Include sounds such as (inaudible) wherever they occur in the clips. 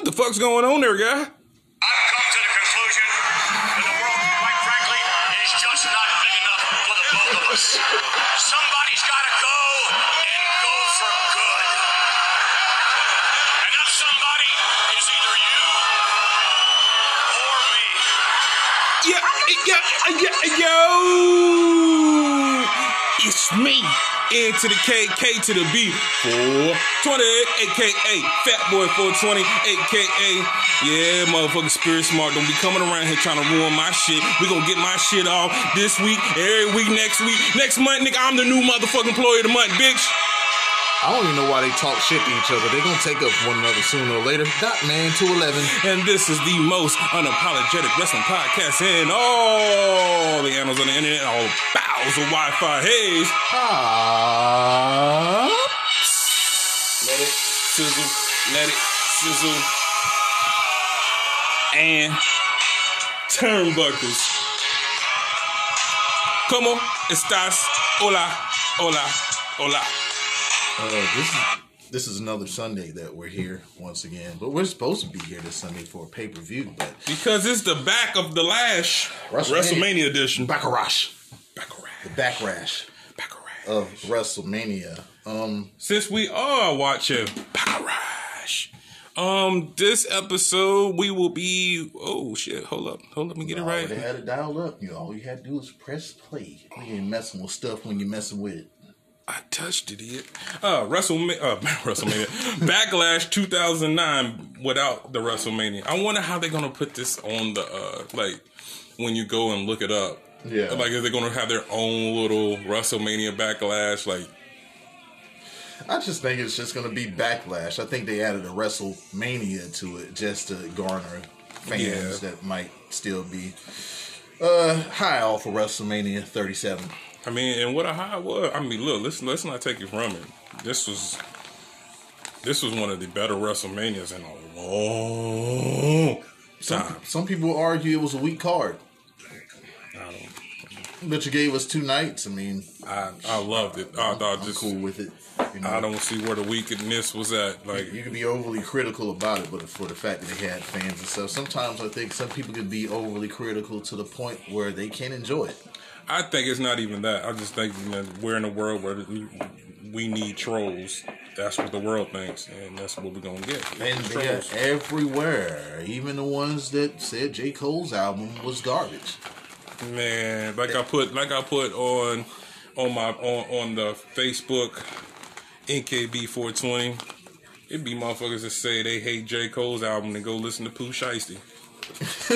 What the fuck's going on there, guy? I've come to the conclusion that the world, quite frankly, is just not big enough for the both of us. Somebody's got to go and go for good. And that somebody is either you or me. Yeah, yeah, yeah, yo! It's me. N to the K, K to the B, 420, aka Fat Boy 420, aka yeah, motherfucking Spirit Smart. Don't be coming around here trying to ruin my shit. We gonna get my shit off this week, every week, next week, next month, nigga. I'm the new motherfucking employee of the month, bitch. I don't even know why they talk shit to each other. They're gonna take up one another sooner or later. Dot man 211. And this is the most unapologetic wrestling podcast in all the annals on the internet, all bowels of Wi-Fi haze. Ah. Let it sizzle, let it sizzle. And turnbuckles. Como estás? Hola, hola, hola. Uh, this is this is another Sunday that we're here once again, but we're supposed to be here this Sunday for a pay per view. But Because it's the back of the lash WrestleMania. WrestleMania edition. backrash, Backrash. the backrash Backrash. of WrestleMania. Um, Since we are watching Backrash, um, this episode we will be. Oh shit! Hold up, hold up, let me get it right. They had it dialed up. You know, all you had to do was press play. You ain't messing with stuff when you're messing with it. I touched it, idiot. Uh, WrestleMania, uh, (laughs) WrestleMania, Backlash 2009 without the WrestleMania. I wonder how they're gonna put this on the uh, like when you go and look it up. Yeah. like is they gonna have their own little WrestleMania Backlash? Like, I just think it's just going to be backlash. I think they added a WrestleMania to it just to garner fans Yeah. that might still be uh, high off of WrestleMania 37. I mean, and what a high was. I mean, look, let's let's not take it from it. This was this was one of the better WrestleManias in a long time. Some people argue it was a weak card, I don't. but you gave us two nights. I mean, I I loved it. I thought I'm just. cool with it. You know, I don't see where the weakness was at. Like, you can be overly critical about it, but for the fact that they had fans and stuff, sometimes I think some people can be overly critical to the point where they can't enjoy it. I think it's not even that. I just think you know, we're in a world where we, need trolls. That's what the world thinks, and that's what we're gonna get. And trolls. everywhere, even the ones that said J. Cole's album was garbage. Man, like I put, like I put on on my on on the Facebook NKB 420. It'd be motherfuckers that say they hate J Cole's album and go listen to Pooh Shiesty. (laughs)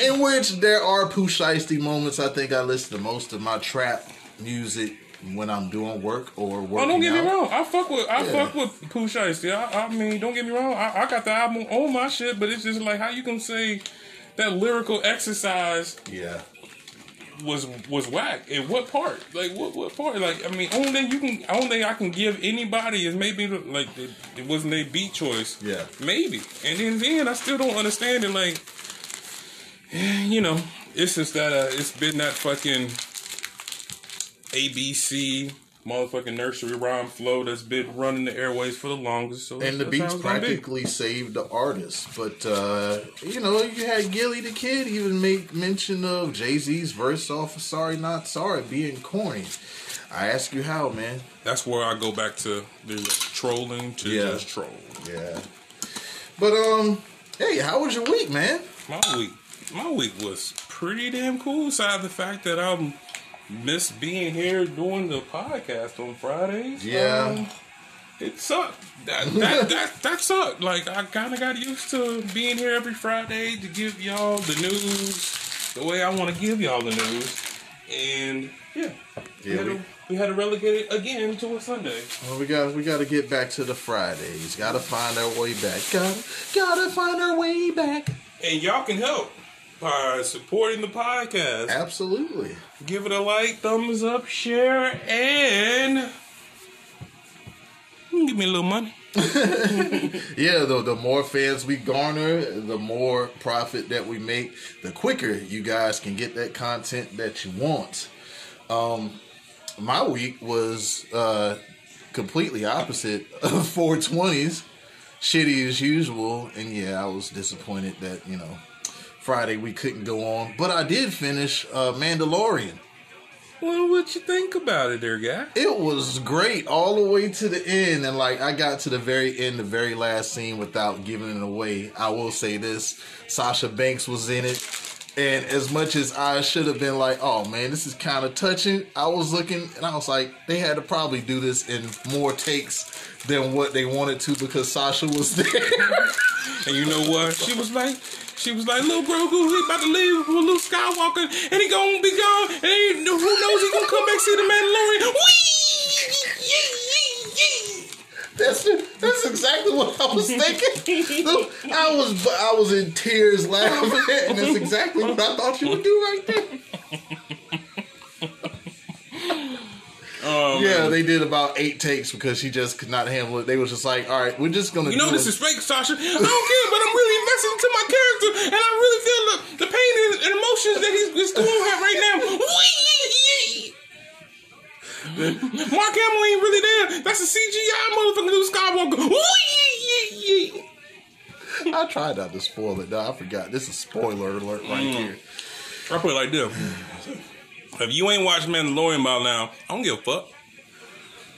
In which there are Pooh Shiesty moments. I think I listen to most of my trap music when I'm doing work or working Oh, don't get out. me wrong. I fuck with I Yeah. fuck with Pooh Shiesty. I, I mean, don't get me wrong. I, I got the album on my shit, but it's just like how you can say that lyrical exercise Yeah. Was was whack. In what part? Like what what part? Like I mean, only thing you can only thing I can give anybody is maybe like it, it wasn't a beat choice. Yeah. maybe. And then then I still don't understand it. Like (sighs) you know, it's just that uh, it's been that fucking ABC motherfucking nursery rhyme flow that's been running the airways for the longest. So And the beats gonna be. practically saved the artist. But, uh, you know, you had Gillie Da Kid even make mention of Jay Z's verse off of Sorry Not Sorry being corny. I ask you how, man. That's where I go back to the trolling to Yeah. just troll. Yeah. But, um, hey, how was your week, man? My week, my week was pretty damn cool. Aside the fact that I miss being here doing the podcast on Fridays. Yeah. Um, it sucked. That that, (laughs) that that sucked. Like I kind of got used to being here every Friday to give y'all the news the way I want to give y'all the news, and yeah, we, Yeah, had we- to, we had to relegate it again to a Sunday. Well, we got we got to get back to the Fridays. Got to find our way back. Got gotta find our way back. And y'all can help by supporting the podcast. Absolutely. Give it a like, thumbs up, share, and give me a little money. (laughs) Yeah, the the more fans we garner, the more profit that we make. The quicker you guys can get that content that you want. Um, my week was uh completely opposite of (laughs) 420s. shitty as usual. And yeah, I was disappointed that you know Friday we couldn't go on, but I did finish uh, Mandalorian. Well, what you think about it, there, guy? It was great all the way to the end, and like I got to the very end, the very last scene without giving it away. I will say this: Sasha Banks was in it, and as much as I should have been like, "Oh man, this is kind of touching," I was looking and I was like, they had to probably do this in more takes than what they wanted to because Sasha was (laughs) there. And you know what? She was like, she was like, little Grogu, he about to leave with Luke Skywalker, and he gonna be gone, and he, who knows he gonna come back see the Mandalorian. Whee! That's that's exactly what I was thinking. I was I was in tears laughing, and that's exactly what I thought you would do right there. Yeah, they did about eight takes because she just could not handle it. They was just like, "All right, we're just gonna." You know this it. is fake, Sasha. I don't care, but I'm really invested into my character, and I really feel the, the pain and, and emotions that he's, he's going through right now. Mark Hamill ain't really there. That's a CGI motherfucking Luke Skywalker. I tried not to spoil it. though. I forgot. This is spoiler alert right Mm. here. I put it like this. If you ain't watched Mandalorian by now, I don't give a fuck.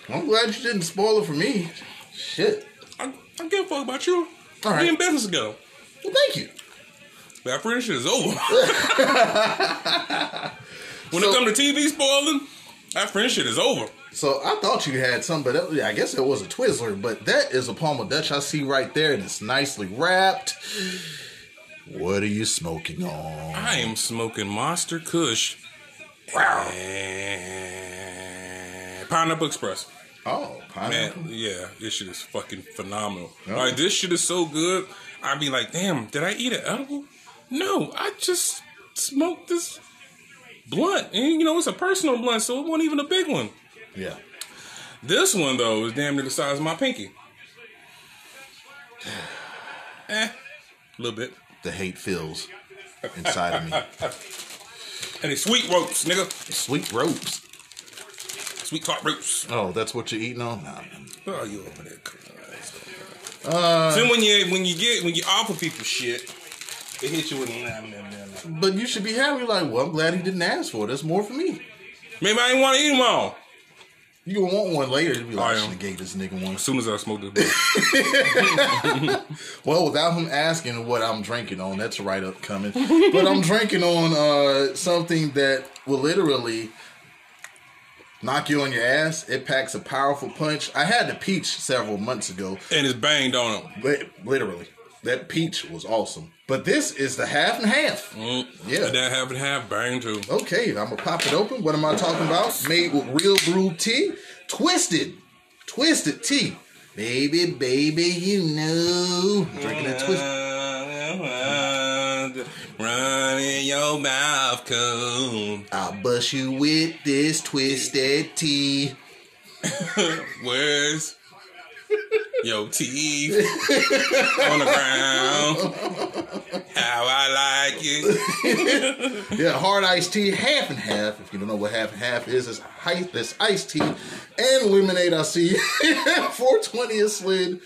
I'm glad you didn't spoil it for me. Shit. I, I don't give a fuck about you. All right. We in business together. Well, thank you. That friendship is over. (laughs) when So- it comes to TV spoiling, that friendship is over. So I thought you had some, but that- I guess it was a Twizzler. But that is a Palmer Dutch I see right there, and it's nicely wrapped. What are you smoking on? I am smoking Monster Kush. And Pineapple Express. Oh, Man, pineapple. yeah, this shit is fucking phenomenal. Oh. Like this shit is so good. I'd be like, damn, did I eat an edible? No, I just smoked this blunt, and you know it's a personal blunt, so it wasn't even a big one. Yeah. This one though is damn near the size of my pinky. (sighs) Eh, a little bit. The hate feels inside of me. (laughs) And it's sweet ropes, nigga. Sweet ropes. Sweet tart ropes. Oh, that's what you're eating on? Nah. Where are you over there? Uh, so when you when you get when you offer people shit, they hit you with nah, nah, nah, nah. But you should be happy. Like, well, I'm glad he didn't ask for it. That's more for me. Maybe I didn't want to eat them all. You gonna want one later to be like, I should have gave this nigga one. As soon as I smoke this. (laughs) Well, without him asking what I'm drinking on, that's right up coming. but I'm drinking on uh, something that will literally knock you on your ass. It packs a powerful punch. I had the peach several months ago, and it's banged on them. but literally, that peach was awesome. But this is the half and half. Mm. Yeah. That half and half bang too. Okay, I'm gonna pop it open. What am I talking about? Made with real brewed tea, twisted, twisted tea. Baby, baby, you know. Drinking that twisted. Run in your mouth, cool. I'll bust you with this twisted tea. (laughs) Where's (laughs) your teeth on the ground? How I like it. (laughs) Yeah, hard iced tea, half and half. If you don't know what half and half is, it's, it's iced tea and lemonade. I see (laughs) 420 has slid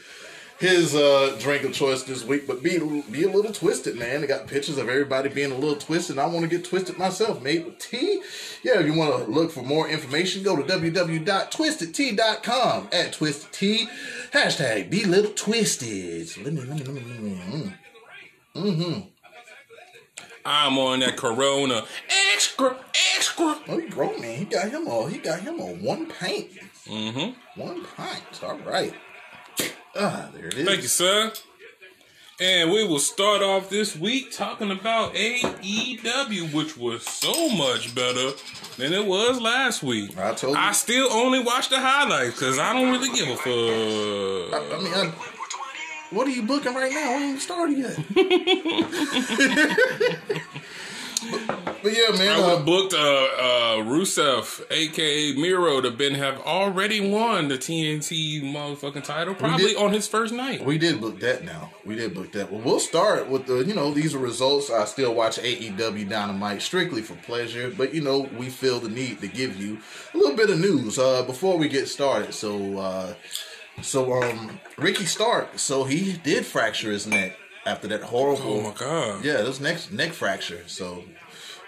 his uh, drink of choice this week, but be be a little twisted, man. They got pictures of everybody being a little twisted. And I want to get twisted myself, made with tea. Yeah, if you want to look for more information, go to www.twistedtea.com at twisted tea. Hashtag be little twisted. Let me, let me, let me, let me. mm. I'm on that Corona extra, extra. Oh, he grown man. He got him all. He got him on one pint. Mm-hmm. One pint. All right. Ah, there it is. Thank you, sir. And we will start off this week talking about AEW, which was so much better than it was last week. I told you. I still only watch the highlights because I don't really give a fuck. I mean, I, what are you booking right now? We ain't started yet. (laughs) but, but yeah, man. I would Uh, have booked uh, uh, Rusev, aka Miro, to Ben have already won the TNT motherfucking title, probably did- on his first night. we did book that now. We did book that. Well, we'll start with the, you know, these are results. I still watch AEW Dynamite strictly for pleasure, but, you know, we feel the need to give you a little bit of news uh, before we get started. So, uh, So um, Ricky Stark. So he did fracture his neck after that horrible. Oh my god. Yeah, this next neck fracture. So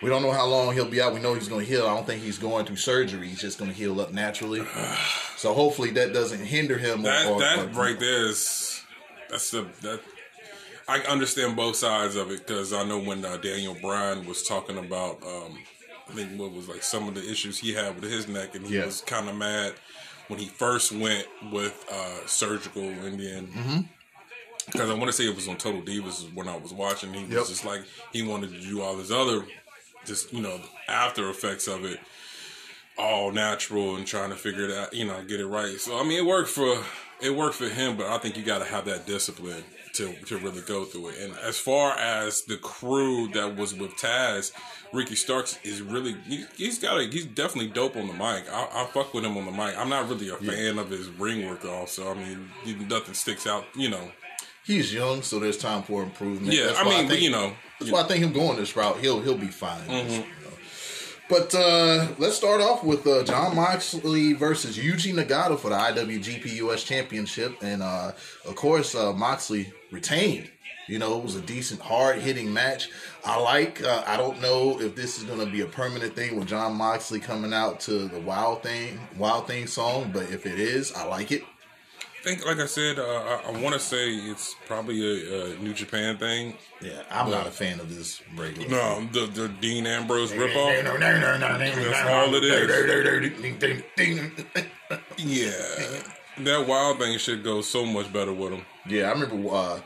we don't know how long he'll be out. We know he's going to heal. I don't think he's going through surgery. He's just going to heal up naturally. (sighs) so hopefully that doesn't hinder him. That or, that or- right there is that's the that I understand both sides of it because I know when uh, Daniel Bryan was talking about um, I think what was like some of the issues he had with his neck and he Yeah. was kind of mad when he first went with uh, surgical in the end. Mm-hmm. Because I want to say it was on Total Divas when I was watching. He was Yep. just like he wanted to do all his other, just you know, after effects of it all natural and trying to figure it out, you know, get it right. So I mean, it worked for it worked for him, but I think you got to have that discipline to to really go through it. And as far as the crew that was with Taz, Ricky Starks is really he, he's got a, he's definitely dope on the mic. I, I fuck with him on the mic. I'm not really a fan of his ring work, also. I mean, nothing sticks out, you know. He's young, so there's time for improvement. Yeah, I mean, but, think- you know, That's why I think him going this route, he'll he'll be fine. Mm-hmm. you know. But uh, let's start off with uh, Jon Moxley versus Yuji Nagata for the IWGP US Championship, and uh, of course uh, Moxley retained. You know, it was a decent, hard hitting match. I like. Uh, I don't know if this is going to be a permanent thing with Jon Moxley coming out to the Wild Thing, Wild Thing song, but if it is, I like it. I think, like I said, uh, I, I want to say it's probably a, a New Japan thing. Yeah, I'm not a fan of this regular. No, the the Dean Ambrose ripoff. That's all it Yeah, that wild thing should go so much better with him. Yeah, I remember. Uh,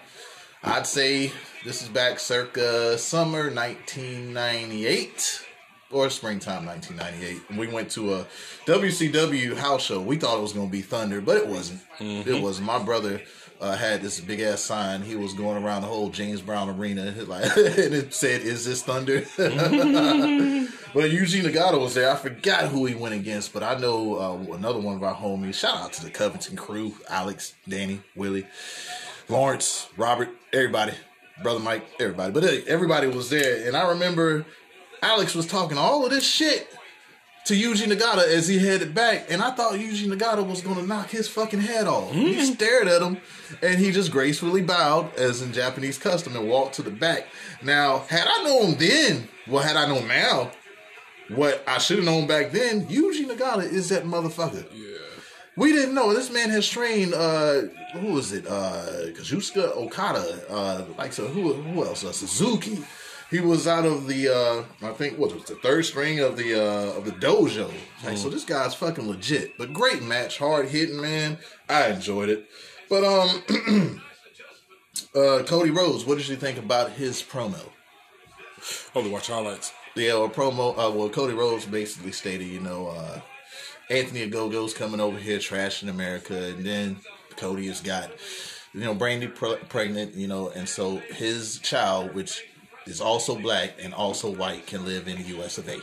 I'd say this is back circa summer 1998 or springtime 1998. We went to a WCW house show. We thought it was going to be Thunder, but it wasn't. It wasn't. My brother uh, had this big ass sign. He was going around the whole James Brown arena, (laughs) like, and it said, "Is this Thunder?" (laughs) But Yuji Nagata was there. I forgot who he went against, but I know uh, another one of our homies. Shout out to the Covington crew: Alex, Danny, Willie, Lawrence, Robert, everybody, brother Mike, everybody. But everybody was there, and I remember Alex was talking all of this shit to Yuji Nagata as he headed back, and I thought Yuji Nagata was going to knock his fucking head off. He stared at him, and he just gracefully bowed, as in Japanese custom, and walked to the back. Now, had I known then, well, had I known now, what I should have known back then, Yuji Nagata is that motherfucker. Yeah, We didn't know this man has trained. uh Who was it? Uh Kazuchika Okada. Uh, like so, who who else? Uh, Suzuki. He was out of the. uh I think what was the third string of the uh of the dojo. Like, so this guy's fucking legit. But great match, hard hitting man. I enjoyed it. But um, (clears throat) uh Cody Rhodes. What did you think about his promo? only watch highlights. Yeah, or promo. Uh, well, Cody Rhodes basically stated, you know, uh, Anthony Ogogo's coming over here trashing America, and then Cody has got, you know, Brandi pre- pregnant, you know, and so his child, which is also black and also white, can live in the U.S. of A.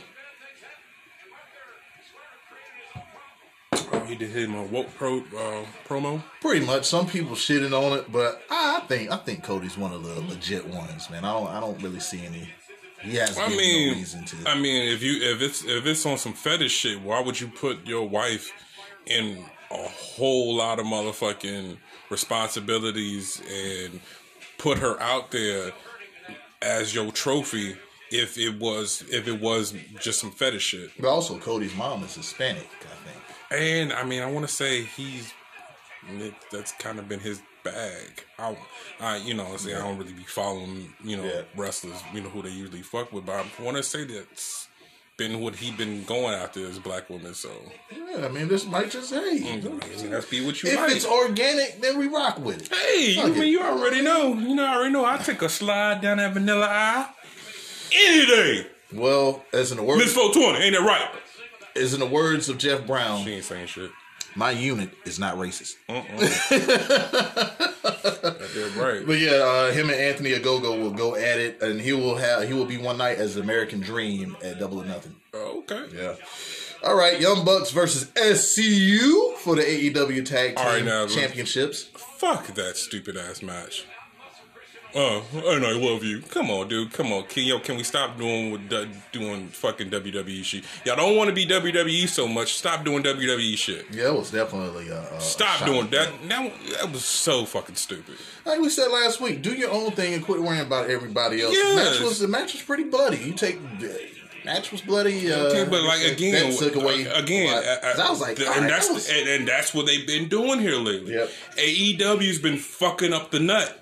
He did his uh, woke pro uh, promo. Pretty much, some people shitting on it, but I think I think Cody's one of the legit ones, man. I don't I don't really see any. He has I mean, no reason to. I mean, if you if it's if it's on some fetish shit, why would you put your wife in a whole lot of motherfucking responsibilities and put her out there as your trophy if it was if it was just some fetish shit? but also, Cody's mom is Hispanic, I think. And I mean, I want to say he's that's kind of been his bag. I, I you know, say I don't really be following, you know, Yeah. wrestlers, you know, who they usually fuck with. But I want to say that's been what he been going after as black women. So Yeah, I mean, this might just hey. Mm-hmm. I mean, that's be what you If like. it's organic, then we rock with it. hey, you Fuck mean you already know? You know, I already know. I take a slide down that vanilla aisle any day. Well, as in the words, Miss 420, ain't that right? as in the words of Jeff Brown, She ain't saying shit. My unit is not racist. That's (laughs) right. But yeah, uh, him and Anthony Ogogo will go at it, and he will have he will be one night as American Dream at Double or Nothing. Oh, okay. Yeah. All right, Young Bucks versus SCU for the AEW Tag Team All right, now, Championships. Fuck that stupid ass match. Uh, and I love you. Come on, dude. Come on, can yo, can we stop doing with the- doing fucking WWE shit? Y'all don't want to be WWE so much. Stop doing WWE shit. Yeah, it was definitely a, a Stop a doing at that. That that was so fucking stupid. Like we said last week, do your own thing and quit worrying about everybody else. Yes. The match was the match was pretty bloody. You take the match was bloody. Uh, Okay, but like again, took away again, a lot. uh, I was like, th- all and right, that's that was- and, and that's what they've been doing here lately. Yep. AEW's been fucking up the nut.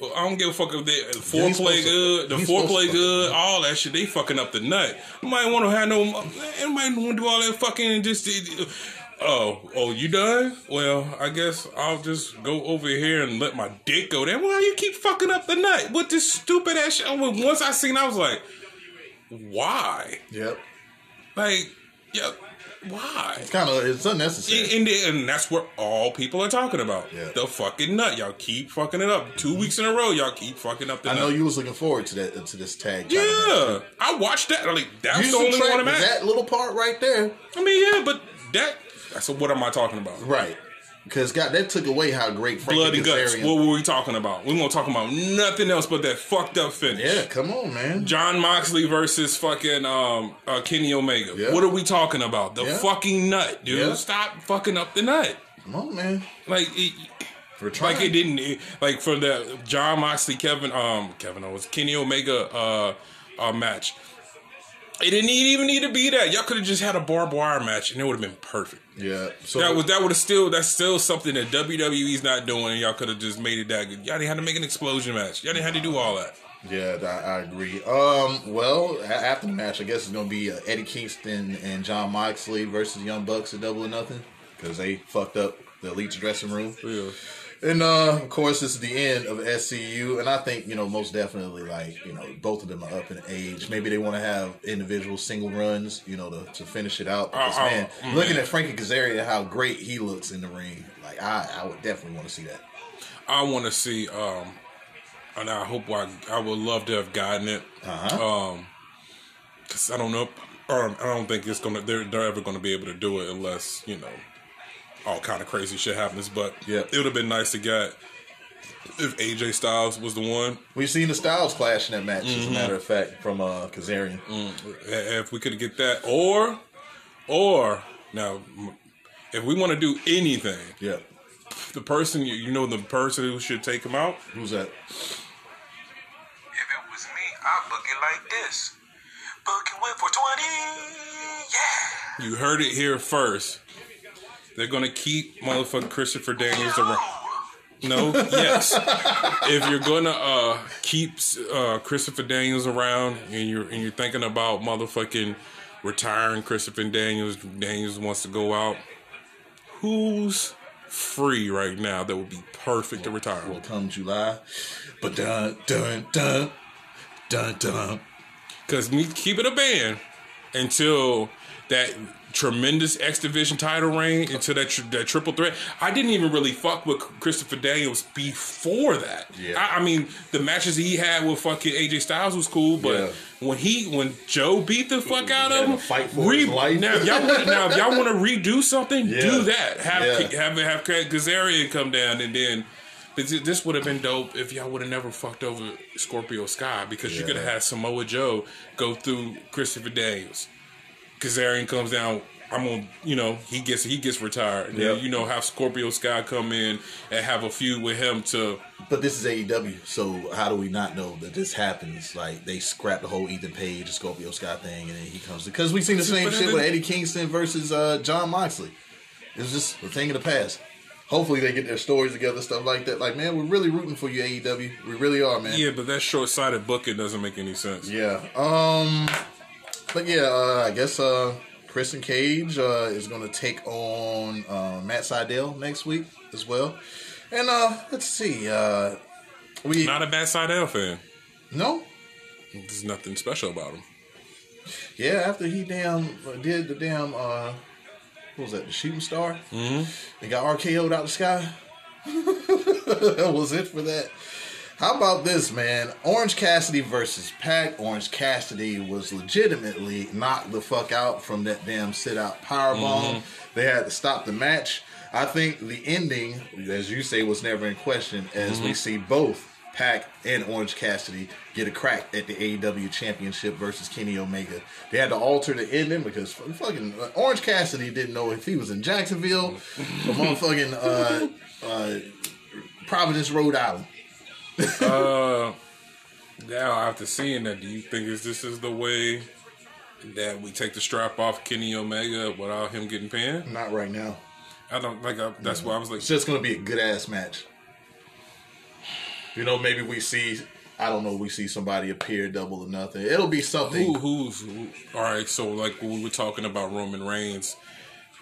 I don't give a fuck if they uh, he's foreplay good, the foreplay good, all that shit. They fucking up the nut. Might want to have no. Might want to do all that fucking and just. Uh, oh, oh, you done? Well, I guess I'll just go over here and let my dick go there. Why you keep fucking up the nut? with this stupid ass shit? Once I seen, I was like, why? Yep, Like, yeah, why? It's kind of it's unnecessary. And, and, and that's what all people are talking about. Yeah. The fucking nut. Y'all keep fucking it up. Two weeks in a row, y'all keep fucking up the I nut. know you was looking forward to that to this tag. Yeah, I watched that. Like that's You the only one I'm at. that little part right there, I mean, yeah, but that. That's what am I talking about? right? Because God, that took away how great Frankie Blood and guts. What were we talking about? We won't talk about nothing else but that fucked up finish. yeah, come on, man. Jon Moxley versus fucking um, uh, Kenny Omega. Yeah. What are we talking about? The Yeah. fucking nut, dude. Yeah. Stop fucking up the nut. Come on, man. Like it, For trying. like it didn't it- like for the Jon Moxley Kevin um Kevin Owens Kenny Omega uh, uh match. It didn't even need to be that. Y'all could have just had a barbed wire match and it would have been perfect. Yeah. So That was that would have still that's still something that WWE's not doing. And y'all could have just made it that good. Y'all didn't have to make an explosion match. Y'all didn't have to do all that. Yeah, I, I agree. Um, well, after the match, I guess it's gonna be uh, Eddie Kingston and Jon Moxley versus Young Bucks at Double or Nothing because they fucked up the Elite's dressing room. Yeah. And uh, of course, this is the end of SCU, and I think you know most definitely like you know both of them are up in age. Maybe they want to have individual single runs, you know, to, to finish it out. Because Uh, uh, man, man. looking at Frankie Kazarian, how great he looks in the ring, like I, I would definitely want to see that. I want to see, um, and I hope I, I would love to have gotten it. Uh-huh. Um, cause I don't know, or I don't think it's gonna. They're they're ever gonna be able to do it unless you know all kind of crazy shit happens. But Yep. it would have been nice to get if AJ Styles was the one. We've seen the styles clash in that match, Mm-hmm. as a matter of fact, from uh, Kazarian. If we could get that, or or now, if we want to do anything, Yeah, the person you you know the person who should take him out. who's that? If it was me, I'd book it like this. Booking with for 20. Yeah. You heard it here first. They're gonna keep motherfucking Christopher Daniels around. No, yes. if you're gonna uh, keep uh, Christopher Daniels around and you're and you're thinking about motherfucking retiring Christopher Daniels, Daniels wants to go out. Who's free right now that would be perfect to retire? Will come July, but dun dun dun dun dun. Because me keep it a band until that tremendous X Division title reign, until that tri- that triple threat. I didn't even really fuck with Christopher Daniels before that. Yeah. I, I mean, the matches he had with fucking AJ Styles was cool, but Yeah. when he when Joe beat the fuck out of him, fight for his life. now y'all want now if y'all want to redo something, (laughs) Yeah. do that. Have Yeah. have have Kazarian come down and then. This would have been dope if y'all would have never fucked over Scorpio Sky because you could have had Samoa Joe go through Christopher Daniels. Kazarian comes down. I'm gonna, you know, he gets he gets retired. And then, you know, have Scorpio Sky come in and have a feud with him to. But this is AEW, so how do we not know that this happens? Like they scrap the whole Ethan Page, Scorpio Sky thing, and then he comes because we've seen the same shit with Eddie Kingston versus uh, Jon Moxley. It's just a thing of the past. Hopefully they get their stories together, stuff like that. Like man, we're really rooting for you, AEW. We really are, man. Yeah, but that short sighted booking doesn't make any sense. Yeah. Um. But yeah, uh, I guess uh, Christian Cage uh, is going to take on uh, Matt Sydal next week as well. And uh, let's see. Uh, we Not a bad Sydal fan. no. There's nothing special about him. Yeah, after he damn uh, did the damn uh, what was that? The shooting star. Mm-hmm. They got RKO'd out the sky. (laughs) that was it for that. How about this, man? Orange Cassidy versus Pac. Orange Cassidy was legitimately knocked the fuck out from that damn sit out power bomb. They had to stop the match. I think the ending, as you say, was never in question as we see both Pac and Orange Cassidy get a crack at the AEW Championship versus Kenny Omega. They had to alter the ending because fucking uh, Orange Cassidy didn't know if he was in Jacksonville or (laughs) motherfucking uh, uh, Providence, Rhode Island. Uh, now after seeing that, do you think is this is the way that we take the strap off Kenny Omega without him getting pinned? Not right now. I don't like. I, that's why I was like, It's just gonna be a good ass match. You know, maybe we see. I don't know. We see somebody appear double or nothing. It'll be something. who, who's who, all right? So like when we were talking about Roman Reigns,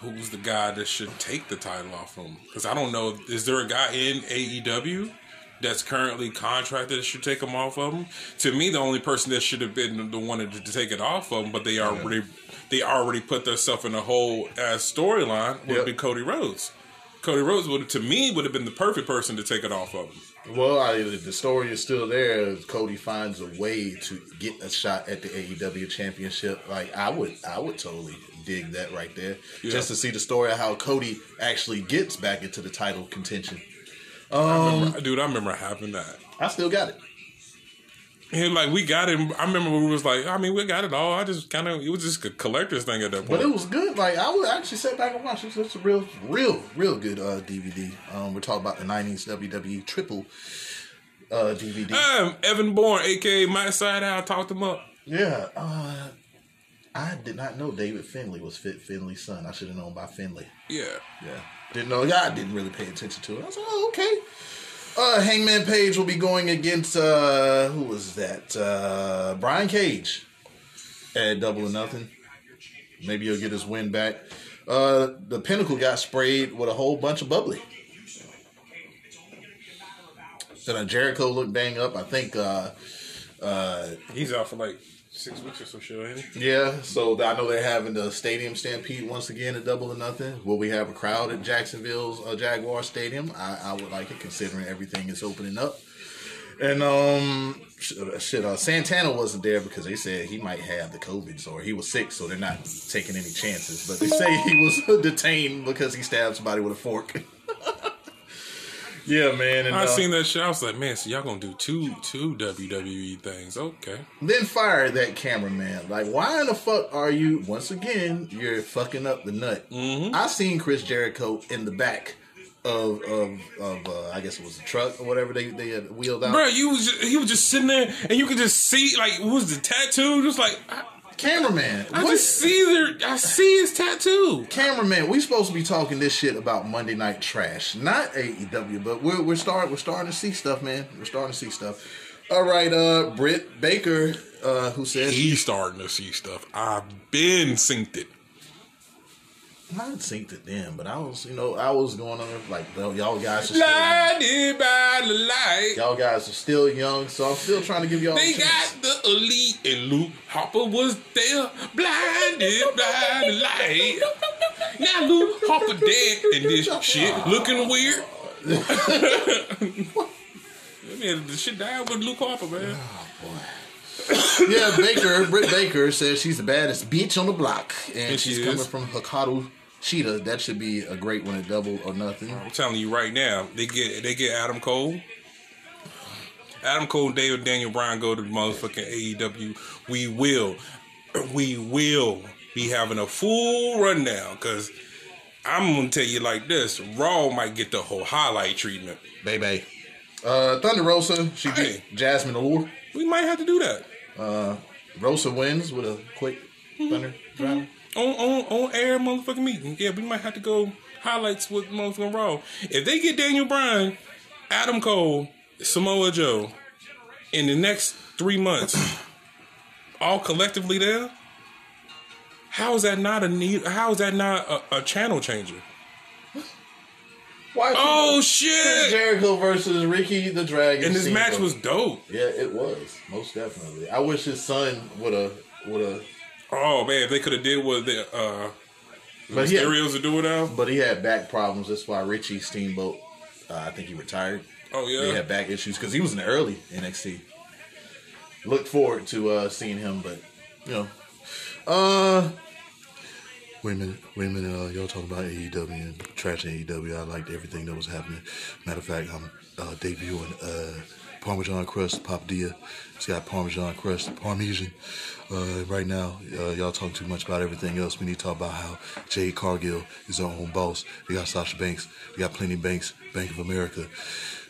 who's the guy that should take the title off him? Because I don't know. Is there a guy in AEW? That's currently contracted that should take them off of them. To me, the only person that should have been the one to, to take it off of them, but they already they already put themselves in a whole ass storyline would Yep. be Cody Rhodes. Cody Rhodes would to me would have been the perfect person to take it off of him. Well, I, the story is still there. Cody finds a way to get a shot at the AEW championship. Like I would, I would totally dig that right there, Yeah. just to see the story of how Cody actually gets back into the title contention. I remember, dude, I remember having that. I still got it. And like we got it. I remember we was like, I mean, we got it all. I just kind of it was just a collector's thing at that point. But it was good. Like I would actually sit back and watch. It's, it's a real, real, real good uh, DVD. Um, we're talking about the '90s WWE triple uh, DVD. Um, Evan Bourne, aka Matt Sydal, talked him up. yeah, uh, I did not know David Finlay was Fit Finlay's son. I should have known by Finlay. Yeah, Yeah, didn't know. Yeah, I didn't really pay attention to it. I was like, oh, okay. Uh, Hangman Page will be going against uh, who was that? Uh, Brian Cage at Double or Nothing. Maybe he'll get his win back. Uh, the Pinnacle got sprayed with a whole bunch of bubbly. Then Jericho looked bang up. I think. Uh, uh, he's out for like six weeks or so, shit. Ain't he? yeah, so I know they're having the stadium stampede once again at Double or Nothing. Will we have a crowd at Jacksonville's uh, Jaguar Stadium? I, I would like it, considering everything is opening up. And um, shit, uh, Santana wasn't there because they said he might have the COVID or he was sick, so they're not taking any chances. But they say he was (laughs) detained because he stabbed somebody with a fork. (laughs) yeah, man. And, I uh, seen that shit. I was like, man, so y'all gonna do two two WWE things? Okay. then fire that cameraman. Like, why in the fuck are you? Once again, you're fucking up the nut. Mm-hmm. I seen Chris Jericho in the back of of, of uh, I guess it was a truck or whatever they they had wheeled out. Bro, you was just, he was just sitting there, and you could just see like what was the tattoo? Just like I, Cameraman, I what- just see their, I see his tattoo. cameraman. We supposed to be talking this shit about Monday Night Trash, not AEW, but we're we're starting we're starting to see stuff, man. We're starting to see stuff. All right, uh, Britt Baker, uh, who says He's starting to see stuff. I've been synced it. I didn't think to them, but I was, you know, I was going on like, y'all guys are still, Blinded by the light. y'all guys are still young, so I'm still trying to give y'all. They got the elite, and Luke Harper was there, blinded by the light. Now Luke Harper dead, and this shit looking weird. (laughs) I mean, the shit died with Luke Harper, man. Oh, yeah, Baker, Britt Baker says she's the baddest bitch on the block, and she's is. coming from Hikaru Shida. That should be a great one at double or nothing. I'm telling you right now, they get they get Adam Cole. Adam Cole, David Daniel Bryan go to the motherfucking AEW. We will, we will be having a full rundown because I'm gonna tell you like this: Raw might get the whole highlight treatment. Baby. Uh, Thunder Rosa, she beat Hey. Jazmin Allure. We might have to do that Rosa wins with a quick Mm-hmm. Thunder drive. on on on air motherfucking meeting. Yeah, we might have to go highlights with motherfucking Raw. If they get Daniel Bryan, Adam Cole, Samoa Joe in the next three months, (clears throat) all collectively there, how is that not a need? How is that not a, a channel changer? Why? Oh shit! Jericho versus Ricky the Dragon. And this match was dope. Yeah, it was most definitely. I wish his son would have would have, Oh man, if they could have did what the uh, but he had, Mysterios are doing now. but he had back problems. That's why Richie Steamboat, uh, I think he retired. Oh yeah, He had back issues because he was in the early NXT. Looked forward to uh, seeing him, but you know, uh, wait a minute, wait a minute. Uh, y'all talking about AEW and trash AEW? I liked everything that was happening. Matter of fact, I'm uh, debuting uh, Parmesan crust papadilla. It's got Parmesan crust, Parmesan. Uh, right now, uh, y'all talking too much about everything else. We need to talk about how Jade Cargill is our own boss. They got Sasha Banks. They got Plenty Banks, Bank of America.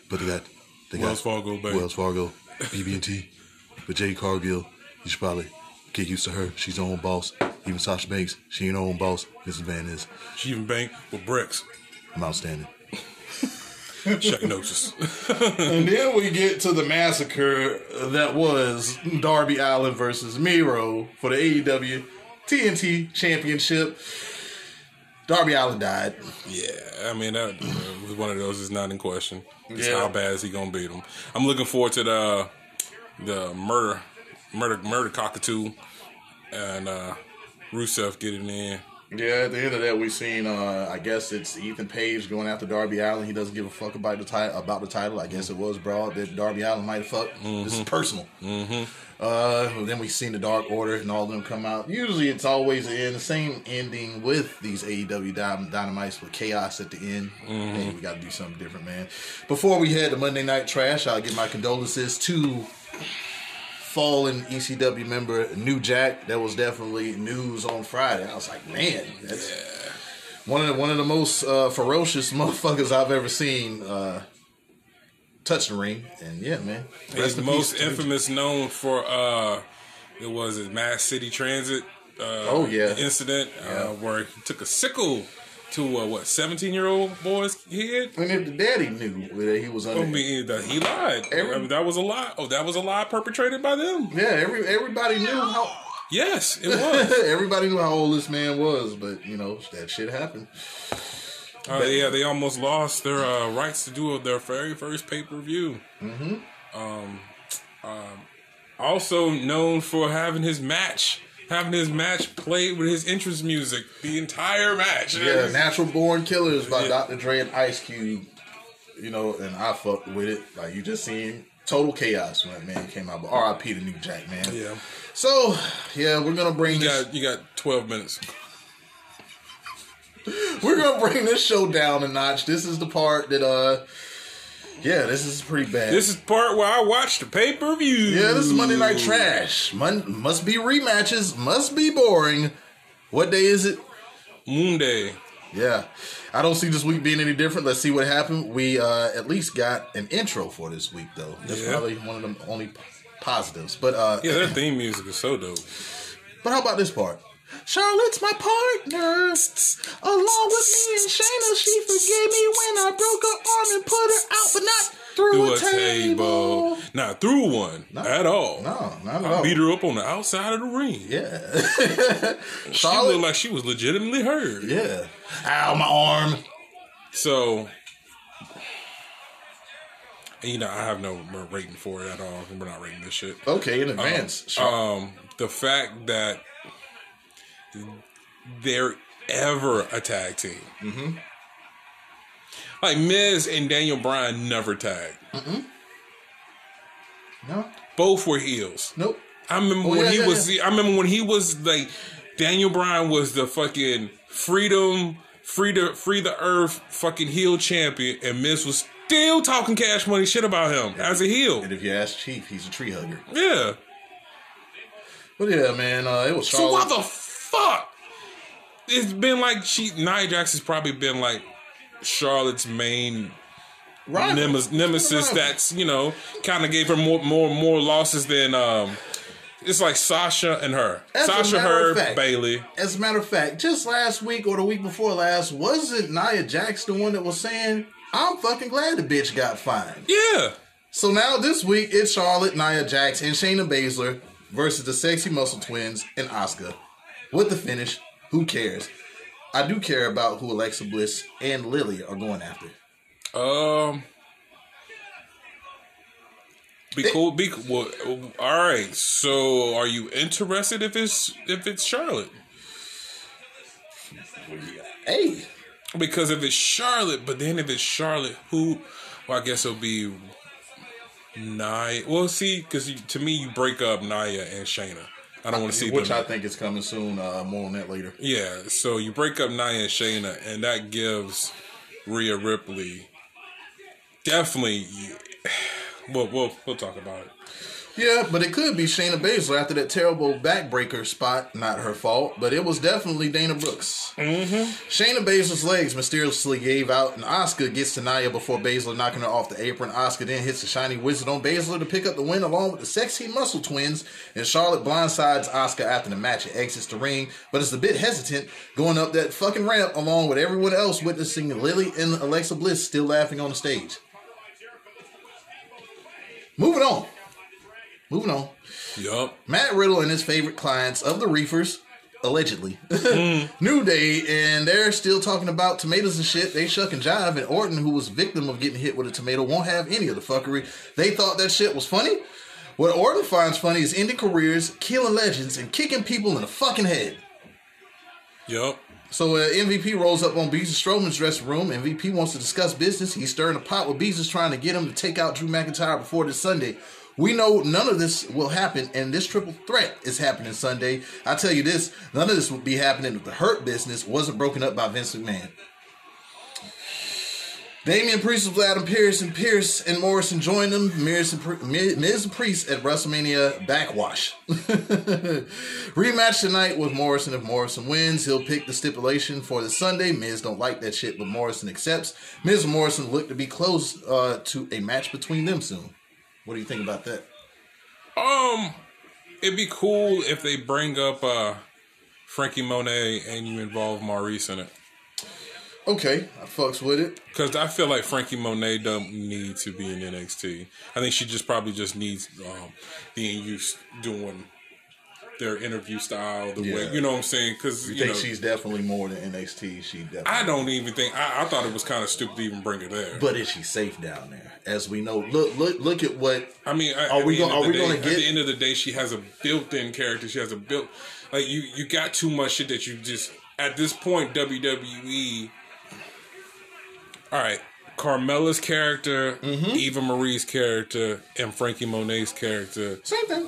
But they got they Wells got Fargo Bank. Wells Fargo, BB&T. But Jade Cargill, you should probably get used to her. She's her own boss. Even Sasha Banks, she ain't her own boss. Mrs. Van is. She even bank with bricks. I'm outstanding. Check notice. (laughs) And then we get to the massacre that was Darby Allin versus Miro for the AEW TNT Championship. Darby Allin died. yeah, I mean that uh, was one of those. Is not in question. Just Yeah. how bad is he gonna beat him? I'm looking forward to the the murder, murder, murder cockatoo, and uh Rusev getting in. Yeah, at the end of that, we've seen. Uh, I guess it's Ethan Page going after Darby Allin. He doesn't give a fuck about the title. About the title, I guess it was broad that Darby Allin might have fucked. This is personal. Mm-hmm. Uh, then we've seen the Dark Order and all of them come out. Usually, it's always in the same ending with these AEW Dynamites with chaos at the end. Hey, we got to do something different, man. Before we head to Monday Night Trash, I'll give my condolences to fallen ECW member New Jack. That was definitely news on Friday. I was like, man, that's one of the, one of the most uh, ferocious (laughs) motherfuckers I've ever seen uh, touch the ring. And yeah, man, He's in most peace to New infamous known for uh it was a Mass City Transit uh Oh, yeah. incident uh, Yeah. where he took a sickle to uh, what 17 year old boy's head. And if the daddy knew that he was under, I mean, that he lied. Every- I mean, that was a lie. Oh, that was a lie perpetrated by them. yeah, every everybody knew how. Yes, it (laughs) was. everybody knew how old this man was, but you know that shit happened. uh, yeah, they almost lost their uh, rights to do their very first pay per view. Mm-hmm. Um, um, also known for having his match, having his match played with his entrance music the entire match. Yeah, Natural Born Killers by Yeah. Dr. Dre and Ice Cube. You know, and I fucked with it. Like you just seen total chaos when that man came out. But R.I.P. to New Jack, man. Yeah. So yeah, we're gonna bring You got you got twelve minutes. (laughs) We're gonna bring this show down a notch. This is the part that uh, yeah, this is pretty bad. This is part where I watch the pay per view. yeah, this is Monday Night Trash. Mon- must be rematches. Must be boring. What day is it? Monday. Yeah. I don't see this week being any different. Let's see what happened. We uh, at least got an intro for this week, though. That's Yeah. probably one of the only positives. But uh, Yeah, their theme music is so dope. but how about this part? Charlotte's my partner. Along with me and Shayna, she forgave me when I broke her arm and put her out, but not through, Through a, a table. table, not through one at all. No, not at I all. beat her up on the outside of the ring. Yeah. (laughs) She Charlotte. looked like she was legitimately hurt. yeah. Ow, my arm. So, and, you know, I have no rating for it at all. We're not rating this shit. Okay, in advance. Char- Um, the fact that they're ever a tag team. Mm-hmm. Like Miz and Daniel Bryan never tagged. no. Both were heels. Nope. I remember Oh, when yeah, he yeah, was. I remember when he was like Daniel Bryan was the fucking freedom, free the free the earth fucking heel champion, and Miz was still talking cash money shit about him as a heel. And if you ask Chief, he's a tree hugger. Yeah. But yeah, man, uh, it was So Charlotte. why the fuck? It's been like she Nia Jax has probably been like Charlotte's main nemes- nemesis. That's you know kind of gave her more more more losses than um. It's like Sasha and her. As Sasha, her, fact- Bayley. As a matter of fact, just last week or the week before last, wasn't Nia Jax the one that was saying, I'm fucking glad the bitch got fined? Yeah. So now this week, it's Charlotte, Nia Jax, and Shayna Baszler versus the Sexy Muscle Twins and Asuka. With the finish, who cares? I do care about who Alexa Bliss and Lilly are going after. Um. Be cool. Be well. All right. So, are you interested if it's if it's Charlotte? Hey, Because if it's Charlotte, but then if it's Charlotte, who Well, I guess it'll be Nia. Well, see, because to me, you break up Nia and Shayna. I don't want to see Which them. I think is coming soon. Uh, more on that later. Yeah, so you break up Nia and Shayna, and that gives Rhea Ripley definitely. Well, we'll we'll talk about it. Yeah, but it could be Shayna Baszler after that terrible backbreaker spot. Not her fault, but it was definitely Dana Brooks. Mm-hmm. Shayna Baszler's legs mysteriously gave out, and Asuka gets to Nia before Baszler knocking her off the apron. Asuka then hits the shiny wizard on Baszler to pick up the win along with the sexy muscle twins, and Charlotte blindsides Asuka after the match and exits the ring, but is a bit hesitant going up that fucking ramp along with everyone else witnessing Lilly and Alexa Bliss still laughing on the stage. Moving on. Moving on. Yup. Matt Riddle and his favorite clients of the Reefers, allegedly, (laughs) New Day, and they're still talking about tomatoes and shit. They shuck and jive, and Orton, who was victim of getting hit with a tomato, won't have any of the fuckery. They thought that shit was funny. What Orton finds funny is ending careers, killing legends, and kicking people in the fucking head. Yup. So uh, MVP rolls up on Beast Strowman's dressing room. MVP wants to discuss business. He's stirring a pot with Beast trying to get him to take out Drew McIntyre before this Sunday. We know none of this will happen, and this triple threat is happening Sunday. I tell you this, none of this would be happening if the Hurt business wasn't broken up by Vince McMahon. Damian Priest with Adam Pearce and Pierce and Morrison joined them. Miz and, Priest at WrestleMania Backwash. (laughs) Rematch tonight with Morrison. If Morrison wins, he'll pick the stipulation for the Sunday. Miz don't like that shit, but Morrison accepts. Miz and Morrison look to be close uh, to a match between them soon. What do you think about that? Um, it'd be cool if they bring up uh Franky Monet and you involve Maurice in it. Okay, I fucks with it. Because I feel like Franky Monet don't need to be in NXT. I think she just probably just needs um, being used doing their interview style, the way you know what I'm saying. Because You, you, think know, she's definitely more than NXT? She definitely. I don't even think I, I thought it was kind of stupid to even bring her there. But is she safe down there? As we know, look, look, look at what I mean, Are we of are we gonna get- At the end of the day, she has a built-in character. She has a built like you. You got too much shit that you just at this point WWE. All right, Carmella's character, Mm-hmm. Eva Marie's character, and Franky Monet's character. same thing.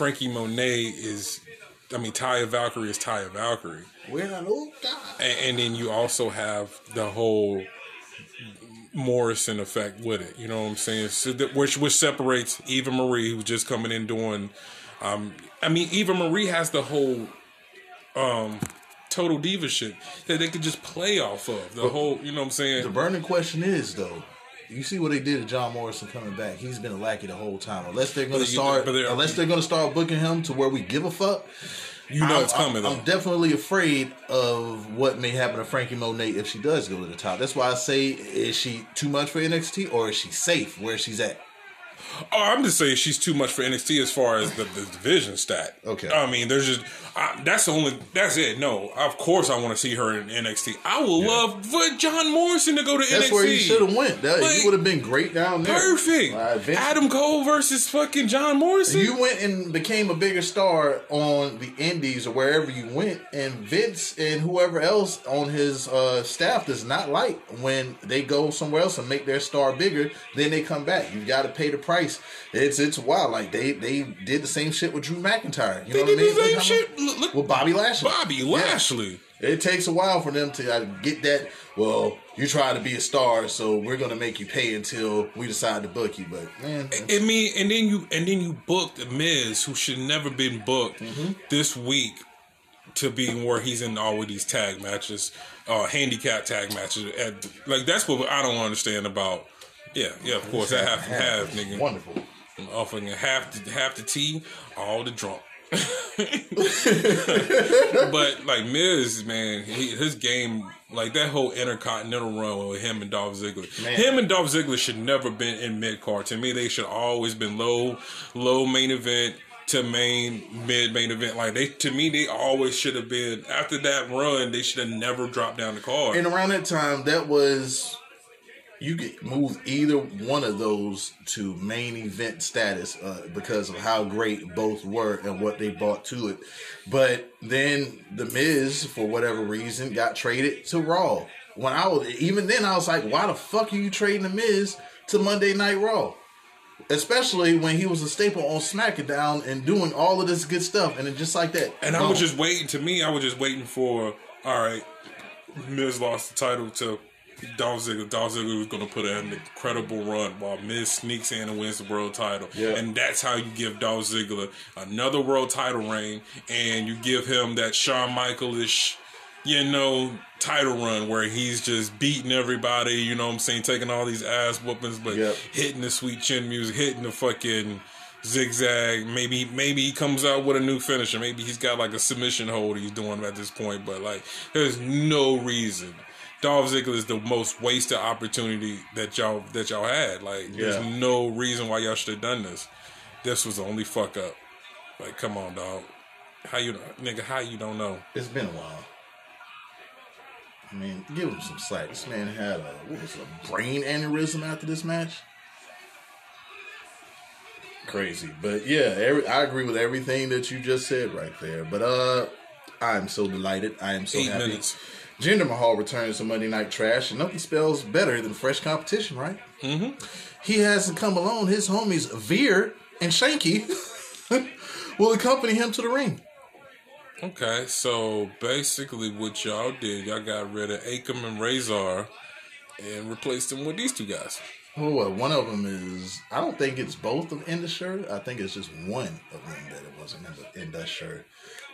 Franky Monet is, I mean, Taya Valkyrie is Taya Valkyrie, We're not old guys. and, and then you also have the whole Morrison effect with it. You know what I'm saying? So that, which which separates Eva Marie, who's just coming in doing. Um, I mean, Eva Marie has the whole um, total diva shit that they could just play off of. The whole, you know what I'm saying? The burning question is though, you see what they did to John Morrison coming back. He's been a lackey the whole time. Unless they're going to start, they're- unless they're going to start booking him to where we give a fuck. You know I'm, it's coming I'm, though. I'm definitely afraid of what may happen to Franky Monet if she does go to the top. That's why I say, is she too much for NXT or is she safe where she's at? Oh, I'm just saying she's too much for NXT as far as the, the division stat. Okay. I mean, there's just I, that's the only that's it. No, of course I want to see her in NXT. I would love for John Morrison to go to NXT. That's NXT. where he should have went. That, Like, he would have been great down there. Perfect. Uh, Adam Cole versus fucking John Morrison. You went and became a bigger star on the Indies or wherever you went, and Vince and whoever else on his uh, staff does not like when they go somewhere else and make their star bigger. Then they come back. You got to pay the price. It's it's wild. Like they they did the same shit with Drew McIntyre. You they know did what I the mean? same shit. Look, look, with Bobby Lashley. Bobby Yeah. Lashley. It takes a while for them to uh, get that. Well, you try to be a star, so we're gonna make you pay until we decide to book you. But man, I mean, and then you and then you booked Miz, who should never been booked Mm-hmm. this week to be where he's in all of these tag matches, uh, handicap tag matches. At, like that's what I don't understand about. Yeah, yeah, of course, I have to have, nigga. wonderful. Offering half the half the tea, all the drunk. (laughs) but like Miz, man, he, his game, like that whole intercontinental run with him and Dolph Ziggler. Man. Him and Dolph Ziggler should never been in mid card. To me, they should always been low, low main event to main mid main event. Like they, to me, they always should have been after that run. They should have never dropped down the card. And around that time, that was you could move either one of those to main event status uh, because of how great both were and what they brought to it. But then the Miz, for whatever reason, got traded to Raw. When I was even then, I was like, why the fuck are you trading the Miz to Monday Night Raw? Especially when he was a staple on SmackDown and doing all of this good stuff, and then just like that. And I was just waiting. To me, I was just waiting for. All right, Miz lost the title to Dolph Ziggler. Dolph Ziggler was going to put in an incredible run while Miz sneaks in and wins the world title. Yeah. And that's how you give Dolph Ziggler another world title reign, and you give him that Shawn Michaelish, you know, title run where he's just beating everybody. You know what I'm saying? Taking all these ass whoopings, but Yep. hitting the sweet chin music, hitting the fucking zigzag. Maybe maybe he comes out with a new finisher. Maybe he's got like a submission hold he's doing at this point. But like, there's no reason. Dolph Ziggler is the most wasted opportunity that y'all that y'all had. Like, Yeah. there's no reason why y'all should have done this. This was the only fuck up. Like, come on, dog. How you nigga? How you don't know? It's been a while. I mean, give him some slack. This man had a what was it, a brain aneurysm after this match. Crazy, but yeah, every, I agree with everything that you just said right there. But uh, I'm so delighted. I am so Eight happy. minutes. Jinder Mahal returns to Monday Night Trash, and nothing spells better than fresh competition, right? Mm-hmm. He hasn't come alone. His homies Veer and Shanky (laughs) will accompany him to the ring. Okay, so basically, what y'all did, y'all got rid of Akam and Rezar and replaced them with these two guys. Oh, well, one of them is. I don't think it's both of in the shirt. I think it's just one of them that it wasn't in,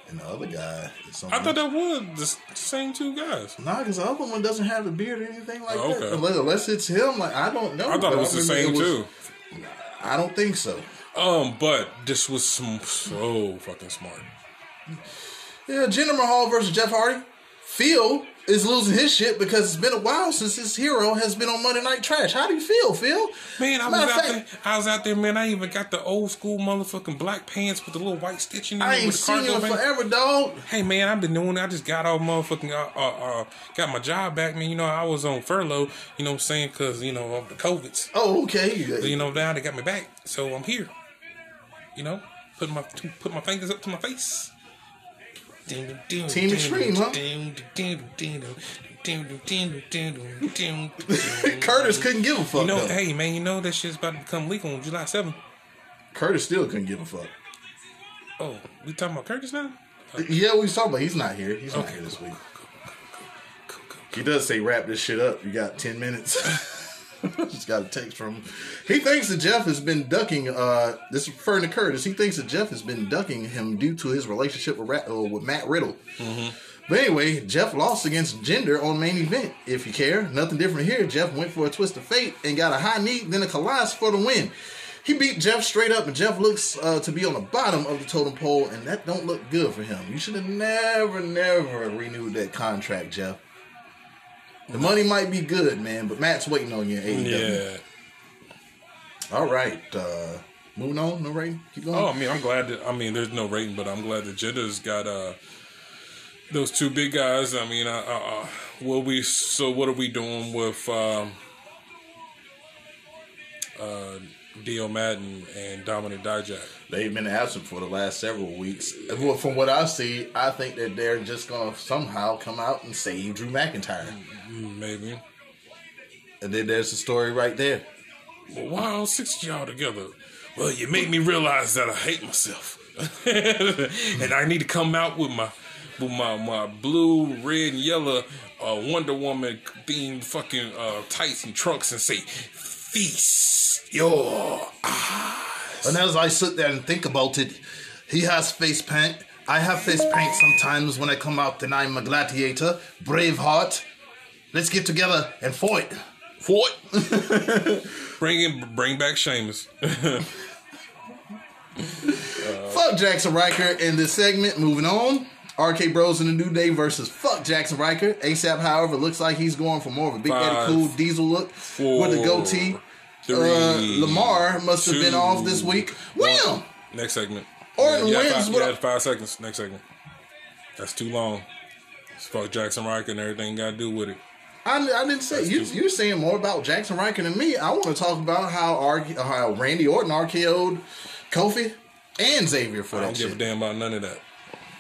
the, in that shirt, and the other guy is I thought that was the same two guys. Nah, because the other one doesn't have a beard or anything like Oh, that. Unless, unless it's him, like I don't know. I thought it was the same was- too. I don't think so. Um, but this was some so fucking smart. Yeah, Jinder Mahal versus Jeff Hardy. Phil is losing his shit because it's been a while since his hero has been on Monday Night Trash. How do you feel, Phil? Man, I was Matter out fact, there. I was out there, man. I even got the old school motherfucking black pants with the little white stitching in I ain't with the seen you cargo in band. forever, dog. Hey man, I've been doing. it. I just got off motherfucking. Uh, uh, uh, got my job back, man. You know, I was on furlough. You know what I'm saying? Because you know of the covids. Oh, okay. You know, now they got me back, so I'm here. You know, putting my put my fingers up to my face. Team Extreme, huh? (laughs) Curtis couldn't give a fuck. You know, though. hey man, you know that shit's about to become legal on July 7th. Curtis still couldn't give a fuck. Oh, we talking about Curtis now? Yeah, we was talking about. He's not here. He's not Okay. here this week. He does say wrap this shit up. You got ten minutes. (laughs) (laughs) Just got a text from him. He thinks that Jeff has been ducking. Uh, this is referring to Curtis. He thinks that Jeff has been ducking him due to his relationship with, Ra- uh, with Matt Riddle. But anyway, Jeff lost against Jinder on main event. If you care, nothing different here. Jeff went for a twist of fate and got a high knee, then a Khallas for the win. He beat Jeff straight up, and Jeff looks uh, to be on the bottom of the totem pole, and that don't look good for him. You should have never, never renewed that contract, Jeff. The money might be good, man, but Matt's waiting on you AEW. Yeah. All right. Uh, moving on. No rating. Keep going. Oh, I mean, I'm glad that. I mean, there's no rating, but I'm glad that Jinder's got uh those two big guys. I mean, uh, uh, uh will we? So, what are we doing with um, uh, Dio Maddin and Dominic Dijak? They've been absent for the last several weeks. Well, from what I see, I think that they're just going to somehow come out and save Drew McIntyre. Maybe. And then there's the story right there. Well, why all six of y'all together? Well, you made me realize that I hate myself, (laughs) and I need to come out with my with my my blue, red, and yellow uh, Wonder Woman themed fucking uh, tights and trunks and say, "Feast your eyes." And as I sit there and think about it, he has face paint. I have face paint sometimes when I come out and I'm a gladiator, Braveheart. Let's get together and fight. Fight. (laughs) Bring in, bring back Sheamus. (laughs) Fuck Jaxson Ryker in this segment. Moving on. RK Bros in the New Day versus fuck Jaxson Ryker. ASAP, however, looks like he's going for more of a Big Daddy Five, Cool diesel look with a goatee. Three, uh, Lamar must have been off this week. Wham! Next segment. Orton got wins Five, you got five seconds. Next segment. That's too long. It's fuck Jaxson Ryker and everything got to do with it. I, I didn't say you. You're saying more about Jaxson Ryker than me. I want to talk about how R, how Randy Orton RKO'd Kofi and Xavier for I that don't give a shit. damn about none of that.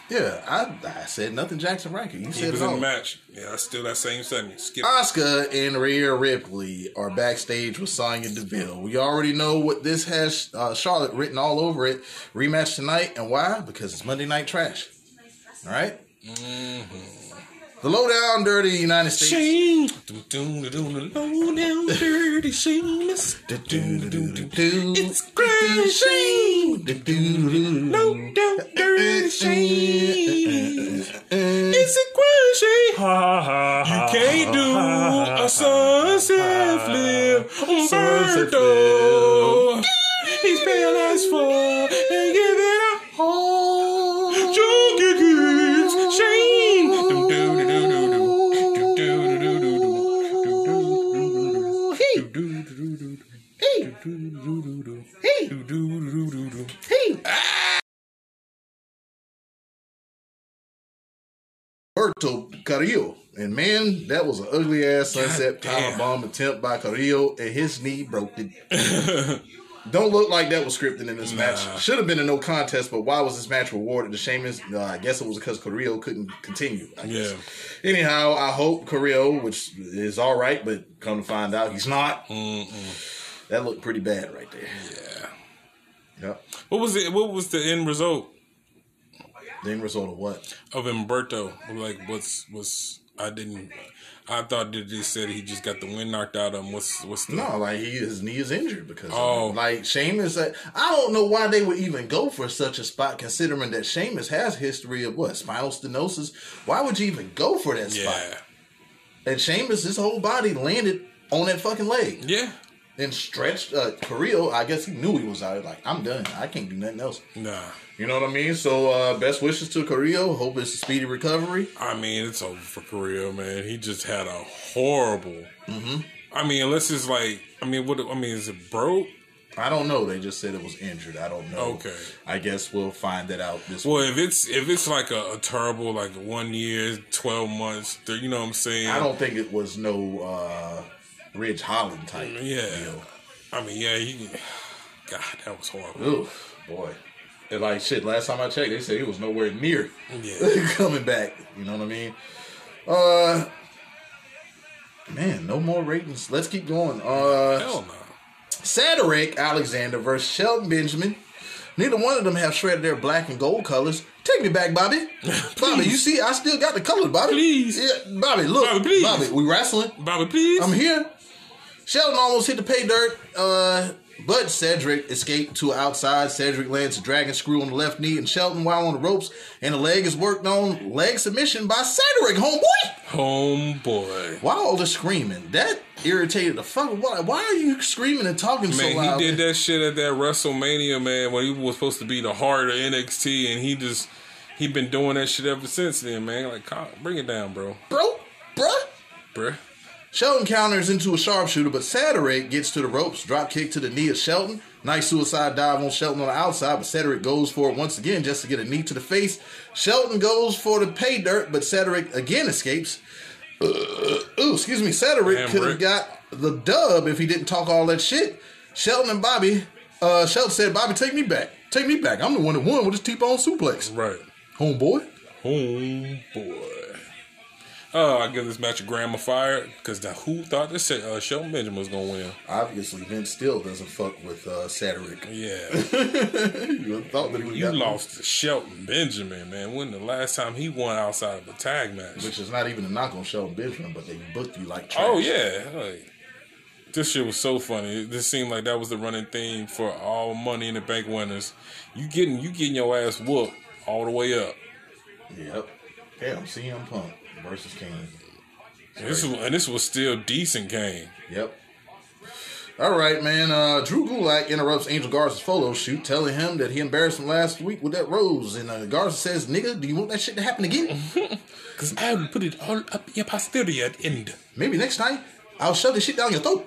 Yeah, I, I said nothing. Jaxson Ryker. You He said was in the match. Yeah, I still that same segment. Skip. Asuka and Rhea Ripley are backstage with Sonya Deville. We already know what this has uh, Charlotte written all over it. Rematch tonight, and why? Because it's Monday Night Trash. All right? The lowdown dirty United States. Shame. Doom, doom, doom, doom, low down dirty shameless. It's crashing. Low down dirty shame. It's a crashing. You can't do a sunset flip on Sunset Berto. He's pale as fuck and give it a all. Hey, Doom, doom, doom, doom, doom. hey. Berto Carrillo. And man, that was an ugly ass sunset power bomb attempt by Carrillo, and his knee broke it. (laughs) Don't look like that was scripted in this match. Should have been a no contest, but why was this match rewarded to Sheamus? Uh, I guess it was because Carrillo couldn't continue. I guess. Yeah. Anyhow, I hope Carrillo, which is all right, but come to find out he's not. That looked pretty bad right there. Yeah. Yep. What was it? What was the end result The end result of what? of Humberto? Like, what's what's I didn't. I thought that they said he just got the wind knocked out of him. What's what's the No, like he his knee is injured because Oh. like Sheamus. uh, I don't know why they would even go for such a spot, considering that Sheamus has history of what spinal stenosis. Why would you even go for that spot? yeah And Sheamus, his whole body landed on that fucking leg yeah and stretched. Uh, Carrillo, I guess he knew he was out. Like I'm done. I can't do nothing else. nah. You know what I mean? So uh, best wishes to Carrillo. Hope it's a speedy recovery. I mean, it's over for Korea, man. He just had a horrible. Mm-hmm. I mean, unless it's like, I mean, what? I mean, is it broke? I don't know. They just said it was injured. I don't know. Okay. I guess we'll find that out this Well, week. if it's if it's like a, a terrible like one year, twelve months, you know what I'm saying? I don't think it was no uh, Ridge Holland type. Yeah. deal. I mean, yeah, he. God, that was horrible. Oof, boy. And like shit, last time I checked, they said he was nowhere near Yeah. (laughs) coming back. You know what I mean? Uh man, no more ratings. Let's keep going. Uh Hell no. Cedric Alexander versus Shelton Benjamin. Neither one of them have shredded their black and gold colors. Take me back, Bobby. (laughs) Bobby, you see, I still got the colors, Bobby. Please. Yeah, Bobby, look. Bobby, please. Bobby, we wrestling. Bobby, please. I'm here. Shelton almost hit the pay dirt, uh, but Cedric escaped to outside. Cedric lands a dragon screw on the left knee, and Shelton while on the ropes, and the leg is worked on. Leg submission by Cedric, homeboy. Homeboy. Why all the screaming? That irritated the fuck. Why, why are you screaming and talking so Man, loud? he did that shit at that WrestleMania, man, when he was supposed to be the heart of NXT, and he just he been doing that shit ever since then, man. Like, bring it down, bro, bro, bruh. bruh. Shelton counters into a sharpshooter, but Cedric gets to the ropes. Drop kick to the knee of Shelton. Nice suicide dive on Shelton on the outside, but Cedric goes for it once again just to get a knee to the face. Shelton goes for the pay dirt, but Cedric again escapes. Uh, ooh, excuse me. Cedric could have got the dub if he didn't talk all that shit. Shelton and Bobby, uh, Shelton said, Bobby, take me back. Take me back. I'm the one that won with this T-bone suplex. Right. Homeboy. Homeboy. Oh, I give this match a grandma fire because who thought this uh, Shelton Benjamin was gonna win? Obviously, Vince still doesn't fuck with uh, Cedric. Yeah, (laughs) you thought that he would you lost to Shelton Benjamin, man. When the last time he won outside of a tag match? Which is not even a knock on Shelton Benjamin, but they booked you like trash. Oh yeah, like this shit was so funny. It just seemed like that was the running theme for all Money in the Bank winners. You getting you getting your ass whooped all the way up. Yep. Damn, CM Punk versus Kane. This was, and this was still decent game. Yep. All right, man. Uh, Drew Gulak interrupts Angel Garza's photo shoot, telling him that he embarrassed him last week with that rose. And uh, Garza says, "Nigga, do you want that shit to happen again? (laughs) Cause I will put it all up your posterior at end. Maybe next time I'll shove this shit down your throat."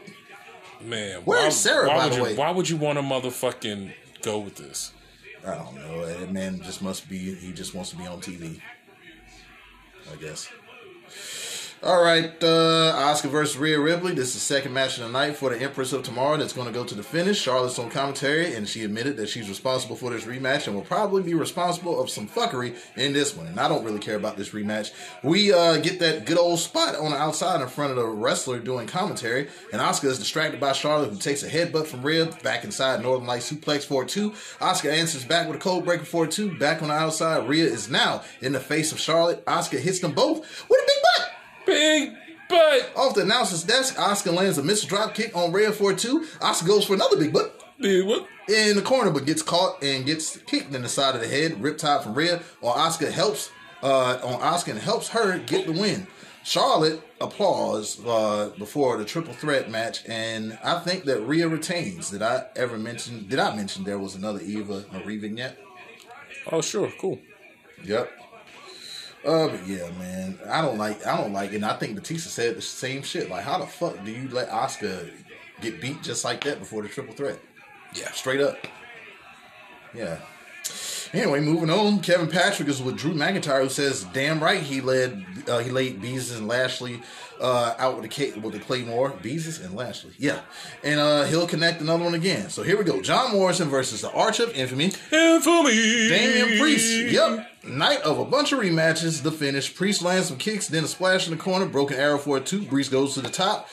Man, Where's Sarah, why by would the you, way? Why would you want to motherfucking go with this? I don't know. That man just must be. He just wants to be on TV. I guess. All right, uh, Asuka versus Rhea Ripley. This is the second match of the night for the Empress of Tomorrow that's going to go to the finish. Charlotte's on commentary, and she admitted that she's responsible for this rematch and will probably be responsible of some fuckery in this one. And I don't really care about this rematch. We uh, get that good old spot on the outside in front of the wrestler doing commentary, and Asuka is distracted by Charlotte, who takes a headbutt from Rhea back inside Northern Light suplex for two. Asuka answers back with a codebreaker for two. Back on the outside, Rhea is now in the face of Charlotte. Asuka hits them both with a big butt. Big butt. Off the announcer's desk, Asuka lands a missile drop kick on Rhea for two. Asuka goes for another big butt Big what? in the corner, but gets caught and gets kicked in the side of the head. Riptide from Rhea on Asuka helps uh, on Asuka and helps her get the win. Charlotte applause uh, before the triple threat match, and I think that Rhea retains. Did I ever mention? Did I mention there was another Eva Marie vignette? Oh, sure. Cool. Yep. Uh, but yeah, man, I don't like, I don't like, it. and I think Batista said the same shit. Like, how the fuck do you let Asuka get beat just like that before the triple threat? Yeah. Straight up. Yeah. Anyway, moving on. Kevin Patrick is with Drew McIntyre, who says, "Damn right, he led, uh, he laid Beezus and Lashley uh, out with the K- with the Claymore, Beezus and Lashley, yeah, and uh, he'll connect another one again. So here we go: John Morrison versus the Archer of Infamy, me. Damian Priest. Yep. Night of a bunch of rematches. The finish. Priest lands some kicks, then a splash in the corner. Broken arrow for a two. Priest goes to the top.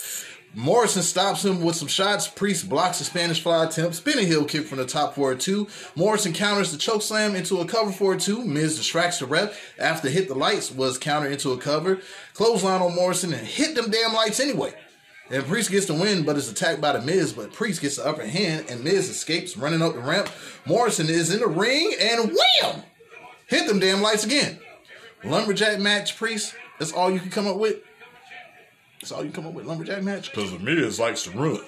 Morrison stops him with some shots. Priest blocks the Spanish fly attempt. Spinning heel kick from the top for a two. Morrison counters the choke slam into a cover for a two. Miz distracts the ref after hit the lights was countered into a cover. Clothesline on Morrison and hit them damn lights anyway. And Priest gets the win, but is attacked by the Miz. But Priest gets the upper hand, and Miz escapes running up the ramp. Morrison is in the ring, and wham! Hit them damn lights again. Lumberjack match, Priest. That's all you can come up with. That's all you come up with. Lumberjack match. Because the Miz likes to run.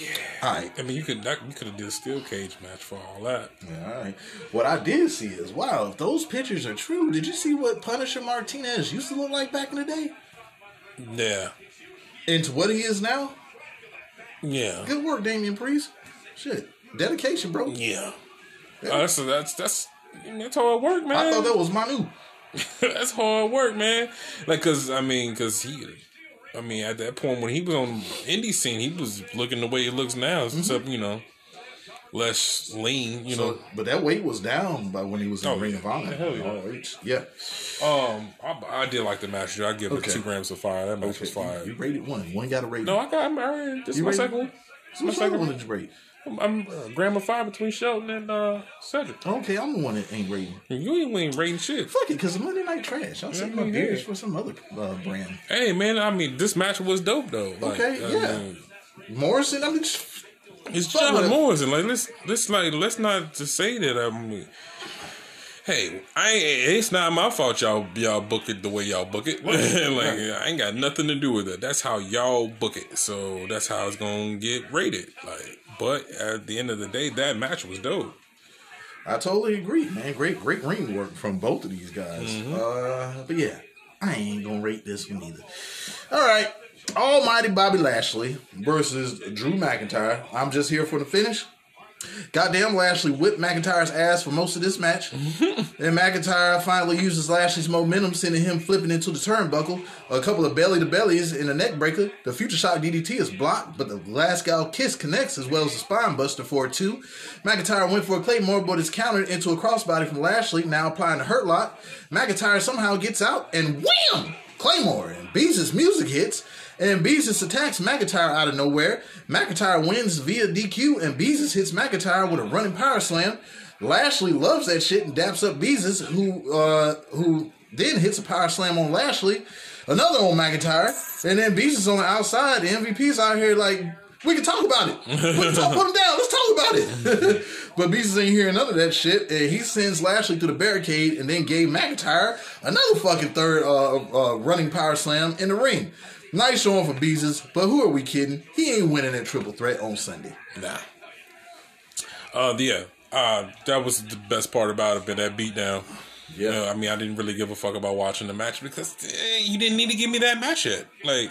Yeah. All right. I mean, you could that, you could have did a steel cage match for all that. Yeah, all right. What I did see is, wow, if those pictures are true, did you see what Punisher Martinez used to look like back in the day? Yeah. Into what he is now? Yeah. Good work, Damian Priest. Shit. Dedication, bro. Yeah. Oh, that's that's that's that's hard work, man. I thought that was Manu. (laughs) that's hard work, man. Like, cause I mean, cause he, I mean, at that point when he was on indie scene, he was looking the way he looks now, except you know, less lean. You So, but that weight was down by when he was in Oh, Ring yeah. of Honor. Hell yeah. Oh, yeah. Um, I, I did like the match. I give Okay. it two grams of fire. That match was fire. You, you rated one. One got a rating. no, I got. I, this is You my rated- second one. This is my second one one. did you rate? I'm, I'm uh, of five between Shelton and uh, Cedric. Okay, I'm the one that ain't rating. You ain't, ain't rating shit. Fuck it, because Monday Night Trash. I'll save my beers for some other uh, brand. Hey man, I mean this match was dope though. Like, Okay, I yeah. mean, Morrison, I mean, just- It's John. Morrison. Like let's let's like let's not just say that. I mean, hey, I ain't, it's not my fault y'all y'all book it the way y'all book it. (laughs) like I ain't got nothing to do with it. That's how y'all book it. So that's how it's gonna get rated. Like, but at the end of the day, that match was dope. I totally agree, man. Great, great ring work from both of these guys. Mm-hmm. Uh, but yeah, I ain't gonna rate this one either. All right, Almighty Bobby Lashley versus Drew McIntyre. I'm just here for the finish. Goddamn, Lashley whipped McIntyre's ass for most of this match. (laughs) and McIntyre finally uses Lashley's momentum, sending him flipping into the turnbuckle. A couple of belly to bellies in a neck breaker. The Future Shock DDT is blocked, but the Glasgow kiss connects as well as the spine buster for a two. McIntyre went for a claymore, but is countered into a crossbody from Lashley, now applying the hurt lock. McIntyre somehow gets out and wham! Claymore and Beezus music hits. And Beezus attacks McIntyre out of nowhere. McIntyre wins via DQ, and Beezus hits McIntyre with a running power slam. Lashley loves that shit and daps up Beezus, who uh, who then hits a power slam on Lashley. Another on McIntyre, and then Beezus on the outside. The MVP's out here like, we can talk about it. Talk, put him down. Let's talk about it. (laughs) but Beezus ain't hearing none of that shit. And he sends Lashley to the barricade and then gave McIntyre another fucking third uh, uh, running power slam in the ring. Nice showing for Beezus, but who are we kidding? He ain't winning that triple threat on Sunday. Nah. Uh, yeah. Uh, that was the best part about it, but that beatdown. Yeah. You know, I mean, I didn't really give a fuck about watching the match because eh, you didn't need to give me that match yet. Like,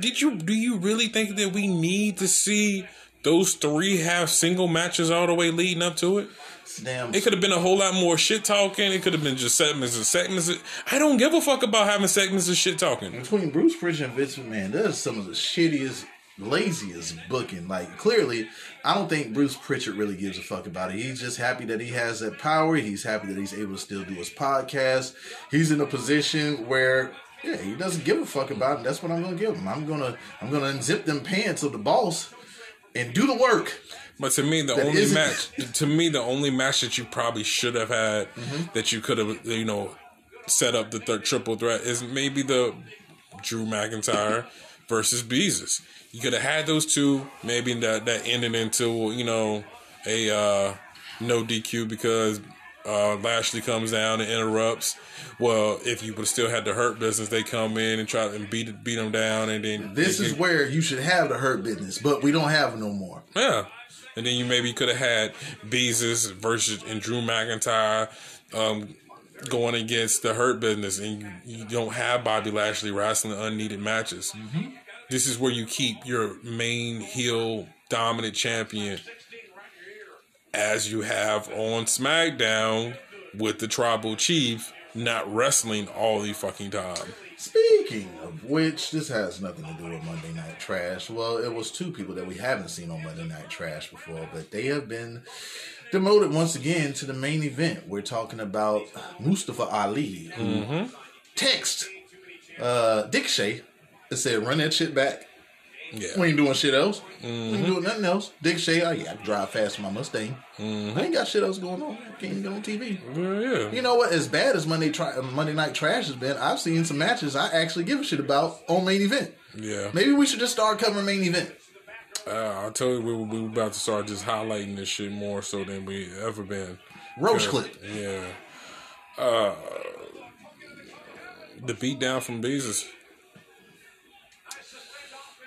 did you? Do you really think that we need to see those three have single matches all the way leading up to it? Damn. It could have been a whole lot more shit talking. It could have been just segments and segments. I don't give a fuck about having segments of shit talking. between Bruce Pritchard and Vince McMahon, that's some of the shittiest, laziest booking. Like clearly, I don't think Bruce Pritchard really gives a fuck about it. He's just happy that he has that power. He's happy that he's able to still do his podcast. He's in a position where. Yeah, he doesn't give a fuck about it. That's what I'm gonna give him. I'm gonna I'm gonna unzip them pants of the boss and do the work. But to me, the That only isn't- match, (laughs) to me, the only match that you probably should have had, Mm-hmm. that you could have, you know, set up the third triple threat is maybe the Drew McIntyre versus Beezus. You could have had those two. Maybe that that ended into you know a uh, no DQ because uh, Lashley comes down and interrupts. Well, if you would have still had the hurt business, they come in and try and beat beat them down, and then This is get- where you should have the hurt business, but we don't have no more. yeah. And then you maybe could have had Beezus versus and Drew McIntyre um, going against the Hurt Business, and you, you don't have Bobby Lashley wrestling unneeded matches. This is where you keep your main heel dominant champion, as you have on SmackDown with the Tribal Chief not wrestling all the fucking time. Speaking of which, this has nothing to do with Monday Night Trash. Well, it was two people that we haven't seen on Monday Night Trash before, but they have been demoted once again to the main event. We're talking about Mustafa Ali, who text uh, Ricochet and said, "Run that shit back. Yeah. We ain't doing shit else. We ain't doing nothing else." Ricochet, oh yeah, I drive fast in my Mustang. I ain't got shit else going on. Can't even get on TV. Yeah, yeah. You know what? As bad as Monday tri- Monday Night Trash has been, I've seen some matches I actually give a shit about on main event. Yeah. Maybe we should just start covering main event. Uh, I tell you we were, we about to start just highlighting this shit more so than we ever been. Roach clip. Yeah. Uh, the beat down from Beezus.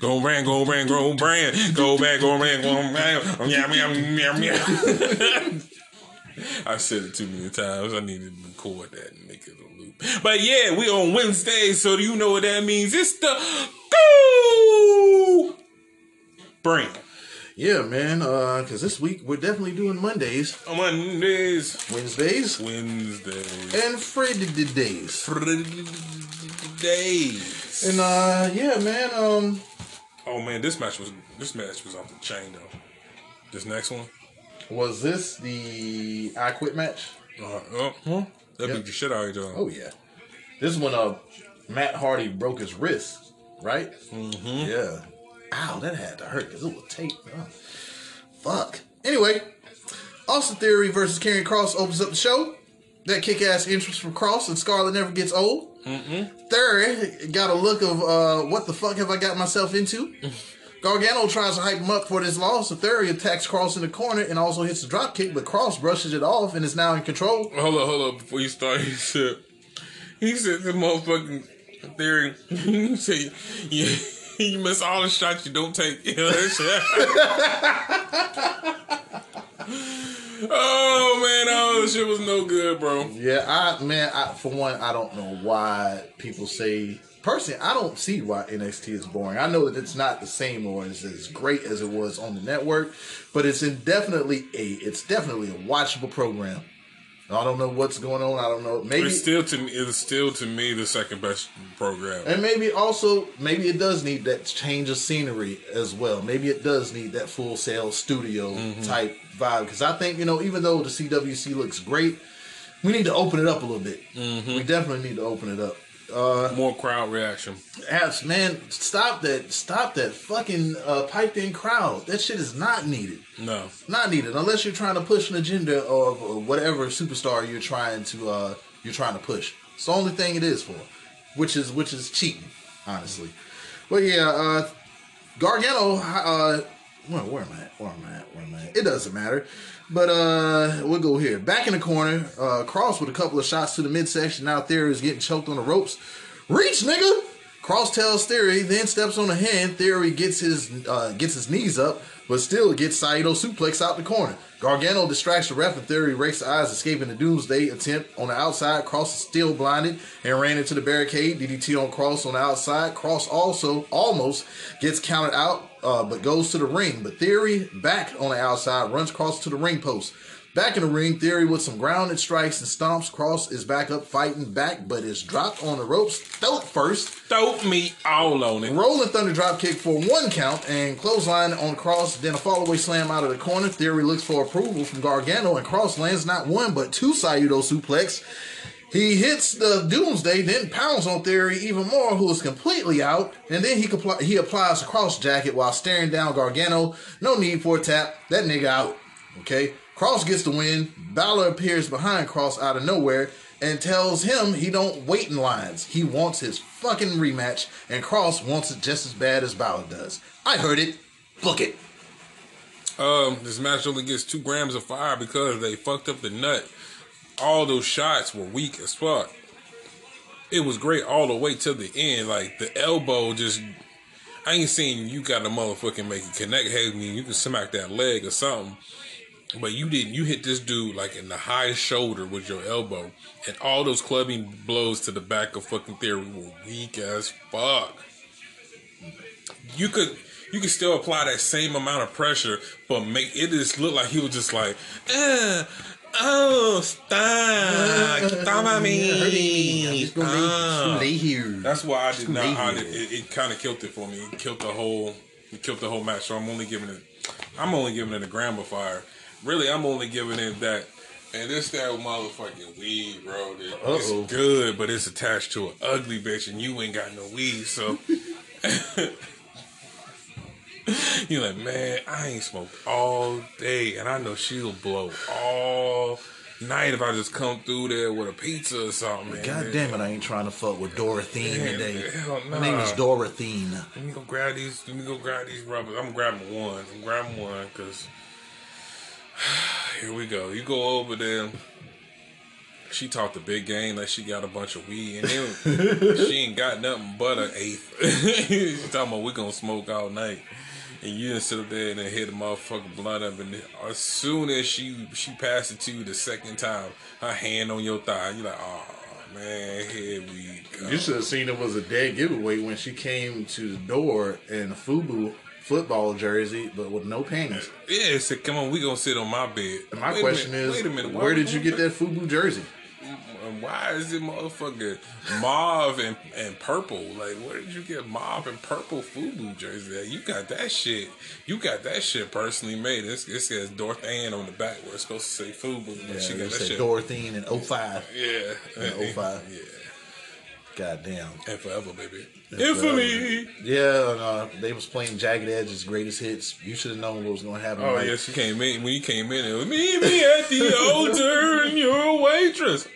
go brand, go brand, go brand, go back, go brand, go brand, yum, yum, yum, yum. I said it too many times. I needed to record that and make it a loop. But yeah, we on Wednesday, so do you know what that means? It's the go brand. Yeah, man. Uh, because this week we're definitely doing Mondays, On Mondays, Wednesdays, Wednesdays, and Friday days. Friday days. And uh, yeah, man. Um, Oh man, this match was this match was off the chain though. This next one, was this the I Quit match? uh, oh, huh? that Yep. beat the shit out of each other. Oh yeah. This one, uh, Matt Hardy broke his wrist, right? Mm-hmm. Yeah. Ow, that had to hurt because it was tape. Oh, fuck. Anyway, Austin Theory versus Karrion Kross opens up the show. That kick-ass entrance from Kross and Scarlett never gets old. Mm-hmm. Theory got a look of uh, what the fuck have I got myself into? (laughs) Gargano tries to hype him up for this loss, so Theory attacks Kross in the corner and also hits the drop kick, but Kross brushes it off and is now in control. Hold up, hold up. Before you start, (laughs) he said, he said the motherfucking theory. (laughs) he said, you, you miss all the shots you don't take. You know? Oh man, oh shit was no good, bro. Yeah, I man, I, for one, I don't know why people say. Personally, I don't see why NXT is boring. I know that it's not the same or it's as great as it was on the network, but it's in definitely a it's definitely a watchable program. I don't know what's going on. I don't know. Maybe It's still to it's still to me the second best program. and maybe also maybe it does need that change of scenery as well. Maybe it does need that full sail studio mm-hmm. type vibe because I think you know even though the CWC looks great, we need to open it up a little bit. We definitely need to open it up. More crowd reaction. Abs, man, stop that! Stop that fucking uh, piped in crowd. That shit is not needed. No, Not needed unless you're trying to push an agenda of uh, whatever superstar you're trying to uh, you're trying to push. It's the only thing it is for, which is which is cheating, honestly. But yeah, uh, Gargano uh, Where, where am I at? Where am I at? It doesn't matter. But uh we'll go here. Back in the corner, uh Kross with a couple of shots to the midsection. Now Theory is getting choked on the ropes. Reach, nigga! Kross tells Theory, then steps on the hand. Theory gets his uh, gets his knees up, but still gets Saito suplex out the corner. Gargano distracts the ref and Theory rakes the eyes, escaping the Doomsday attempt on the outside. Kross is still blinded and ran into the barricade. DDT on Kross on the outside. Kross also almost gets counted out, uh, but goes to the ring. But Theory back on the outside runs Kross to the ring post. Back in the ring, Theory with some grounded strikes and stomps. Kross is back up fighting back, but is dropped on the ropes. Throat first. Throw me all on it. Rolling Thunder drop kick for one count and clothesline on Kross, then a fallaway slam out of the corner. Theory looks for approval from Gargano and Kross lands not one but two Saito suplex. He hits the Doomsday, then pounds on Theory even more, who is completely out, and then he compli- he applies a Kross jacket while staring down Gargano. No need for a tap. That nigga out. Okay. Kross gets the win. Balor appears behind Kross out of nowhere and tells him he don't wait in lines. He wants his fucking rematch, and Kross wants it just as bad as Balor does. I heard it. Book it. Um, this match only gets two grams of fire because they fucked up the nut. All those shots were weak as fuck. It was great all the way to the end. Like the elbow just I ain't seen you got a motherfucking make it connect head me. You can smack that leg or something. But you didn't. You hit this dude like in the high shoulder with your elbow, and all those clubbing blows to the back of fucking theory were weak as fuck. You could you could still apply that same amount of pressure, but make it just look like he was just like, eh, oh, stop, (laughs) stop at me. Ah. here. That's why I did not. I it it kind of killed it for me. It killed the whole. It killed the whole match. So I'm only giving it. I'm only giving it a gram of fire. Really, I'm only giving it that. And this that motherfucking weed, bro. That, it's good, but it's attached to an ugly bitch, and you ain't got no weed, so. (laughs) (laughs) You're like, man, I ain't smoked all day, and I know she'll blow all night if I just come through there with a pizza or something. man. God damn it, I ain't trying to fuck with Dorothene Man, today. hell My name is nah. Dorothene. Let me go grab these. Let me go grab these rubbers. I'm grabbing one. I'm grabbing one because (sighs) here we go. You go over there. She talked the big game like she got a bunch of weed, and then (laughs) she ain't got nothing but an eighth. (laughs) she talking about we gonna smoke all night, and you didn't sit up there and then hit the motherfucking blunt up, and as soon as she she passed it to you the second time, her hand on your thigh, you're like, oh man, here we go. You should have seen it was a dead giveaway when she came to the door in a FUBU football jersey, but with no panties. Yeah, it said, come on, we gonna sit on my bed. And my Wait question minute, is, wait a minute, where did you get that FUBU jersey? And why is it motherfucking mauve and, and purple? Like, where did you get mauve and purple FUBU jersey at? You got that shit. You got that shit personally made. It's, it says Dorthan on the back where it's supposed to say FUBU. But Yeah, she got that shit. Dorothene in 05. yeah. In 05. Yeah. God damn. And forever, baby. And Infamy. Yeah, and, uh, they was playing Jagged Edge's greatest hits. You should have known what was going to happen. Oh, right? yes, you came in. When you came in, it was meet me at the altar and you're a waitress.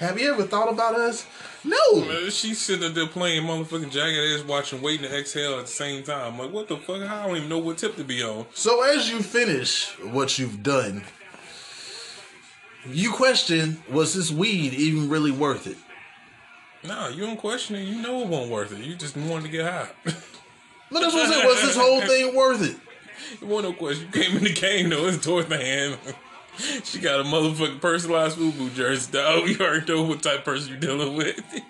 Have you ever thought about us? No. Man, She's sitting up there playing motherfucking Jagged Edge, watching Waiting to Exhale at the same time. like, what the fuck? I don't even know what tip to be on. So as you finish what you've done, you question, was this weed even really worth it? Nah, you don't question it. You know it won't worth it. You just wanted to get high. But that's what I'm saying. Was this whole thing worth it? (laughs) it wasn't no question. You came in the game though. It's towards the hand. (laughs) She got a motherfucking personalized FUBU jersey, dog. Oh, you already know what type of person you're dealing with. (laughs)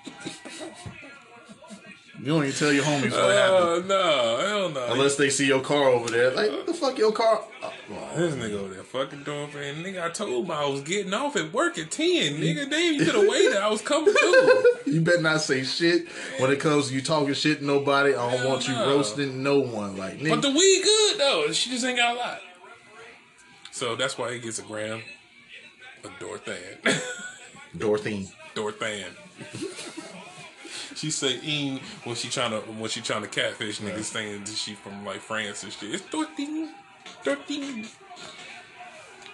You don't even tell your homies what oh, happened. Oh, no. Hell no. Unless they see your car over there. Like, what the fuck your car? Oh, (laughs) This nigga over there fucking doing thing. Nigga, I told him I was getting off at work at 10. Nigga, damn, you could have waited. I was coming through. you better not say shit when it comes to you talking shit to nobody. I don't Hell want you roasting no one. Like, But the weed good though. She just ain't got a lot. So that's why he gets a gram of Dorthan. (laughs) Dorothene. Dorthan. she say "ing" when she trying to when she trying to catfish niggas saying that she from like France and shit. It's Dorthin. Dorthin.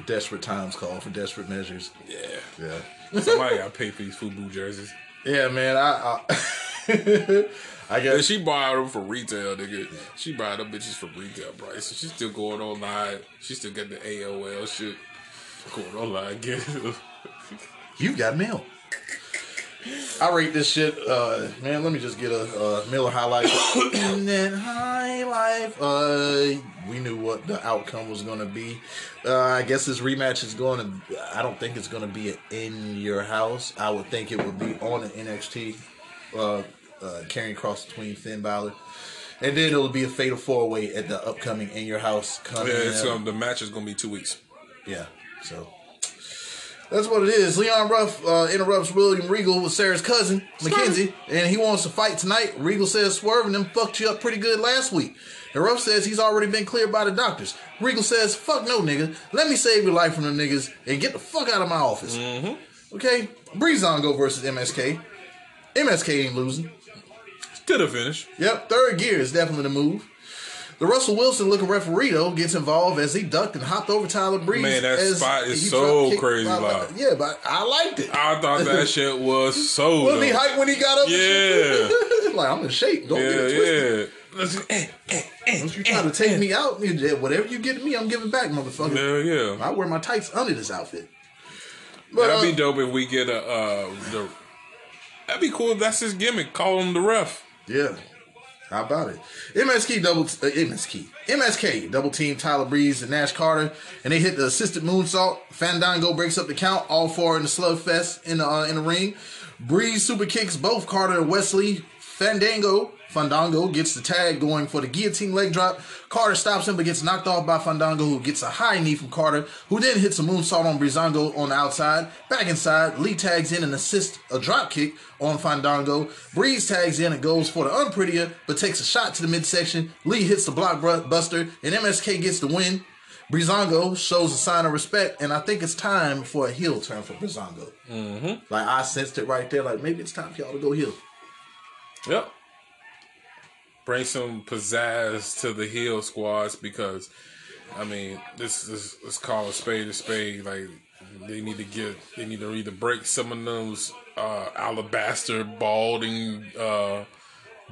Desperate times call for desperate measures. Yeah. Yeah. Somebody got to pay for these FUBU jerseys. Yeah, man. I, I (laughs) (laughs) I And guess she bought them for retail, nigga. She bought them bitches for retail price. She's still going online. She still got the AOL shit going online. Get (laughs) you got mail. I rate this shit, uh, man. Let me just get a uh, Miller High Life. (coughs) In that high life, uh, we knew what the outcome was going to be. Uh, I guess this rematch is going to. I don't think it's going to be in your house. I would think it would be on an NXT, uh, uh, Karrion Kross between Finn Balor, and then it'll be a fatal four way at the upcoming in your house coming. Yeah, in. um, the match is gonna be two weeks. Yeah, so that's what it is. Leon Ruff uh, interrupts William Regal with Sarah's cousin, Mackenzie, and he wants to fight tonight. Regal says Swerve and them fucked you up pretty good last week. And Ruff says he's already been cleared by the doctors. Regal says, fuck no, nigga. Let me save your life from them niggas and get the fuck out of my office. Okay? Breezango versus MSK. MSK ain't losing. To the finish. Yep, third gear is definitely the move. The Russell Wilson looking referee though gets involved as he ducked and hopped over Tyler Breeze. Man, that spot is so crazy loud. Yeah, but I liked it. I thought that (laughs) shit was so. Wasn't he hyped when he got up? Yeah. (laughs) like I'm in shape. Don't get Yeah, it twisted. yeah. Listen, eh, eh, eh, Don't you try to take me out? Whatever you get me, I'm giving back, motherfucker. Yeah, yeah. I wear my tights under this outfit. But That'd uh, be dope if we get a. Uh, the, that'd be cool if that's his gimmick. Call him the ref. Yeah. How about it? MSK double uh, MSK MSK double team Tyler Breeze and Nash Carter, and they hit the assisted moonsault. Fandango breaks up the count. All four in the slugfest in the uh, in the ring. Breeze super kicks both Carter and Wes Lee. Fandango Fandango gets the tag going for the guillotine leg drop. Carter stops him but gets knocked off by Fandango, who gets a high knee from Carter, who then hits a moonsault on Breezango on the outside. Back inside, Lee tags in and assists a drop kick on Fandango. Breeze tags in and goes for the unprettier, but takes a shot to the midsection. Lee hits the blockbuster, and MSK gets the win. Breezango shows a sign of respect, and I think it's time for a heel turn for Breezango. Mm-hmm. Like I sensed it right there. Like maybe it's time for y'all to go heel. Yep. Bring some pizzazz to the heel squads because, I mean, this this let's call a spade a spade. Like they need to get they need to either break some of those uh, alabaster balding uh,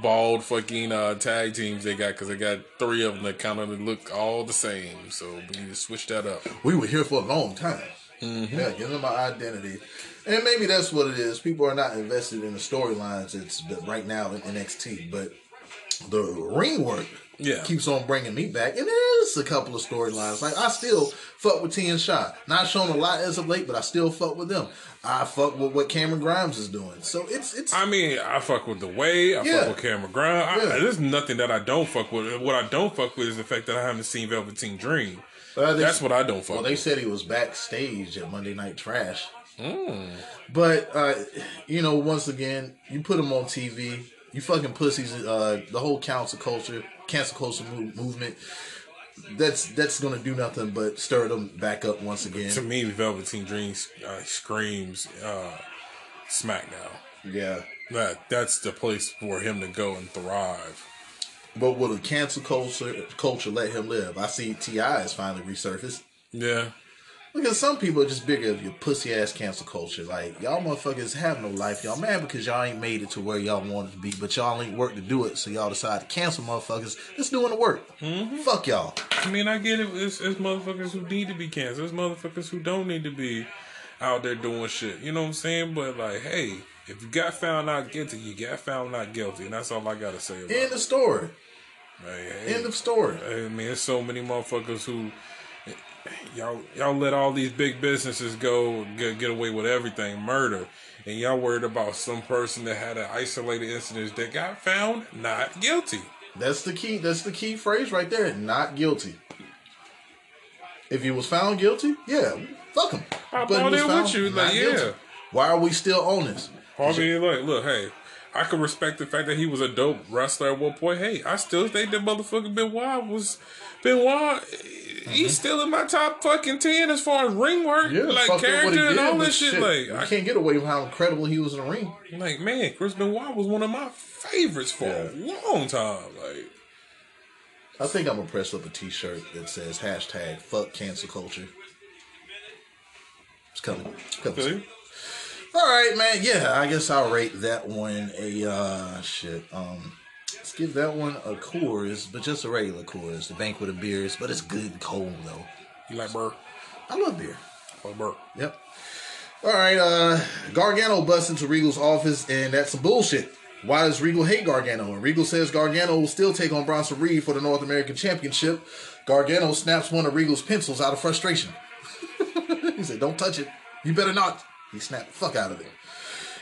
bald fucking uh, tag teams they got because they got three of them that kind of look all the same. So we need to switch that up. we were here for a long time. Yeah, give them my identity. And maybe that's what it is. People are not invested in the storylines. It's right now in NXT, but the ring work Yeah. keeps on bringing me back. And there's a couple of storylines. Like I still fuck with T and Shot. Not shown a lot as of late, but I still fuck with them. I fuck with what Cameron Grimes is doing. So it's it's I mean, I fuck with the way I Yeah. fuck with Cameron Grimes. I, Yeah. There's nothing that I don't fuck with. What I don't fuck with is the fact that I haven't seen Velveteen Dream. Uh, they- That's what I don't fuck Well, they with. said he was backstage at Monday Night Trash. Mm. But uh, you know, once again, you put him on TV. You fucking pussies. Uh, the whole council culture, cancel culture move, movement. That's that's gonna do nothing but stir them back up once again. To me, Velveteen Dream uh, screams uh, SmackDown. Yeah. That that's the place for him to go and thrive. But will the cancel culture culture let him live? I see Ti has finally resurfaced. Yeah, Because some people are just bigger of your pussy ass cancel culture. Like y'all motherfuckers have no life. Y'all mad because y'all ain't made it to where y'all wanted to be, but y'all ain't work to do it. So y'all decide to cancel motherfuckers. That's doing the work. Mm-hmm. Fuck y'all. I mean, I get it. It's, it's motherfuckers who need to be canceled. It's motherfuckers who don't need to be out there doing shit. You know what I'm saying? But like, hey, if you got found not guilty, you got found not guilty, and that's all I gotta say about End of story. Like, hey, End of story. I mean, there's so many motherfuckers who y'all y'all let all these big businesses go get, get away with everything, murder, and y'all worried about some person that had an isolated incident that got found not guilty. That's the key. That's the key phrase right there. Not guilty. If he was found guilty, yeah, fuck him. I But he was found with you, not like, guilty. Why are we still on this? I mean, look, look, hey, I can respect the fact that he was a dope wrestler at one point. Hey, I still think that motherfucker Benoit was Benoit. He's still in my top fucking ten as far as ring work, Mm-hmm. Yeah, like fucked up what he character and all but this shit. you I can't get away from how incredible he was in the ring. Like man, Chris Benoit was one of my favorites for a long time. Like, I think I'm gonna press up a T-shirt that says hashtag Fuck Cancel Culture. It's coming. It's coming. see? All right, man. Yeah, I guess I'll rate that one a uh shit. Um, let's give that one a Coors, but just a regular Coors. the banquet of beers. But it's good and cold though. You like burr? I love beer. Or burr? Yep. All right, uh, Gargano busts into Regal's office, and that's some bullshit. Why does Regal hate Gargano? And Regal says Gargano will still take on Bronson Reed for the North American Championship. Gargano snaps one of Regal's pencils out of frustration. (laughs) he said, Don't touch it. You better not. He snapped the fuck out of it.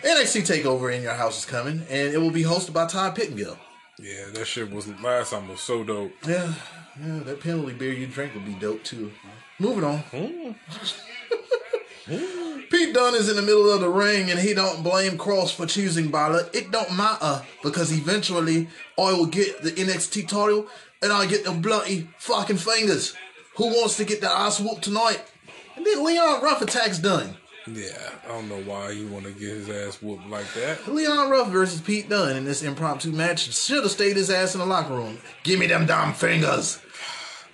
NXT TakeOver in Your House is coming, and it will be hosted by Todd Pettengill. Yeah, that shit was last time was so dope. Yeah, yeah, that penalty beer you drink would be dope too. Moving on. Hmm. (laughs) Pete Dunne is in the middle of the ring and he don't blame Kross for choosing Balor. It don't matter because eventually I will get the NXT title and I get the bloody fucking fingers. Who wants to get that ass whooped tonight? And then Leon Ruff attacks Dunne. Yeah, I don't know why he want to get his ass whooped like that. Leon Ruff versus Pete Dunne in this impromptu match should have stayed his ass in the locker room. Give me them damn fingers.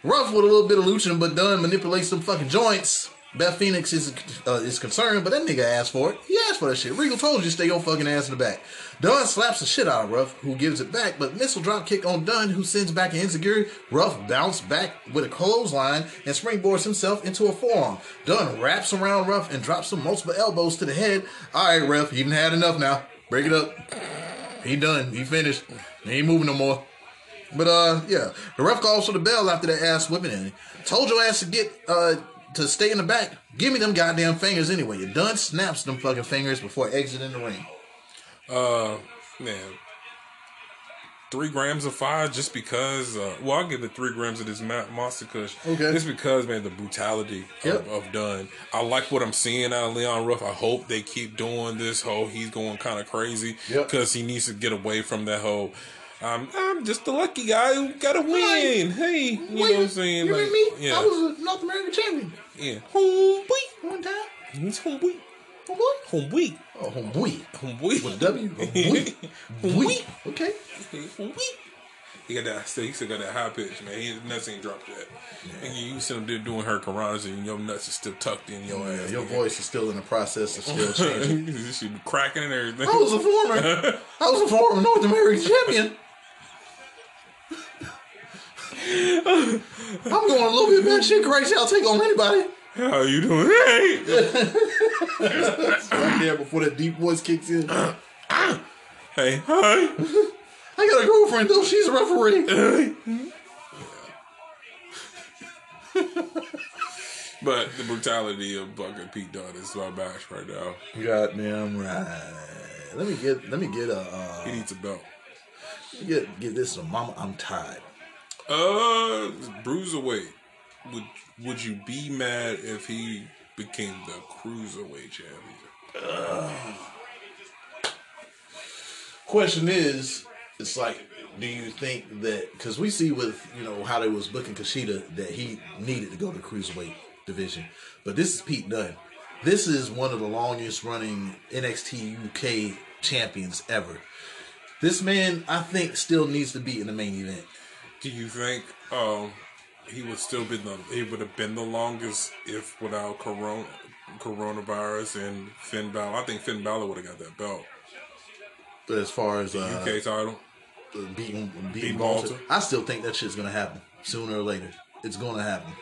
Ruff with a little bit of luching, but Dunne manipulates some fucking joints. Beth Phoenix is uh, is concerned, but that nigga asked for it. He asked for that shit. Regal told you stay your fucking ass in the back. Dunne slaps the shit out of Ruff, who gives it back, but missile drop kick on Dunne, who sends back an enzuigiri. Ruff bounced back with a clothesline and springboards himself into a forearm. Dunne wraps around Ruff and drops some multiple elbows to the head. All right, Ruff, done had enough now. Break it up. He done. He finished. He ain't moving no more. But uh, yeah, the ref calls for the bell after that ass whipping in. Told your ass to get uh to stay in the back. Give me them goddamn fingers anyway. You done snaps them fucking fingers before exiting the ring. Uh, man, three grams of fire just because. Uh, well, I'll give it three grams of this monster kush. Okay. Just because, man, the brutality Yep. of, of Dunne. I like what I'm seeing out of Leon Ruff. I hope they keep doing this whole. He's going kind of crazy Yep. because he needs to get away from that whole. Um, I'm just the lucky guy who got to win. Hey, you know what I'm saying? You like, me? yeah, I was a North American champion yeah. Homeboy, one time. he's homeboy, Homeboy. homeboy, Oh, homeboy. homeboy. With a W. Homeboy. (laughs) Homeboy. Okay. He got that. Still, he still got that high pitch, man. His nuts ain't dropped yet. And you, you see him there doing hurricanranas, and your nuts are still tucked in your Yeah, ass. your nigga. voice is still in the process of still (laughs) changing. this shit be cracking and everything. I was a former. I was a former North American champion. (laughs) I'm going a little bit batshit crazy. I'll take on anybody. How are you doing? Hey, Right there before that deep voice kicks in. Hey, hi. I got a girlfriend though. She's a referee. But the brutality of Bucket Pete Dunne is my match right now. Goddamn right. Let me get. Let me get a. Uh, He needs a belt. get get this. One. Mama, I'm tired. Uh, bruiserweight. Would Would you be mad if he became the cruiserweight champion? Question is, it's like, do you think that because we see with you know how they was booking Kushida that he needed to go to cruiserweight division, but this is Pete Dunne. This is one of the longest running NXT UK champions ever. This man, I think, still needs to be in the main event. Do you think um, he would still been the he would have been the longest if without corona coronavirus and Finn Balor? I think Finn Balor would have got that belt, But as far as uh, UK title. beating, beating Beating Walter, Walter. I still think that shit's gonna happen sooner or later. It's gonna happen.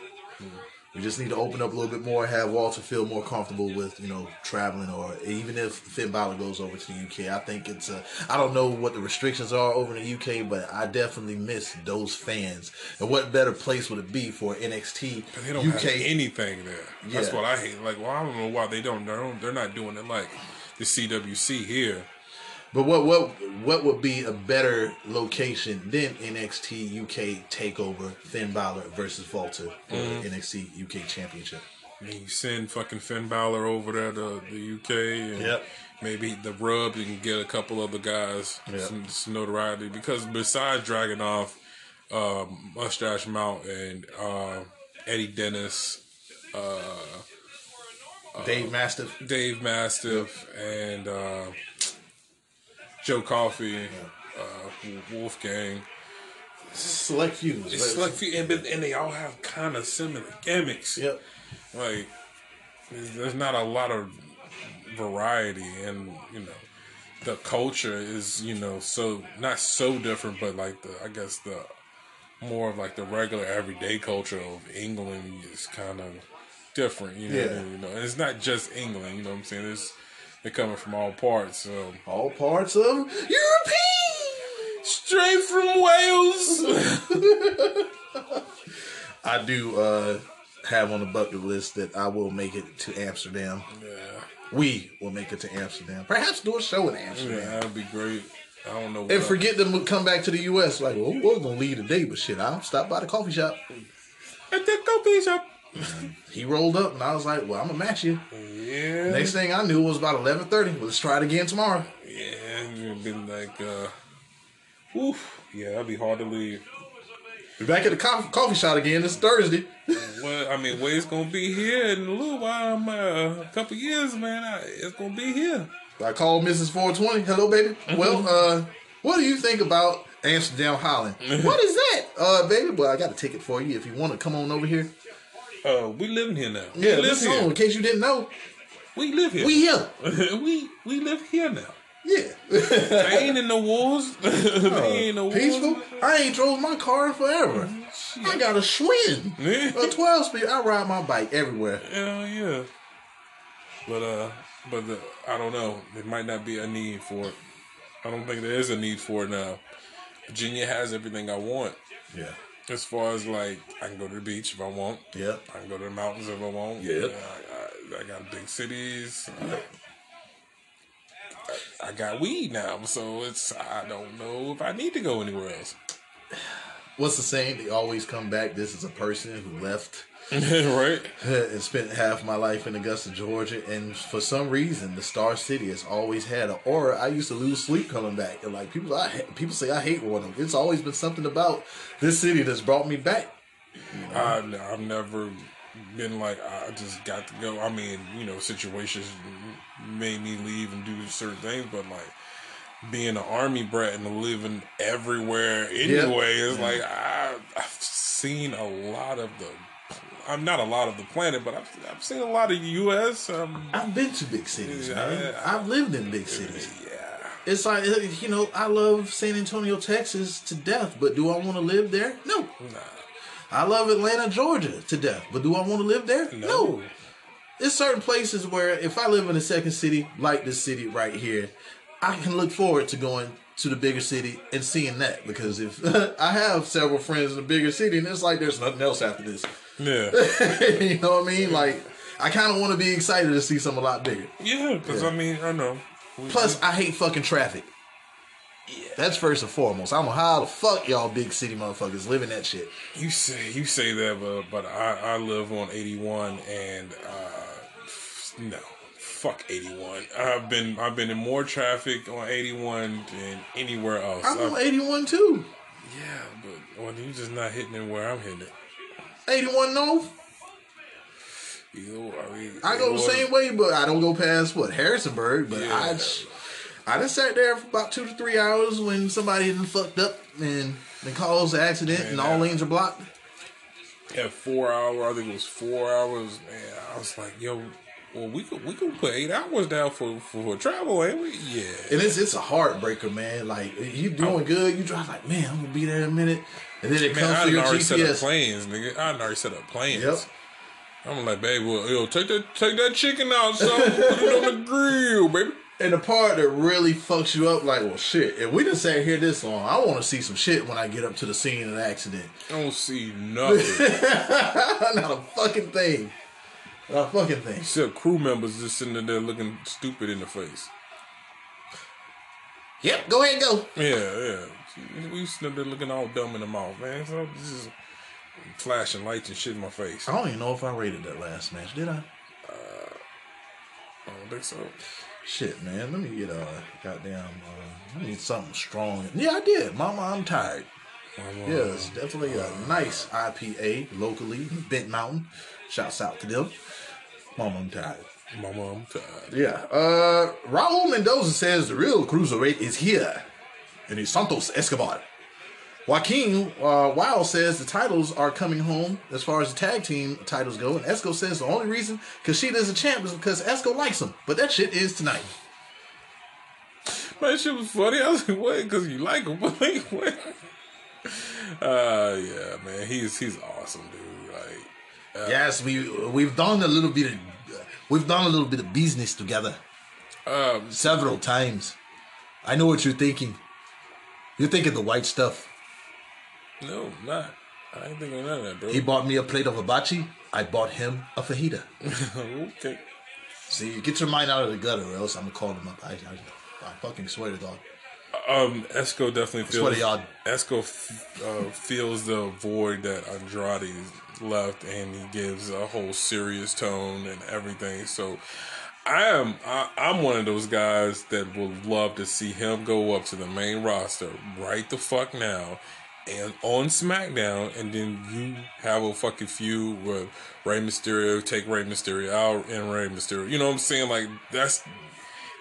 We just need to open up a little bit more, have Walter feel more comfortable with, you know, traveling, or even if Finn Balor goes over to the UK. I think it's, uh, I don't know what the restrictions are over in the UK, but I definitely miss those fans. And what better place would it be for NXT But they don't UK? have anything there. That's Yeah. what I hate. Like, well, I don't know why they don't. They're not doing it like the CWC here. But what what what would be a better location than NXT UK Takeover Finn Balor versus Walter for Mm-hmm. the NXT UK Championship? And you send fucking Finn Balor over there to the UK, and Yep. maybe the rub you can get a couple other guys Yep. some, some notoriety. Because besides dragging off uh, Mustache Mount and uh, Eddie Dennis, Dave Mastiff. Dave Mastiff, and uh, Joe Coffey, uh, Wolfgang. Select few. It's like, and, but- and they all have kind of similar gimmicks. Yep. Like, there's, there's not a lot of variety and you know the culture is you know so not so different, but like the I guess the more of like the regular everyday culture of England is kind of different. You know, Yeah. you know, and it's not just England. You know what I'm saying? It's they're coming from all parts. So All parts of European. straight from Wales. (laughs) I do uh, have on the bucket list that I will make it to Amsterdam. yeah, We will make it to Amsterdam. Perhaps do a show in Amsterdam. yeah, that'd be great. I don't know. And forget them to come back to the U.S. Like, well, we're gonna leave today, but shit, I'll stop by the coffee shop. at the coffee shop. He rolled up, and I was like, well, I'm gonna match you. Yeah. Next thing I knew was about 11:30. Let's try it again tomorrow. Yeah, it's been like, uh, oof. Yeah, that'd be hard to leave. Be back at the coffee, coffee shop again this Thursday. (laughs) Well, I mean, Wade's gonna be here in a little while, man. A couple years, man. I, it's gonna be here. I called Mrs. 420. Hello, baby. Well, uh, what do you think about Amsterdam Holland? (laughs) what is that, uh, baby? Well, I got a ticket for you if you want to come on over here. Uh, we living here now. Yeah, we live here. in case you didn't know, We live here. we here. (laughs) we we live here now. Yeah, They ain't in the wars. (laughs) they (laughs) ain't in the wars. peaceful. I ain't drove my car in forever. I got a Schwinn, a 12 speed. I ride my bike everywhere. Hell yeah. But uh, but the, I don't know. There might not be a need for it. I don't think there is a need for it now. Virginia has everything I want. Yeah, As far as like, I can go to the beach if I want. yeah. I can go to the mountains if I want. Yep. I, I, I got big cities. I, I got weed now, so it's I don't know if I need to go anywhere else. What's the saying? They always come back. This is a person who left (laughs) right? (laughs) and spent half my life in Augusta, Georgia, and for some reason, the Star City has always had an aura. I used to lose sleep coming back, and like people, I people say I hate Warden. It's always been something about this city that's brought me back. I, I've never been like I just got to go. I mean, you know, situations made me leave and do certain things, but like being an army brat and living everywhere anyway is mm-hmm. like I, I've seen a lot of the. I'm not a lot of the planet, but I've, I've seen a lot of the U.S. Um, I've been to big cities, man. Yeah. I've lived in big cities. yeah, It's like you know, I love San Antonio, Texas to death, but do I want to live there? No. nah, I love Atlanta, Georgia to death, but do I want to live there? no. There's certain places where if I live in a second city, like this city right here, I can look forward to going to the bigger city and seeing that because if (laughs) I have several friends in the bigger city and it's like there's nothing else after this. Yeah, (laughs) you know what I mean? Like I kind of want to be excited to see something a lot bigger. yeah. Because I mean, I know. We- Plus, I hate fucking traffic. Yeah. That's first and foremost. I don't know how the fuck y'all big city motherfuckers living that shit. You say you say that, but but I, I live on eighty one, and uh, no, fuck eighty one. I've been I've been in more traffic on eighty one than anywhere else. I'm on 81 too. yeah, but well, you're just not hitting it where I'm hitting it. 81 North. Either way, I, mean, I go the same way, but I don't go past what Harrisonburg. But Yeah. I, I just sat there for about two to three hours when somebody done fucked up and they caused an accident and all lanes are blocked. At four hour, I think it was four hours. Man, I was like, yo. Well, we could we could put eight hours down for for travel, ain't we? Yeah. And it's it's a heartbreaker, man. Like you doing good, you drive like, man, I'm gonna be there in a minute, and then it Man, comes I to your already set up GPS. plans, nigga. I already set up plans. Yep. I'm like, babe, well, yo, take that, take that chicken out, son. Put it on the (laughs) grill, baby. And the part that really fucks you up, like, well, shit. If we just sat here this long, I want to see some shit when I get up to the scene of the accident. I don't see nothing (laughs) Not a fucking thing. Not a fucking thing. except crew members just sitting there looking stupid in the face. Yep, go ahead go. Yeah, yeah. We sitting there looking all dumb in the mouth, man. So this is flashing lights and shit in my face. I don't even know if I rated that last match, did I? Uh, I don't think so. Shit, man. Let me get a goddamn. Uh, I need something strong. Yeah, I did. Mama, I'm tired. I'm, uh, Yeah, it's definitely a nice IPA locally, Bent Mountain. Shouts out to them. Mama, I'm tired. My mom tired. Yeah. Uh, Raul Mendoza says the real cruiserweight is here, and it's Santos Escobar. Joaquin uh, Wilde says the titles are coming home as far as the tag team titles go, and Esco says the only reason Kushida a champ is because Esco likes him. But that shit is tonight. Man, that shit was funny. (laughs) I was like, what? Because you like him. But (laughs) like, what? (laughs) Uh, yeah, man. He's he's awesome, dude. Like, yes, we we've done a little bit of we've done a little bit of business together um, several times. I know what you're thinking. You're thinking the white stuff. no, not. I ain't thinking none of that, bro. He bought me a plate of hibachi. I bought him a fajita. (laughs) okay. See, get your mind out of the gutter, or else I'm gonna call him up. I, I, I fucking swear to God. Um, Esco definitely feels. y'all- Esco f- uh, feels the void that Andrade left, and he gives a whole serious tone and everything. So, I am I, I'm one of those guys that would love to see him go up to the main roster right the fuck now. And on SmackDown, and then you have a fucking feud with Rey Mysterio, take Rey Mysterio out, and Rey Mysterio. You know what I'm saying? Like that's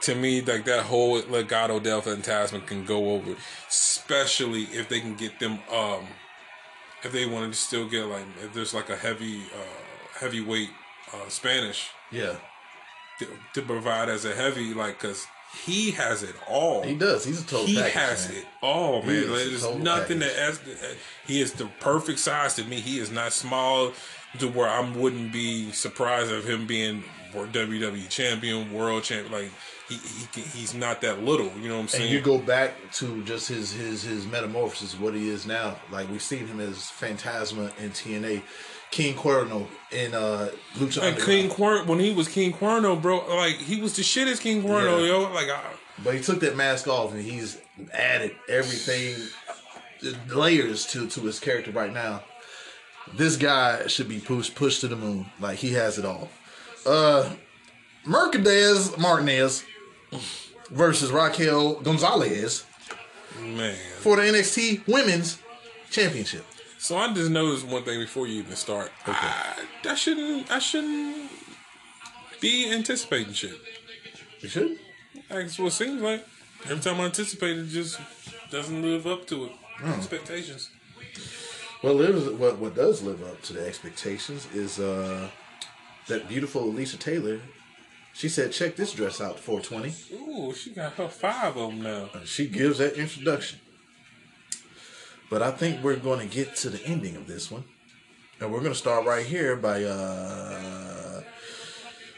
to me, like that whole Legado del Fantasma can go over, especially if they can get them. Um, if they wanted to still get like, if there's like a heavy, uh, heavyweight uh, Spanish Yeah, to, to provide as a heavy, like, cause he has it all. he does. He's a total. He package, has man. it all, man. Like, There's nothing package. that as he is the perfect size to me. He is not small to where I wouldn't be surprised of him being WWE champion, world champion. Like he, he he's not that little. You know what I'm saying? And you go back to just his his his metamorphosis, what he is now. Like we've seen him as Phantasma in TNA, King Cuerno in uh, Lucha and King Cuerno, when he was King Cuerno, bro, like he was the shit as King Cuerno, Yeah. yo. Like I, But he took that mask off and he's added everything, layers to to his character right now. This guy should be pushed pushed to the moon. Like he has it all. Uh, Mercedes Martinez versus Raquel Gonzalez man. for the NXT Women's Championship. So I just noticed one thing before you even start. I, I shouldn't. I shouldn't be anticipating shit. You should. That's what it seems like. Every time I anticipate it, just doesn't live up to it. Expectations. What lives, what what does live up to the expectations is uh that beautiful Alicia Taylor. She said, "Check this dress out, 420." Ooh, she got her five of them now. She gives that introduction. But I think we're going to get to the ending of this one, and we're going to start right here by uh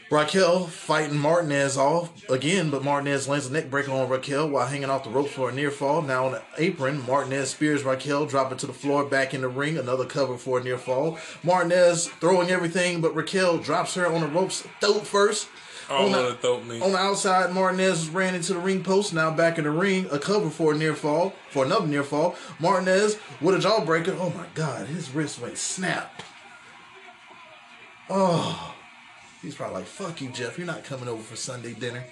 Raquel fighting Martinez off again, but Martinez lands a neck breaker on Raquel while hanging off the ropes for a near fall. Now on the apron, Martinez spears Raquel, dropping to the floor, back in the ring. Another cover for a near fall. Martinez throwing everything, but Raquel drops her on the ropes, throat first. All On the- of the on the outside, Martinez ran into the ring post. Now back in the ring, a cover for a near fall, for another near fall. Martinez with a jawbreaker. Oh my God, his wrist went snap. Oh, he's probably like, "Fuck you, Jeff. You're not coming over for Sunday dinner."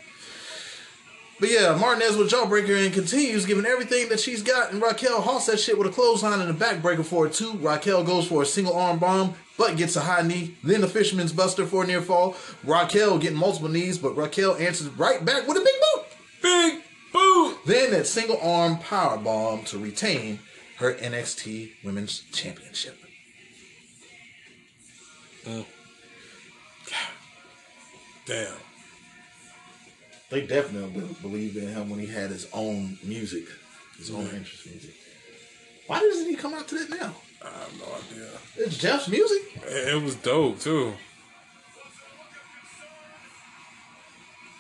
But yeah, Martinez with jawbreaker and continues giving everything that she's got. And Raquel halts that shit with a clothesline and a backbreaker for a two. Raquel goes for a single arm bomb, but gets a high knee. Then the fisherman's buster for a near fall. Raquel getting multiple knees, but Raquel answers right back with a big boot. Big boot. Then that single arm power bomb to retain her NXT Women's Championship. Uh, damn. They definitely believed in him when he had his own music, his own interest music. Why doesn't he come out to that now? I have no idea. It's Jeff's music. It was dope too.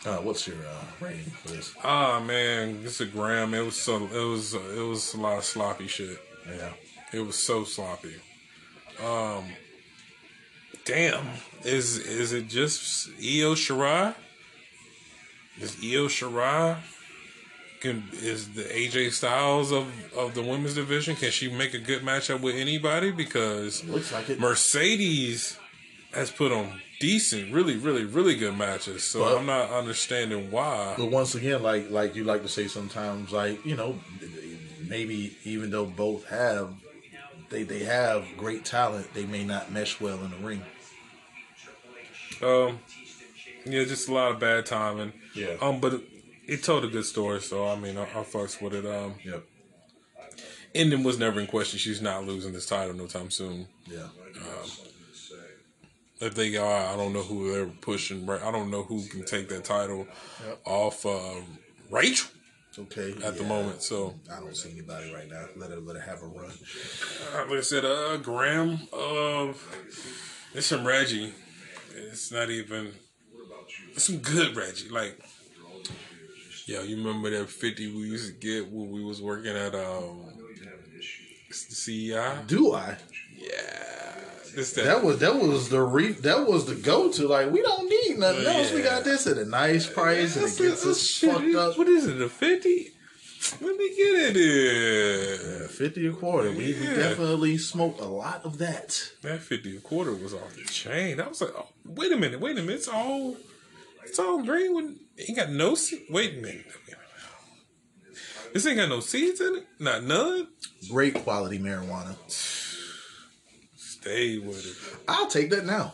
Uh, what's your uh, rating for this? Ah man, it's a gram. It was so. It was. It was a lot of sloppy shit. Yeah. It was so sloppy. Um, damn. Is is it just Io Shirai? Is Io Shirai? Can is the AJ Styles of of the women's division? Can she make a good matchup with anybody? Because Looks like it. Mercedes has put on decent, really, really, really good matches. So Well- I'm not understanding why. But once again, like like you like to say sometimes, like you know, maybe even though both have they they have great talent, they may not mesh well in the ring. Um, yeah, just a lot of bad timing. Yeah. Um, but it, told a good story, so I mean, I, I fucks with it. Um, Yep. ending was never in question. She's not losing this title no time soon. Yeah. If they go, I don't know who they're pushing. right- I don't know who can take that title off uh, Raquel Okay. at the moment. So, I don't see anybody right now. Let her let her have a run. uh, like I said, uh, Graham, uh, it's some Reggie. It's not even. It's some good Reggie. Like, yo, you remember that fifty we used to get when we was working at um, CEI? Do I? Yeah, this that. That was that was the re that was the go to. Like we don't need nothing else. We got this at a nice price and it gets us shit. fucked up. What is it? A fifty? Let me get it in. Fifty a quarter. We, we Yeah. definitely smoked a lot of that. That fifty a quarter was off the chain. I was like, oh, wait a minute, wait a minute. It's all, it's all green. When ain't got no seed. Wait a minute. This ain't got no seeds in it. Not none. Great quality marijuana. Stay with it. I'll take that now.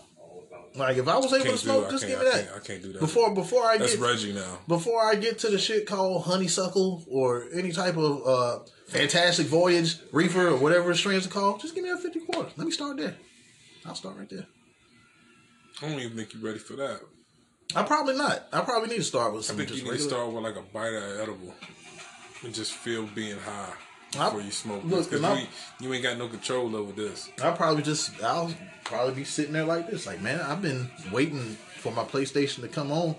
Like if I was able to do smoke. Just give me I that. can't- I can't do that. Before before I That's get Reggie now. before I get to the shit called honeysuckle or any type of uh fantastic voyage reefer or whatever strains are called, just give me that fifty quarter. Let me start there. I'll start right there. I don't even think you're ready for that. I probably not. I probably need to start with I some think you just need to start with like a bite of edible and just feel being high I- before you smoke. look, Because you, you ain't got no control over this. I'll probably just I'll probably be sitting there like this, like man, I've been waiting for my PlayStation to come on.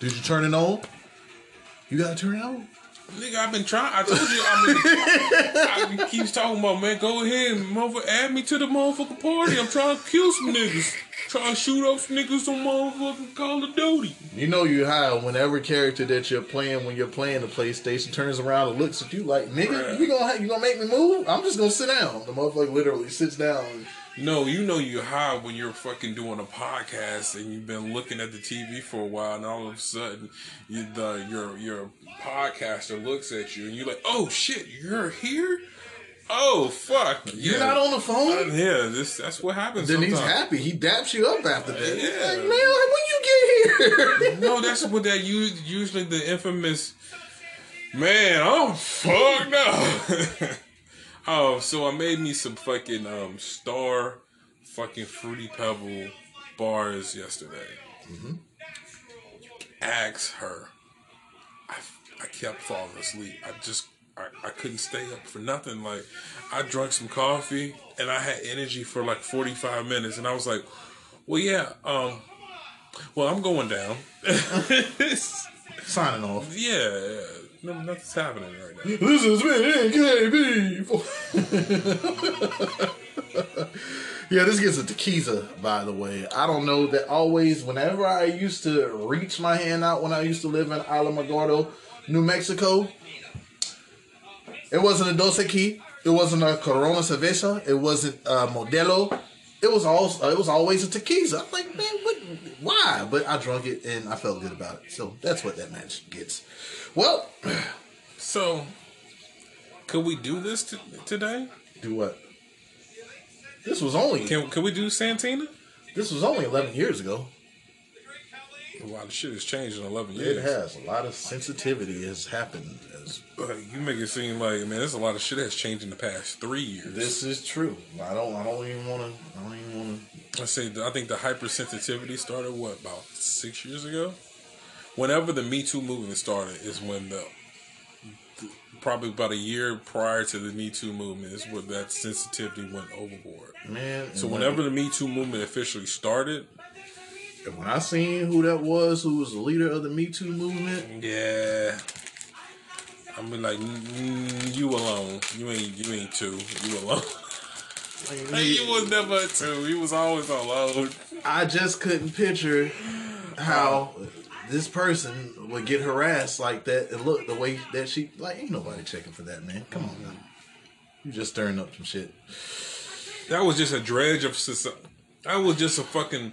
Did you turn it on? You gotta turn it on. Nigga, I've been trying. I told you. I mean, I keeps talking about man. Go ahead, and motherfucker, add me to the motherfucking party. I'm trying to kill some niggas. Trying to shoot up niggas on motherfucking Call of Duty. You know you high whenever character that you're playing when you're playing the PlayStation turns around and looks at you like, nigga, you gonna you gonna make me move? I'm just gonna sit down. The motherfucker literally sits down. No, you know you high when you're fucking doing a podcast and you've been looking at the TV for a while, and all of a sudden, you, the your your podcaster looks at you and you're like, "Oh shit, you're here." Oh fuck! You're yeah. not on the Uh, phone. yeah, this that's what happens. Then he's happy. He daps you up after that. Yeah. like, man, when you get here? No, that's what that usually the infamous. Man, I'm fucked up. (laughs) oh, so I made me some fucking um star, fucking fruity pebble bars yesterday. Ask her. I, I kept falling asleep. I just I, I couldn't stay up for nothing. Like I drank some coffee and I had energy for like forty five minutes, and I was like, well, yeah, um, well, I'm going down. (laughs) Signing off. Yeah. No, nothing's happening right now. This is me, yeah, this gets a tequila, by the way. I don't know that always, whenever I used to reach my hand out when I used to live in Alamogordo, New Mexico, it wasn't a Dos Equis, it wasn't a Corona Cerveza, it wasn't a Modelo. It was all. It was always a tequila. I'm like, man, what? Why? But I drunk it and I felt good about it. So that's what that match gets. Well, (clears throat) So, could we do this t- today? do what? This was only Can can we do Santina? this was only eleven years ago. A lot of shit has changed in eleven years. It has a lot of sensitivity has happened. As But you make it seem like man, there's a lot of shit that's changed in the past three years. this is true. I don't. I don't even want to. I don't even want to. I say I think the hypersensitivity started what about six years ago. Whenever the Me Too movement started is when the probably about a year prior to the Me Too movement is where that sensitivity went overboard. Man, So whenever the Me Too movement officially started, and when I seen who that was, who was the leader of the Me Too movement, yeah, I'm be like, mm, you alone. You ain't you ain't two. You alone. (laughs) Hey, you was never a two. You was always alone. I just couldn't picture how this person would get harassed like that and look the way that she like. Ain't nobody checking for that, man. Come on, man. You just stirring up some shit. That was just a dredge of society. That was just a fucking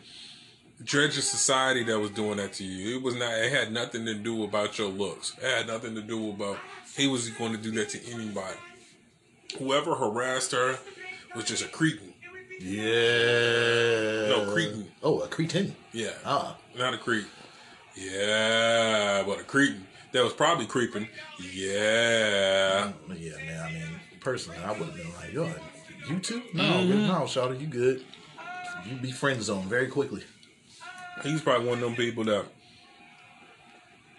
dredge of society that was doing that to you. It was not. It had nothing to do about your looks. It had nothing to do about. He was going to do that to anybody. Whoever harassed her was just a cretin. Yeah. No, cretin. Oh, a cretin. Yeah. Ah. Not a creep. Yeah, but a cretin That was probably creeping. Yeah. Yeah, man. I mean, personally, I would have been like, yo, you too? No, Mm-hmm. no, Shawty, you good. You be friend zone very quickly. He's probably one of them people that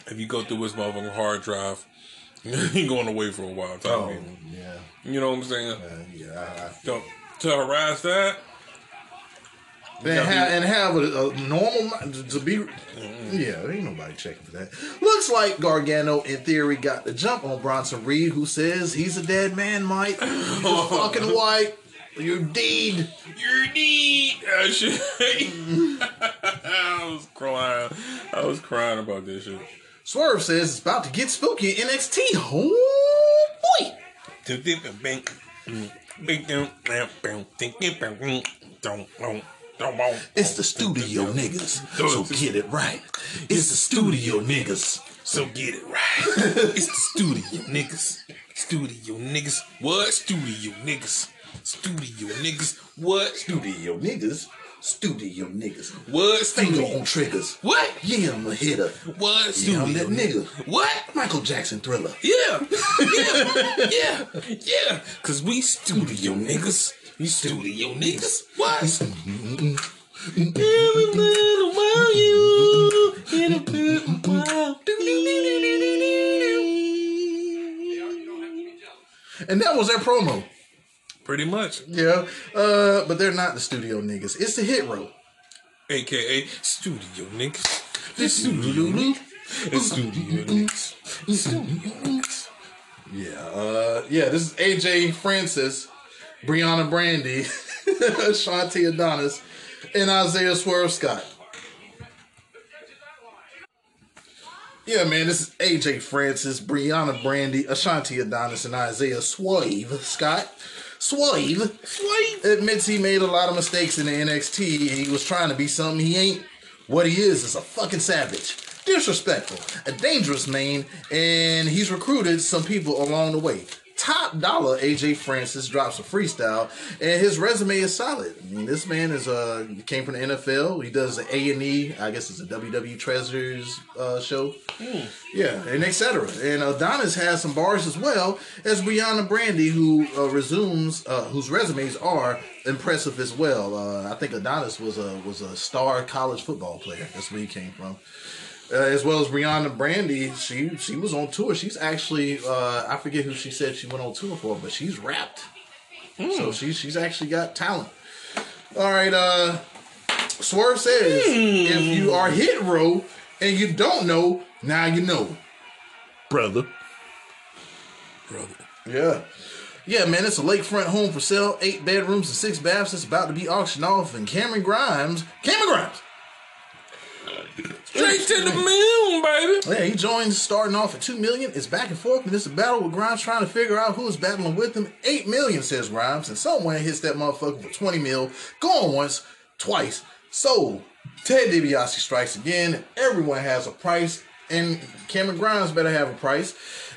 if you go through his motherfucking hard drive, (laughs) he going away for a while. Oh, people. yeah. You know what I'm saying? Uh, yeah. I- I- So to harass that, have, and have a, a normal to be. Yeah, ain't nobody checking for that. Looks like Gargano, in theory, got the jump on Bronson Reed, who says he's a dead man, Mike. He's (laughs) fucking white. You deed. you're dead. That (laughs) shit. I was crying. I was crying about this shit. Swerve says it's about to get spooky NXT. Oh boy. It's the studio niggas, so get it right. It's the studio niggas. So get it right. (laughs) it's the studio niggas. Studio niggas. What? Studio niggas. Studio niggas. What? Studio niggas. Studio niggas. What? Finger on triggers. What? Yeah, I'm a hitter. What? Yeah, Studio. I'm that nigga. What? Michael Jackson thriller. Yeah. Yeah. (laughs) yeah. Yeah. Cause we studio niggas. We studio niggas. What? And that was their promo. Pretty much. Yeah. Uh, but they're not the studio niggas. It's the hit row. AKA studio niggas. The studio niggas. The studio niggas. Studio niggas. Yeah. Uh, yeah, this is AJ Francis, Brianna Brandy, (laughs) Shanti Adonis, and Isaiah Swerve Scott. Yeah, man, this is AJ Francis, Brianna Brandy, Ashante Adonis, and Isaiah Swerve Scott. Swerve Sweet. admits he made a lot of mistakes in the NXT and he was trying to be something he ain't. What he is is a fucking savage, disrespectful, a dangerous man, and he's recruited some people along the way. Top Dolla AJ Francis drops a freestyle, and his resume is solid. I mean, this man is uh came from the NFL. He does the A and E, I guess it's a WWE Treasures uh, show. Yeah, and etc. And Adonis has some bars as well as Brianna Brandy, who uh, resumes, uh, whose resumes are impressive as well. Uh, I think Adonis was a was a star college football player. That's where he came from. Uh, as well as Brianna Brandy, she she was on tour. She's actually uh, I forget who she said she went on tour for, but she's rapped. So she she's actually got talent. All right, uh, Swerve says if you are hit row and you don't know, now you know, brother. Brother. Yeah. Yeah, man, it's a lakefront home for sale, eight bedrooms and six baths. It's about to be auctioned off, and Cameron Grimes, Cameron Grimes, Straight to the moon, baby. Oh, yeah, he joins starting off at two million. It's back and forth, and it's a battle with Grimes trying to figure out who is battling with him. Eight million, says Grimes, and someone hits that motherfucker for twenty mil. Going once, twice. So Ted DiBiase strikes again. Everyone has a price, and Cameron Grimes better have a price,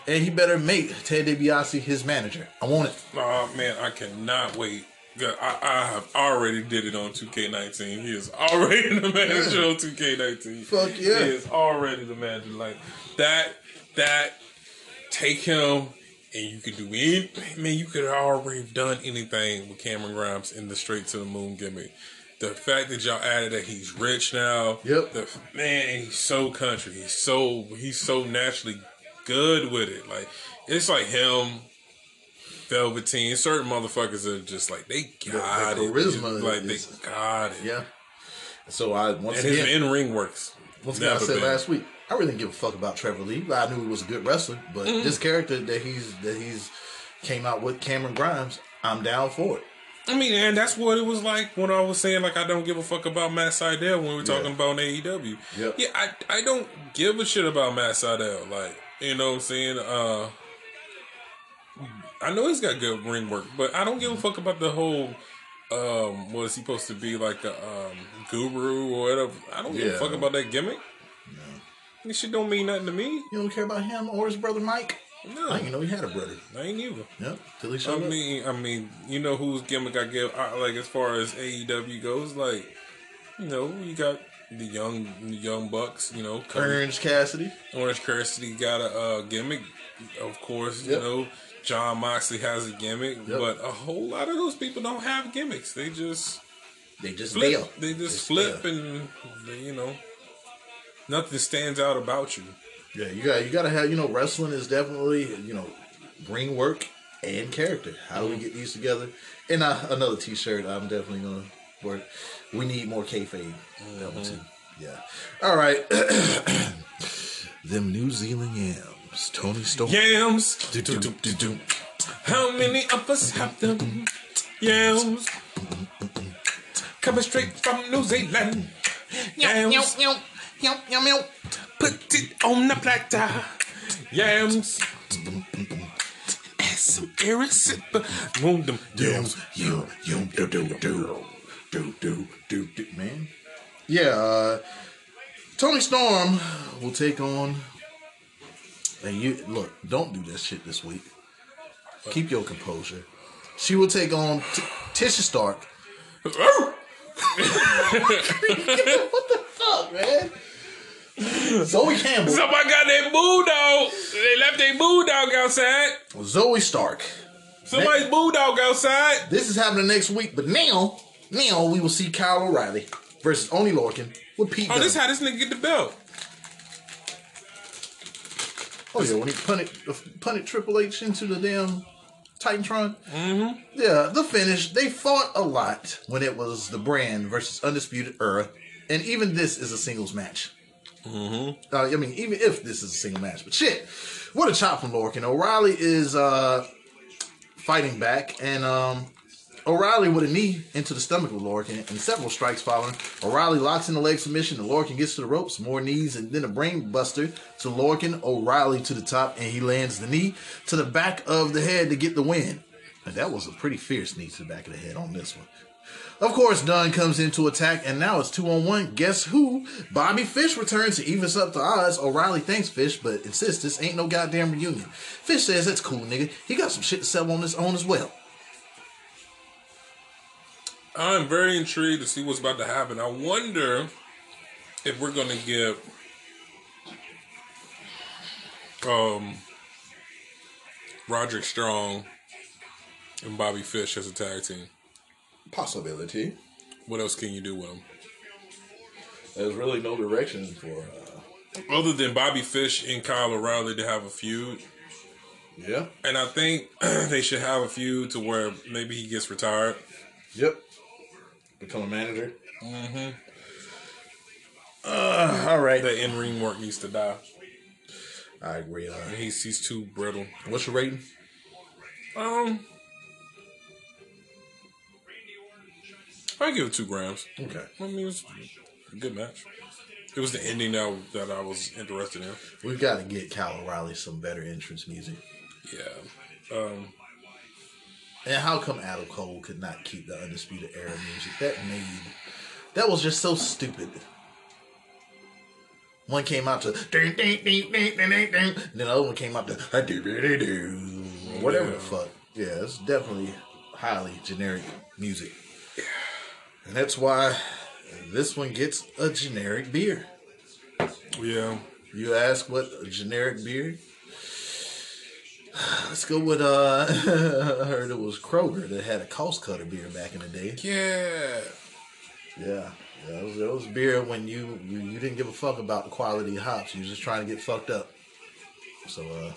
and he better make Ted DiBiase his manager. I want it. Oh man, I cannot wait. Yeah, I, I have already did it on 2K19. He is already (laughs) the manager on 2K19. Fuck yeah. He is already the manager. Like that, that, take him and you could do any, man, you could have already done anything with Cameron Grimes in the straight to the moon gimmick. The fact that y'all added that he's rich now. Yep. The, man, he's so country. He's so, he's so naturally good with it. Like, it's like him, Velveteen. Certain motherfuckers are just like they got the it. charisma like is- they got it. Yeah. So I once And his in ring works. once again, I said been. last week, I really didn't give a fuck about Trevor Lee. I knew he was a good wrestler, but Mm-hmm. this character that he's that he's came out with Cameron Grimes, I'm down for it. I mean, and that's what it was like when I was saying like I don't give a fuck about Matt Sydal when we were talking Yeah. about AEW. Yep. Yeah, I I don't give a shit about Matt Sydal. Like you know what I'm saying. Uh, I know he's got good ring work, but I don't give a fuck about the whole. Um, what is he supposed to be like a um, guru or whatever? I don't give a fuck about that gimmick. This shit don't mean nothing to me. You don't care about him or his brother Mike? No, I didn't know he had a brother. I ain't either. Yep, till he I showed up. mean, I mean, you know whose gimmick I give, I, like as far as AEW goes, like, you know, you got the young, the young bucks, you know, Orange Cassidy. Orange Cassidy got a uh, gimmick, of course, Yep. you know, Jon Moxley has a gimmick, Yep. but a whole lot of those people don't have gimmicks. They just They just flip. bail. They just Just flip, bail. and they, you know, nothing stands out about you. Yeah, you got you got to have you know wrestling is definitely you know ring work and character. How do we get these together? And uh, another T-shirt. I'm definitely gonna work. We need more kayfabe. That one too. Yeah. All right. (clears throat) Them New Zealand yams. Toni Storm. Yams. Do-do-do-do-do. How many of us have them? Yams. Coming straight from New Zealand. Yams. Put it on the platter. Yams. Add some irresistible. Want them Yams. Yum. Yum. Do do do. Do do do do. Man. Yeah. Uh, Toni Storm will take on. And you look, don't do this shit this week. Keep your composure. She will take on T- Tisha Stark. (laughs) what the fuck, man? Zoe Campbell, Somebody got their bulldog. They left their bulldog outside. Zoey Stark. Somebody's bulldog outside. This is happening next week, but now, now we will see Kyle O'Reilly versus Oney Lorcan with Pete. Oh, Dunne. this how this nigga get the belt. Oh yeah, when he punted punted Triple H into the damn Titantron. Mm-hmm. Yeah, the finish. They fought a lot when it was the brand versus Undisputed Era, and even this is a singles match. Mm-hmm. Uh, I mean, even if this is a single match, but shit, what a chop from Lorcan. O'Reilly is uh, fighting back, and um, O'Reilly with a knee into the stomach of Lorcan and several strikes following. O'Reilly locks in the leg submission and Lorcan gets to the ropes, more knees and then a brain buster to Lorcan. O'Reilly to the top and he lands the knee to the back of the head to get the win. And that was a pretty fierce knee to the back of the head on this one. Of course, Dunne comes in to attack, and now it's two on one. Guess who? Bobby Fish returns to even up the odds. O'Reilly thanks Fish, but insists this ain't no goddamn reunion. Fish says that's cool, nigga. He got some shit to sell on his own as well. I'm very intrigued to see what's about to happen. I wonder if we're gonna get um Roderick Strong and Bobby Fish as a tag team. Possibility. What else can you do with them? There's really no direction for. Uh, Other than Bobby Fish and Kyle O'Reilly to have a feud. yeah. And I think (clears throat) they should have a feud to where maybe he gets retired. Yep. Become a manager. Mm-hmm. Uh, all right. The in ring work needs to die. I agree. Uh, He's he's too brittle. what's your rating? Um, I give it two grams. Okay. I mean, it was a good match. It was the ending that that I was interested in. We've got to get Kyle O'Reilly some better entrance music. Yeah. Um, And how come Adam Cole could not keep the Undisputed Era music? That made that was just so stupid. One came out to ding, ding, ding, ding, ding, ding, ding, and then the other one came out to whatever the fuck. Yeah, it's definitely highly generic music, and that's why this one gets a generic beer. yeah. You ask what a generic beer? Let's go with uh (laughs) I heard it was Kroger that had a cost cutter beer back in the day. Yeah. Yeah. Yeah, it was, was beer when you, you you didn't give a fuck about the quality of hops. You was just trying to get fucked up. So uh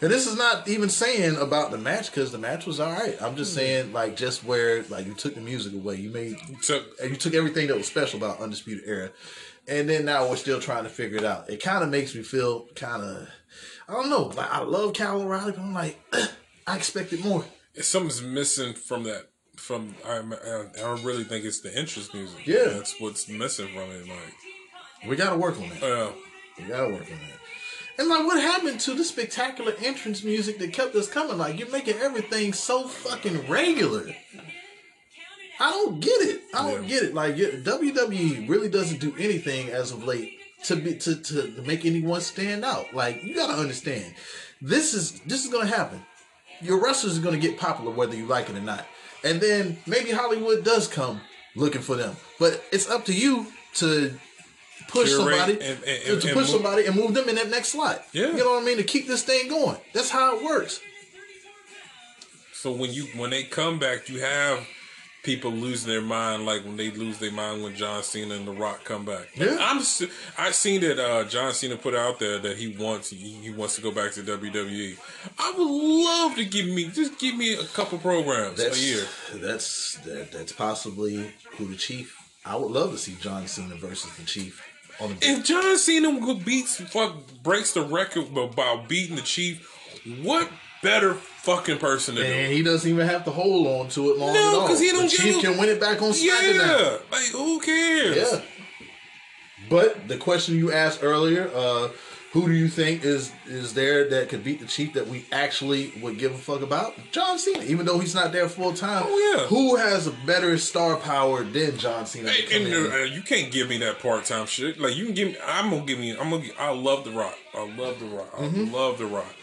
and this is not even saying about the match because the match was all right. I'm just saying like just where like you took the music away. You made So and you took everything that was special about Undisputed Era, and then now we're still trying to figure it out. It kind of makes me feel kind of, I don't know. Like I love Kyle O'Reilly, but I'm like, (clears throat) I expected more. If something's missing from that. From I, I, I really think it's the interest music. Yeah. that's what's missing from it. Like, We got to work on that. Yeah, We got to work on that. And like, what happened to the spectacular entrance music that kept us coming? Like, you're making everything so fucking regular. I don't get it. I don't get it. Like, WWE really doesn't do anything as of late to be to, to make anyone stand out. Like, you got to understand, this is this is going to happen. Your wrestlers are going to get popular whether you like it or not. And then maybe Hollywood does come looking for them. But it's up to you to push Curate somebody and- and- to, to push somebody and move them in that next slot. Yeah. You know what I mean? To keep this thing going. That's how it works. So when you when they come back, you have people losing their mind, like when they lose their mind when John Cena and The Rock come back. Yeah. I'm. I seen that uh, John Cena put out there that he wants he, he wants to go back to WWE. I would love to give me just give me a couple programs That's a year. that's that, that's possibly who the Chief. I would love to see John Cena versus the Chief on the If John Cena beats fuck breaks the record about beating the Chief, what better fucking person to do? and he doesn't even have to hold on to it long No, at all. 'cause he don't the Chief can win it back on SmackDown. Yeah, like who cares? Yeah. But the question you asked earlier, uh, who do you think is is there that could beat the Chief that we actually would give a fuck about? John Cena, even though he's not there full time. Oh, yeah. Who has a better star power than John Cena? Hey, and uh, you can't give me that part time shit. Like you can give me. I'm gonna give me. I'm gonna. I love the Rock. I love the Rock. I Mm-hmm. love the Rock.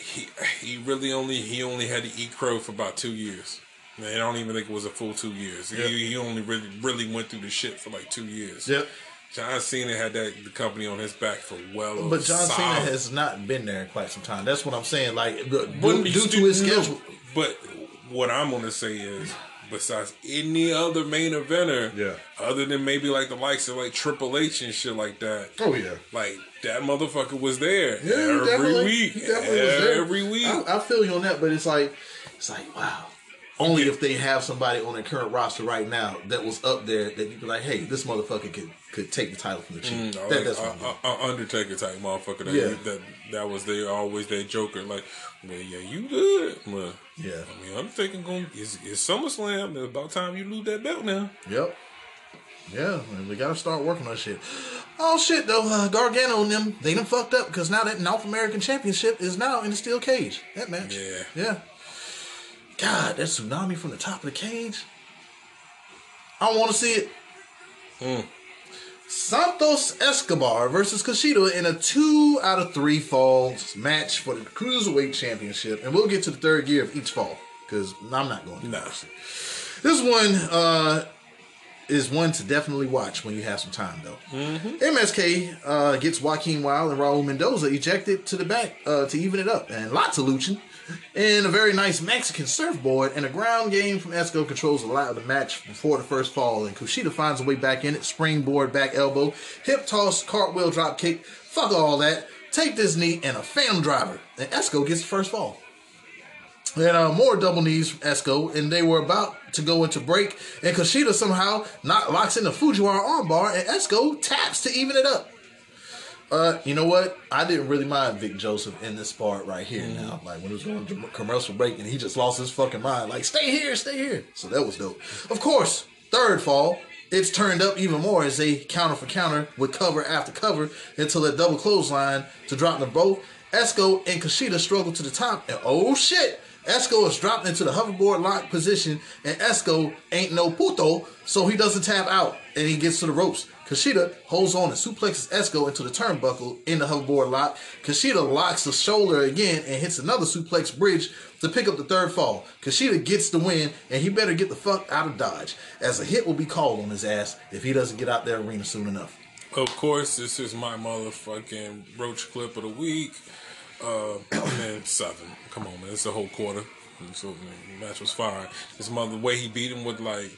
He he really only he only had to eat crow for about two years. I don't even think it was a full two years. Yep. He, he only really really went through the shit for like two years. Yep. John Cena had that the company on his back for well. But John Cena has not been there in quite some time. That's what I'm saying. Like due, due to his no, schedule. But what I'm gonna say is, besides any other main eventer, Yeah. other than maybe like the likes of like Triple H and shit like that, Oh yeah. like that motherfucker was there Yeah, every definitely, week, he definitely was there. every week. I, I feel you on that, but it's like, it's like, wow. Only if they have somebody on their current roster right now that was up there that you'd be like, hey, this motherfucker could could take the title from the chief. Or that, like that's a, what I'm doing. a, a Undertaker type motherfucker that Yeah. that that was there always that Joker. Like, well, yeah, you good. Well, Yeah. I mean, Undertaker going is is SummerSlam. It's about time you lose that belt now. Yep. Yeah, man, we gotta start working on shit. Oh shit though, uh, Gargano and them, they done fucked up because now that North American Championship is now in the steel cage. That match. Yeah. Yeah. God, that tsunami from the top of the cage. I don't want to see it. Hmm. Santos Escobar versus Kushida in a two out of three falls match for the Cruiserweight Championship. And we'll get to the third gear of each fall because I'm not going to. Nah. This one uh, is one to definitely watch when you have some time, though. MSK uh, gets Joaquin Wilde and Raul Mendoza ejected to the back uh, to even it up, and lots of luching. And a very nice Mexican surfboard and a ground game from Esco controls a lot of the match before the first fall. And Kushida finds a way back in it, springboard, back elbow, hip toss, cartwheel drop kick. Fuck all that. Take this knee and a phantom driver. And Esco gets the first fall. And uh, more double knees from Esco, and they were about to go into break, and Kushida somehow not locks in the Fujiwara armbar, and Esco taps to even it up. Uh, you know what? I didn't really mind Vic Joseph in this part right here. Now, like when it was going to commercial break, and he just lost his fucking mind, like stay here, stay here. So that was dope. Of course, third fall, it's turned up even more as they counter for counter with cover after cover until a double clothesline to drop them both. Esco and Kushida struggle to the top, and oh shit, Esco is dropped into the hoverboard lock position, and Esco ain't no puto, so he doesn't tap out, and he gets to the ropes. Kushida holds on and suplexes Esco into the turnbuckle in the hoverboard lock. Kushida locks the shoulder again and hits another suplex bridge to pick up the third fall. Kushida gets the win, and he better get the fuck out of Dodge, as a hit will be called on his ass if he doesn't get out there arena soon enough. Of course, this is my motherfucking roach clip of the week. Uh, man, (coughs) seven. Come on, man. It's a whole quarter. So man, the match was fine. This mother, the way he beat him with like,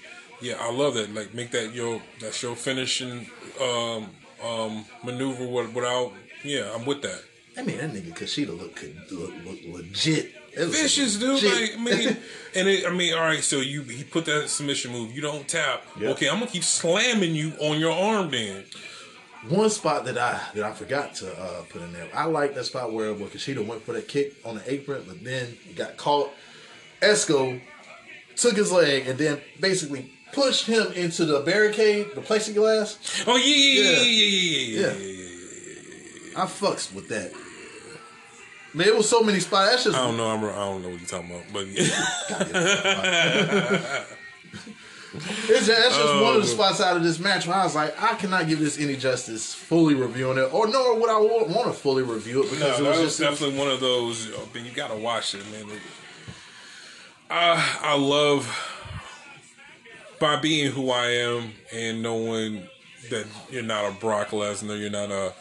yeah, I love that. Like, make that your that's your finishing um, um, maneuver without. Yeah, I'm with that. I mean, that nigga Kushida look, could look, look legit. Vicious, dude. legit. Like, I mean, (laughs) and it, I mean, all right. So you he put that submission move. You don't tap. Yeah. Okay, I'm gonna keep slamming you on your arm. Then One spot that I that I forgot to uh, put in there. I like that spot where, where Kushida went for that kick on the apron, but then got caught. Esco took his leg and then basically pushed him into the barricade, the plexiglass. oh yeah, yeah, yeah, Yeah. yeah, yeah, yeah, Yeah. yeah, yeah, yeah. I fucks with that. Man, it was so many spots. That's just I don't know. I'm, I don't know what you're talking about, but It's just, that's just one of the Oh. spots out of this match where I was like, I cannot give this any justice fully reviewing it, or nor would I want, want to fully review it no, because that it was was just definitely one of those. I mean, you gotta watch it, man. I I love by being who I am and knowing that you're not a Brock Lesnar, you're not a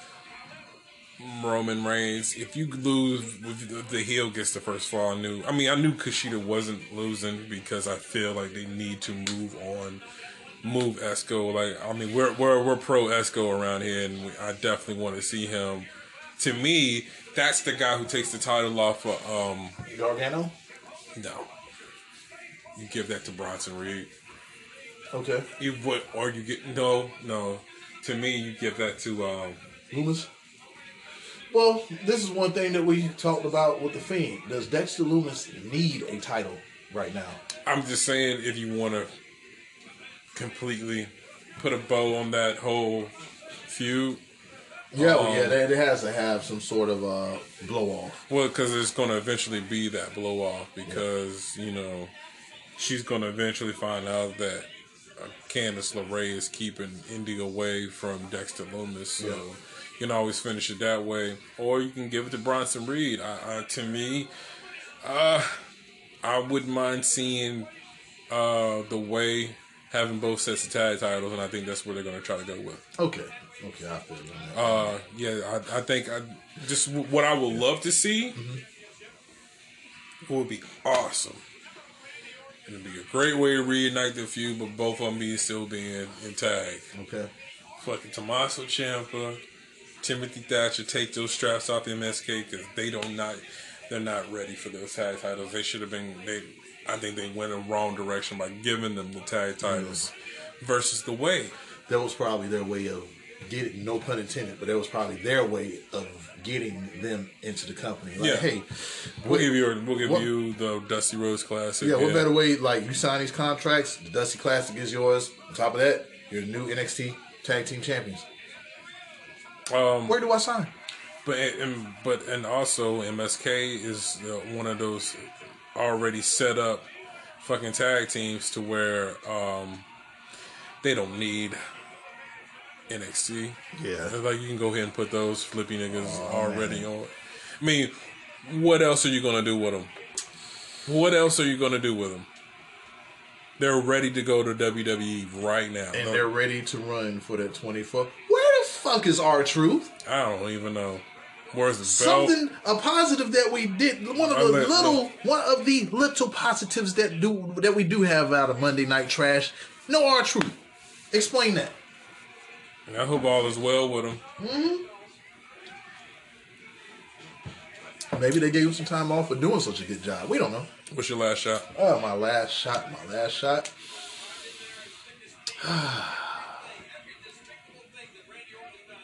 Roman Reigns. If you lose, if the heel gets the first fall, I knew. I mean, I knew Kushida wasn't losing because I feel like they need to move on, move Esco. Like, I mean, we're we're we're pro Esco around here, and we, I definitely want to see him. To me, that's the guy who takes the title off of. Um, Gargano. no, you give that to Bronson Reed. Okay. You what? Or you get no, no. To me, you give that to. Um, Lumis. Well, this is one thing that we talked about with the Fiend. Does Dexter Lumis need a title right now? I'm just saying, if you want to completely put a bow on that whole feud, Yeah, Um, well, yeah, that it has to have some sort of uh, blow off. well, because it's going to eventually be that blow off, because you know she's going to eventually find out that Candice LeRae is keeping Indi away from Dexter Lumis, so Yeah. you can always finish it that way, or you can give it to Bronson Reed. I, I, to me, uh, I wouldn't mind seeing uh, the way having both sets of tag titles, and I think that's where they're going to try to go with. Okay, okay, I feel that. Uh, yeah, I, I think I just what I would love to see would be awesome. It'd be a great way to reunite the feud, but both of them be still being in tag. okay, Fucking Tommaso Ciampa, Timothy Thatcher take those straps off the MSK because they don't not they're not ready for those tag titles. They should have been. They I think they went in the wrong direction by giving them the tag titles versus the way. that was probably their way of getting. No pun intended, but that was probably their way of getting them into the company. Like, Yeah. hey, We'll give you we'll give what- you the Dusty Rhodes Classic. Yeah, what better way? Like you sign these contracts, the Dusty Classic is yours. On top of that, you're the new NXT Tag Team Champions. Um, Where do I sign? but and, but and also MSK is one of those already set up fucking tag teams to where um, they don't need NXT. Yeah. It's like you can go ahead and put those flippy niggas oh, already on. I mean, what else are you gonna do with them? What else are you gonna do with them? They're ready to go to WWE right now. And No, they're ready to run for that 24. Where the fuck is R-Truth? I don't even know. Where's the belt? Something a positive that we did. One of the let- little, one of the little positives that do that we do have out of Monday Night Trash. No, R-Truth. Explain that. I hope all is well with him. Mm-hmm. Maybe they gave him some time off for doing such a good job. We don't know. What's your last shot? Oh, my last shot. My last shot. (sighs)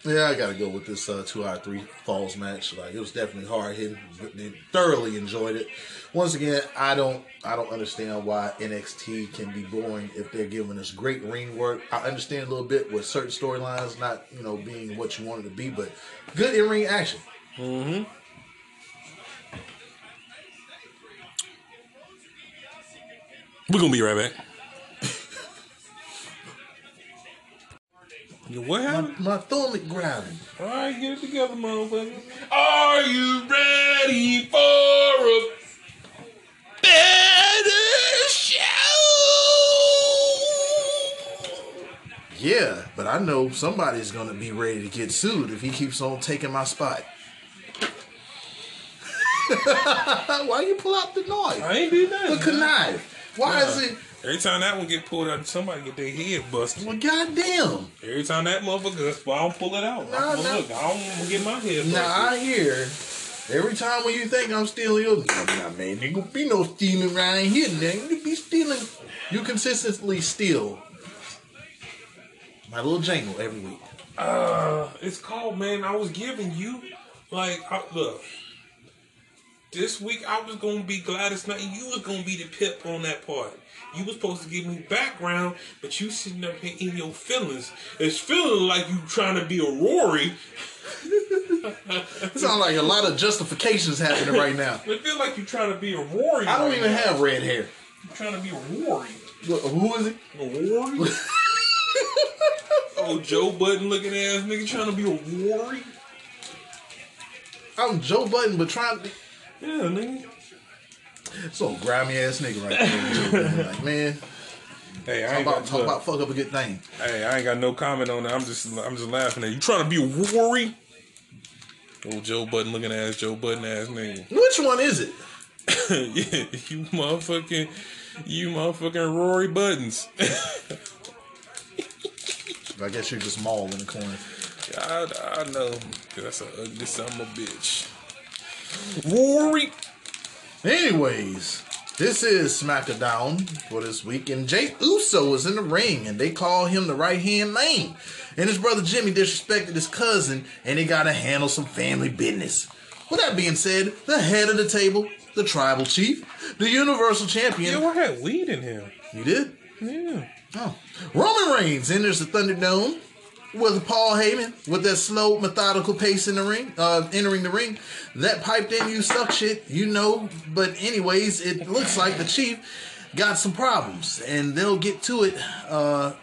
yeah, I got to go with this uh, two out of three falls match. Like it was definitely hard hitting. Thoroughly enjoyed it. Once again, I don't, I don't understand why NXT can be boring if they're giving us great ring work. I understand a little bit with certain storylines not, you know, being what you wanted to be, but good in ring action. Mm-hmm. We're gonna be right back. You what My, happened? my stomach growling. All right, get it together, motherfucker. Are you ready for a better show? Yeah, but I know somebody's gonna be ready to get sued if he keeps on taking my spot. (laughs) Why you pull out the knife? I ain't The nothing. connive. Why is it? Every time that one get pulled out, somebody get their head busted. Well, goddamn. Every time that motherfucker, that's why I don't pull it out. Nah, I, nah. Look, I don't get my head busted. Now I hear every time when you think I'm stealing your, nah, nah, man, there gonna be no stealing around here. Nigga. You be stealing. You consistently steal my little jangle every week. Uh, it's called, man. I was giving you, like, I, look. This week I was gonna be Gladys Knight, you was gonna be the pip on that part. You was supposed to give me background, but you sitting up here in your feelings. It's feeling like you trying to be a Rory. It sounds like a lot of justifications happening right now. (laughs) It feel like you're trying to be a Rory. I don't right even now. have red hair. You trying to be a Rory. Look, Who is it? A Rory. (laughs) oh, Joe Budden looking ass nigga trying to be a Rory. I'm Joe Budden, but trying to. Yeah, nigga. So grimy ass nigga right there. Joe Like, man, Hey, I talk ain't about, got talk look. about fuck up a good thing. Hey, I ain't got no comment on that. I'm just I'm just laughing at you. Trying to be a Rory? Old Joe Budden looking ass Joe Budden ass nigga. (laughs) Which one is it? yeah, you motherfucking, you motherfucking Rory Buttons. (laughs) I guess you're just mauled in the corner. I, I know, cause that's an ugly son of a bitch. Rory. Anyways, this is SmackDown for this week, and Jey Uso is in the ring, and they call him the right hand man. And his brother Jimmy disrespected his cousin, and they gotta handle some family business. With that being said, the head of the table, the tribal chief, the universal champion. Yeah, I had weed in here. You did? Yeah. Oh. Roman Reigns enters the Thunderdome with Paul Heyman with that slow, methodical pace in the ring, uh, entering the ring. That piped in you suck shit, you know. But anyways, it looks like the Chief got some problems, and they'll get to it. Uh,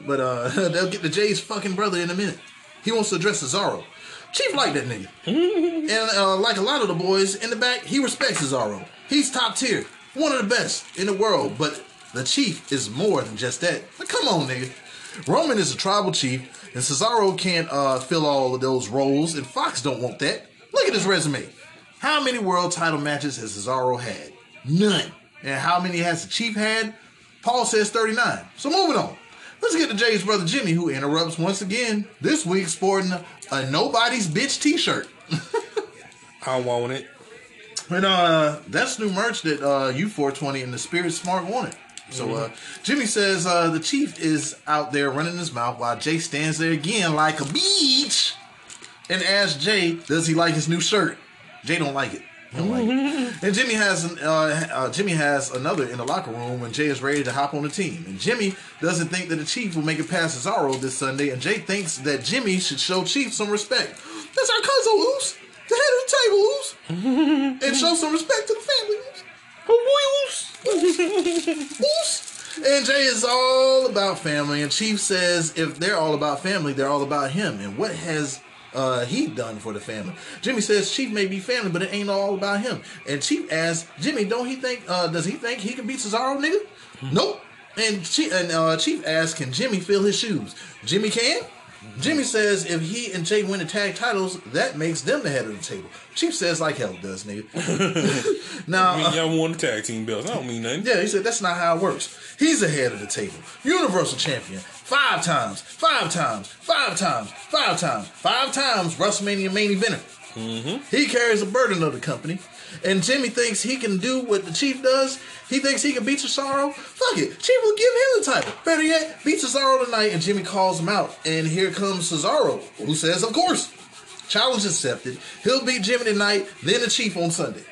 but uh, (laughs) they'll get to Jey's fucking brother in a minute. He wants to address Cesaro. Chief like that nigga, (laughs) and uh, like a lot of the boys in the back, he respects Cesaro. He's top tier, one of the best in the world. But the Chief is more than just that. Come on, nigga. Roman is a tribal chief, and Cesaro can't uh, fill all of those roles, and Fox don't want that. Look at his resume. How many world title matches has Cesaro had? None. And how many has the Chief had? Paul says 39. So moving on. Let's get to Jey's brother Jimmy, who interrupts once again, this week sporting a, a nobody's bitch t-shirt. (laughs) I want it. And uh, that's new merch that uh, U420 and the Spirit Smart wanted. So uh, Jimmy says uh, the chief is out there running his mouth while Jey stands there again like a beach and asks Jey, does he like his new shirt? Jey don't like it. Don't like it. (laughs) And Jimmy has an, uh, uh, Jimmy has another in the locker room when Jey is ready to hop on the team. And Jimmy doesn't think that the Chief will make it past Cesaro this Sunday, and Jey thinks that Jimmy should show Chief some respect. That's our cousin Oos, the head of the table Oos, (laughs) and show some respect to the family Oos. Oos. And Jey is all about family, and Chief says if they're all about family, they're all about him. And what has uh, he done for the family? Jimmy says Chief may be family, but it ain't all about him. And Chief asks Jimmy, don't he think? Uh, does he think he can beat Cesaro, nigga? Nope. And Chief, and uh, Chief asks, can Jimmy fill his shoes? Jimmy can. Jimmy says if he and Jey win the tag titles, that makes them the head of the table. Chief says like hell it does, nigga. (laughs) now, I mean, uh, y'all won the tag team belts. I don't mean nothing. yeah, he said that's not how it works. He's the head of the table. Universal champion. Five times, five times, five times, five times, five times WrestleMania main eventer. He carries the burden of the company. And Jimmy thinks he can do what the Chief does. He thinks he can beat Cesaro. Fuck it. Chief will give him the title. Better yet, beat Cesaro tonight. And Jimmy calls him out. And here comes Cesaro, who says, of course. Challenge accepted. He'll beat Jimmy tonight, then the Chief on Sunday.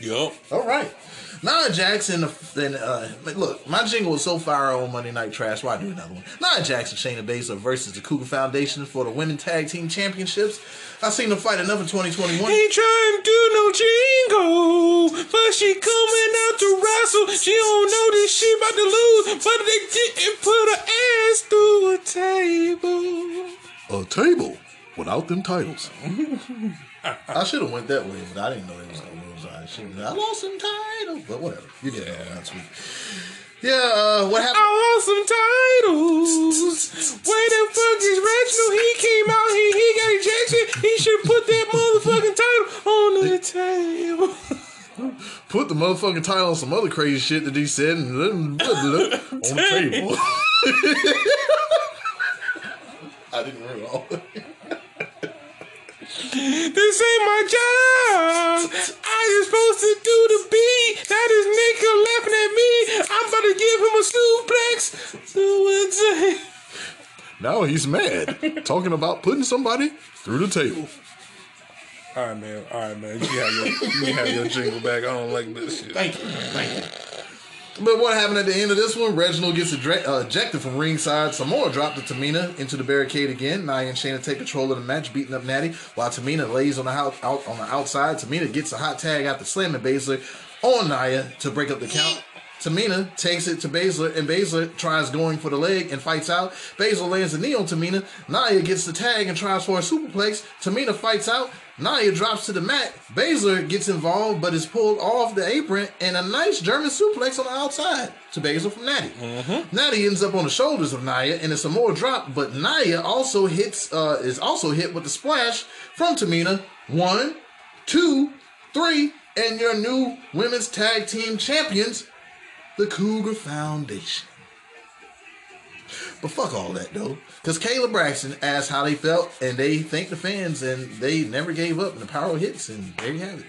Yup. All right. Nia Jackson, then uh, look, my jingle was so fire on Monday Night Trash. Why do another one? Nia Jackson, Shayna Baszler versus the Cougar Foundation for the Women Tag Team Championships. I seen them fight enough in 2021. Ain't trying to do no jingle, but she coming out to wrestle. She don't know that she about to lose, but they didn't put her ass through a table. A table without them titles. (laughs) I should have went that way, but I didn't know they was gonna I, lost some titles, but whatever. You get it next week. Yeah, uh, what happened? I lost some titles. Fuck is Reginald? He came out here, he got ejected. He should put that motherfucking title on the table. Put the motherfucking title on some other crazy shit that he said and then (laughs) on the table. (laughs) I didn't read all. This ain't my job. I am supposed to do the beat. That is nigga laughing at me. I'm about to give him a suplex. Do it. Now he's mad, talking about putting somebody through the table. All right, man. All right, man. You have your, you have your jingle back. I don't like this shit. Thank you, thank you. But what happened at the end of this one? Reginald gets uh, ejected from ringside. Samoa dropped to Tamina into the barricade again. Nia and Shayna take control of the match, beating up Natty, while Tamina lays on the out, out on the outside. Tamina gets a hot tag after slamming Baszler on Nia to break up the count. Tamina takes it to Baszler, and Baszler tries going for the leg and fights out. Baszler lands a knee on Tamina. Nia gets the tag and tries for a superplex. Tamina fights out. Nia drops to the mat. Baszler gets involved, but is pulled off the apron, and a nice German suplex on the outside to Baszler from Natty. Natty ends up on the shoulders of Nia, and it's a more drop. But Nia also hits, uh, is also hit with the splash from Tamina. One, two, three, and your new women's tag team champions, the Cougar Foundation. But fuck all that though, because Kayla Braxton asked how they felt, and they thanked the fans, and they never gave up. And the power hits, and there you have it.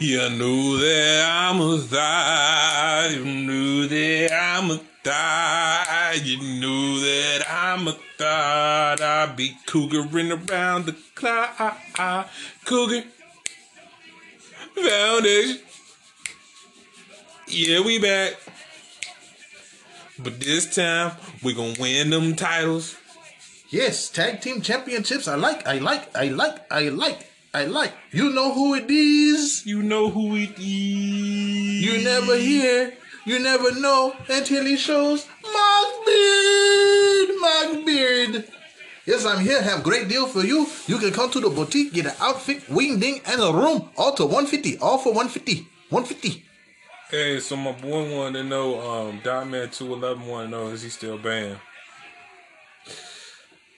You knew that I'ma die. You knew that I'ma die. You knew that I'ma die. I be cougaring around the clock. Cougar Foundation. Yeah, we back. But this time, we gonna win them titles. Yes, tag team championships. I like, I like, I like, I like, I like. You know who it is. You know who it is. You never hear, you never know until he shows Mark Beard, Mark Beard. Yes, I'm here. Have great deal for you. You can come to the boutique, get an outfit, wing ding, and a room, all to 150. All for 150. 150. Hey, so my boy wanted to know, um, Dotman two eleven wanted to know is he still banned?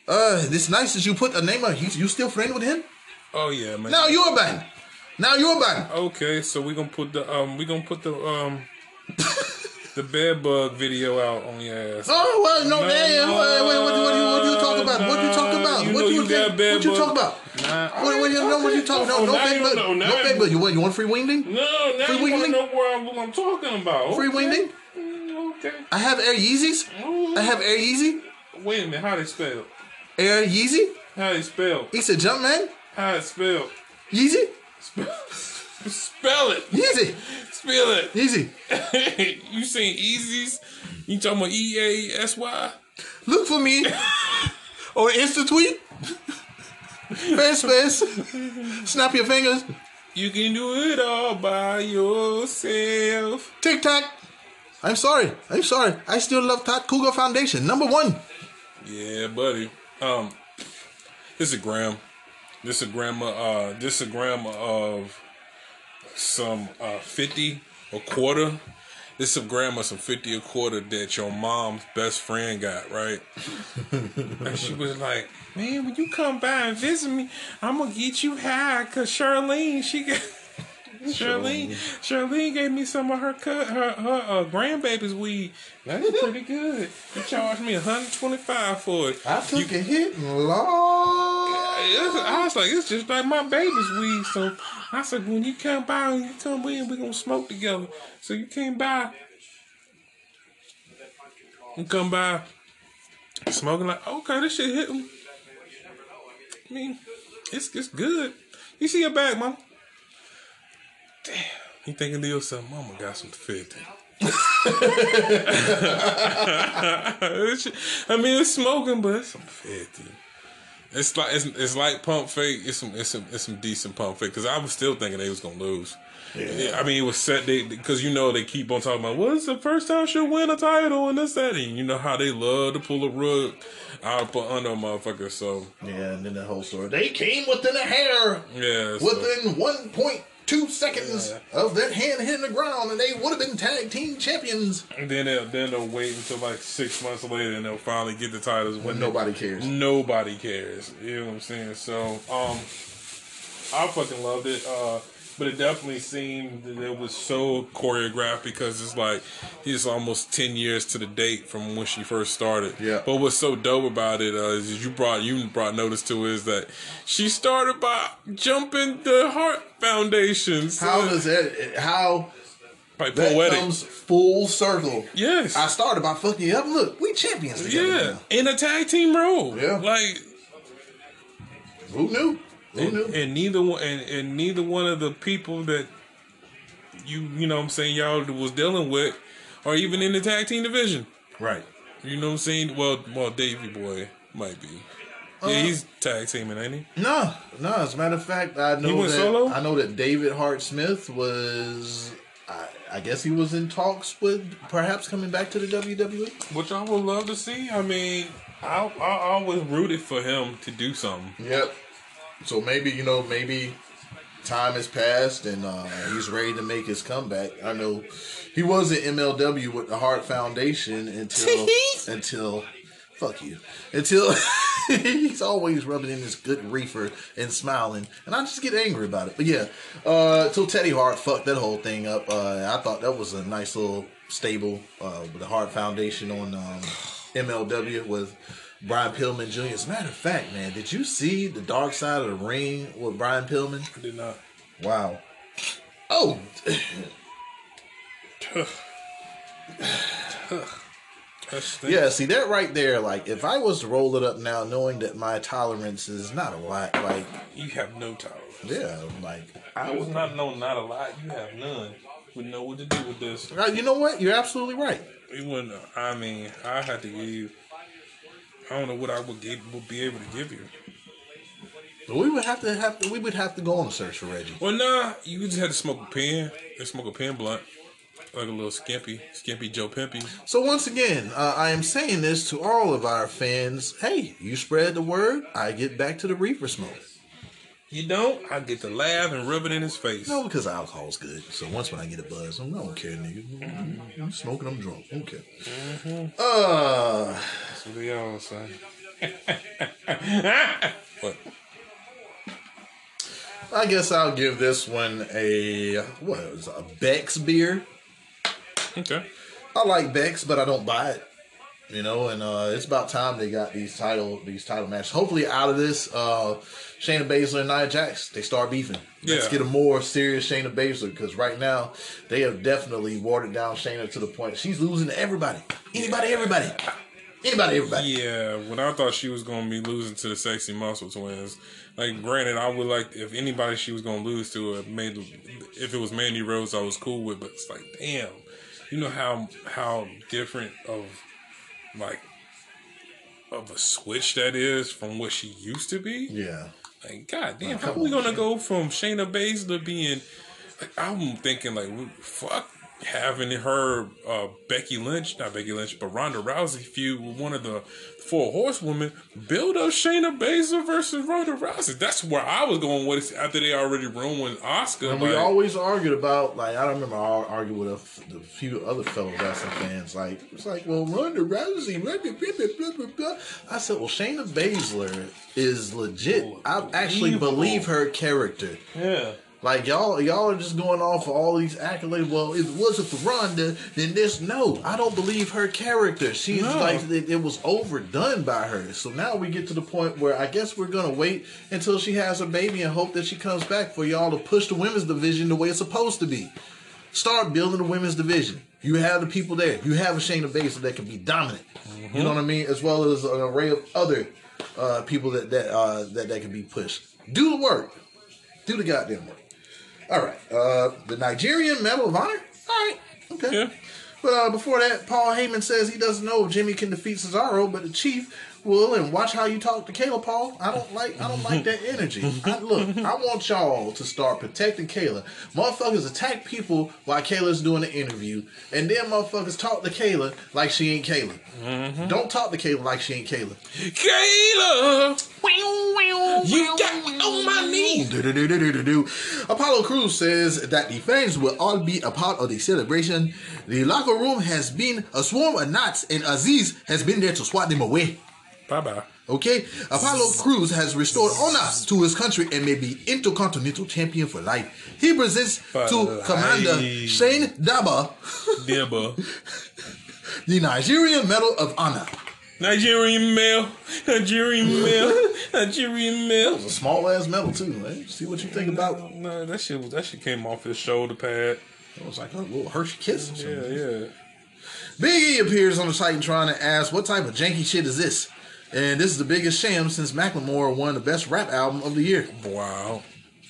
Uh, this nice that you put a name on. You, you still friend with him? Oh yeah, man. Now you're banned. Now you're banned. Okay, so we gonna put the um we gonna put the um (laughs) the bed bug video out on your ass. Oh well, no, No, hey, no, wait, wait, what, what, what, you talk about? What you talk about? You what know you, you got what you talk about? Uh, nah, What, what you know? What you talking? No, Oh, no you bug. know, No now bed you- want? You want free wingding? No, now Free you wanna wingding? know what I'm, talking about. Free wingding? Okay. I have Air Yeezys. Mm-hmm. I have Air Yeezy. Wait a minute, how they spell? Air Yeezy. How they spell? He said, "Jump man, How it spell? Yeezy, Spell, (laughs) spell it. Yeezy, Spell it. Yeezy." (laughs) you seen Easies? You talking about E A S Y? Look for me (laughs) or Insta tweet. Face face. Snap your fingers. You can do it all by yourself. TikTok. I'm sorry. I'm sorry. I still love Tot Cougar Foundation. Number one. Yeah, buddy. Um, this is a gram. This is a gram. Uh, this is a gram of some uh fifty a quarter. This is a gram of some fifty a quarter that your mom's best friend got, right? (laughs) and she was like, "Man, when you come by and visit me, I'm gonna get you high, cause Charlene, she got." Charlene, Charlene gave me some of her cut, her her uh, grandbaby's weed. That's (laughs) pretty good. She charged me 125 for it. I took You- a hit and it's- I was like, it's just like my baby's weed. So I said, when you come by, when you come in, we're gonna smoke together. So you came by, and come by, smoking like, okay, this shit hit me. I mean, it's it's good. You see your bag, mama? Damn. You thinking to yourself, mama got some 50. I mean, it's smoking, but it's some 50. It's like it's, it's like pump fake. It's some it's some it's some decent pump fake because I was still thinking they was gonna lose. Yeah. I mean, it was set they because you know they keep on talking about what's the first time she'll win a title and this that and you know how they love to pull a rug out from under a motherfucker. So Yeah, and then the whole story. They came within a hair, yeah, within so, within 1.2 seconds of that hand hitting the ground, and they would have been tag team champions. and then they'll then they'll wait until like six months later and they'll finally get the titles when Nobody cares. Nobody cares. You know what I'm saying? So, um, I fucking loved it. Uh, but it definitely seemed that it was so choreographed because it's like it's almost ten years to the date from when she first started. Yeah. But what's so dope about it uh, is you brought you brought notice to is that she started by jumping the Hart Foundation. How does that? How like that poetic? comes full circle? yes. I started by fucking you up. Look, we champions together. yeah, now. in a tag team role. Yeah. like Who knew? And, and neither one and, and neither one of the people that you you know what I'm saying y'all was dealing with are even in the tag team division. right. You know what I'm saying? Well well Davey Boy might be. Uh, Yeah, he's tag teaming, ain't he? No, no. As a matter of fact, I know went that solo? I know that David Hart Smith was. I, I guess he was in talks with perhaps coming back to the. WWE. Which I would love to see. I mean, I I always rooted for him to do something. Yep. So maybe you know, maybe time has passed and uh, he's ready to make his comeback. I know he was in MLW with the Hart Foundation until (laughs) until fuck you until (laughs) he's always rubbing in this good reefer and smiling, and I just get angry about it. But yeah, uh, till Teddy Hart fucked that whole thing up. Uh, I thought that was a nice little stable uh, with the Hart Foundation on um, MLW with. Brian Pillman Jr. As a matter of fact, man, did you see the Dark Side of the Ring with Brian Pillman? I did not. Wow. Oh, That's the thing. yeah. See that right there. Like, if I was to roll it up now, knowing that my tolerance is not a lot, like, You have no tolerance. yeah, like, I was not no not a lot. You have none. Wouldn't know what to do with this. uh, you know what? You're absolutely right. You wouldn't. I mean, I had to give. I don't know what I would give, would be able to give you. But we would have to have to, we would have to go on a search for Reggie. Well, nah, you just had to smoke a pen and smoke a pen blunt, like a little skimpy, skimpy Joe Pimpy. So once again, uh, I am saying this to all of our fans. Hey, you spread the word. I get back to the reefer smoke. You don't? I get to laugh and rub it in his face. No, because alcohol's good. So once when I get a buzz, I don't care, nigga. I'm smoking, I'm drunk. Okay. Uh, That's what they all say. (laughs) what? I guess I'll give this one a what is it, a Beck's beer. Okay. I like Beck's, but I don't buy it. You know, and uh, it's about time they got these title these title matches. Hopefully, out of this, uh, Shayna Baszler and Nia Jax they start beefing. Let's get a more serious Shayna Baszler because right now they have definitely watered down Shayna to the point she's losing to everybody, anybody, everybody, anybody, everybody. Yeah, when I thought she was gonna be losing to the sexy muscle twins, like granted, I would like if anybody she was gonna lose to, it made if it was Mandy Rose, I was cool with, but it's like, damn, you know how how different of like of a switch that is from what she used to be. Yeah. Like, god damn, Like, how are we gonna shit. go from Shayna Baszler being? Like, I'm thinking like, fuck having her uh, Becky Lynch, not Becky Lynch, but Ronda Rousey feud with one of the four horsewomen. Build up Shayna Baszler versus Ronda Rousey. That's where I was going with it after they already ruined Oscar. And we always argued about like I don't remember I argued with a, f- a few other fellow wrestling fans like it's like well Ronda Rousey blah, blah, blah, blah, blah, blah. I said well Shayna Baszler is legit I actually believe her character yeah. Like y'all y'all are just going off of all these accolades well if it wasn't for Ronda then this no I don't believe her character she's No. like it, it was overdone by her so now we get to the point where I guess we're gonna wait until she has her baby and hope that she comes back for y'all to push the women's division the way it's supposed to be start building the women's division. You have the people there. You have a Shayna Baszler that can be dominant. You know what I mean, as well as an array of other uh, people that that uh, that that can be pushed. Do the work. Do the goddamn work. All right. Uh, the Nigerian Medal of Honor. All right. Okay. Yeah. But uh, before that, Paul Heyman says he doesn't know if Jimmy can defeat Cesaro, but the Chief will. And watch how you talk to Kayla, Paul. I don't like. I don't like that (laughs) energy. I, look, I want y'all to start protecting Kayla. Motherfuckers attack people while Kayla's doing the interview, and then motherfuckers talk to Kayla like she ain't Kayla. Mm-hmm. Don't talk to Kayla like she ain't Kayla. Kayla, you got me on my knees. Apollo Crews says that the fans will all be a part of the celebration. The locker room has been a swarm of knots, and Azeez has been there to swat them away. Bye bye. Okay, Apollo Crews has restored honor to his country and may be Intercontinental Champion for life. He presents For to. Commander Shane Daba Dibba. (laughs) the Nigerian Medal of Honor. Nigerian male, Nigerian male, Nigerian male. It's a small ass medal too. Man. See what you think about. It No, that shit was that shit came off his shoulder pad. It was like a little Hershey kiss. Or something. Yeah, yeah. Big E appears on the Titantron and asks, "What type of janky shit is this?" And this is the biggest sham since Macklemore won the best rap album of the year. Wow.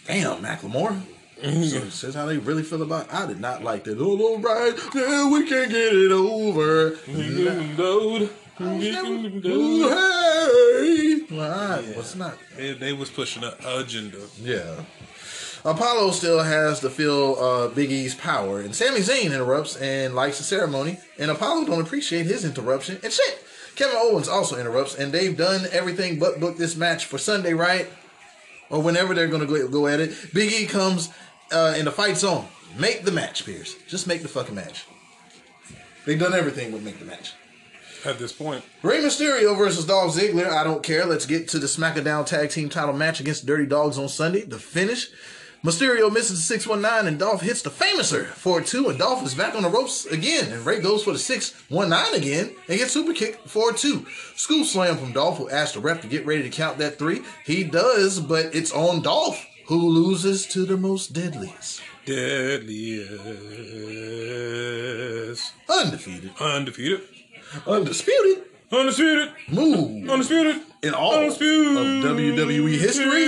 Damn, Macklemore. So, says how they really feel about. It. I did not like that. Oh, all right, yeah, we can get it over. Load. Hey, well, was not. They, they was pushing an agenda. Yeah. Apollo still has to feel uh, Big E's power, and Sami Zayn interrupts and likes the ceremony, and Apollo don't appreciate his interruption, and shit. Kevin Owens also interrupts, and they've done everything but book this match for Sunday, right? or whenever they're going to go, at it. Big E comes uh, in the fight zone. Make the match, Pearce. Just make the fucking match. They've done everything with make the match. At this point, Rey Mysterio versus Dolph Ziggler. I don't care. Let's get to the SmackDown Tag Team Title match against Dirty Dawgs on Sunday. The finish. Mysterio misses the 619 and Dolph hits the Fameasser 4-2 and Dolph is back on the ropes again and Rey goes for the 619 again and gets super kick 4-2. School slam from Dolph who asks the ref to get ready to count that three. He does, but it's on Dolph who loses to the most deadliest. deadliest, Undefeated. undefeated, Undisputed. undisputed, Move. undisputed, In all of WWE history.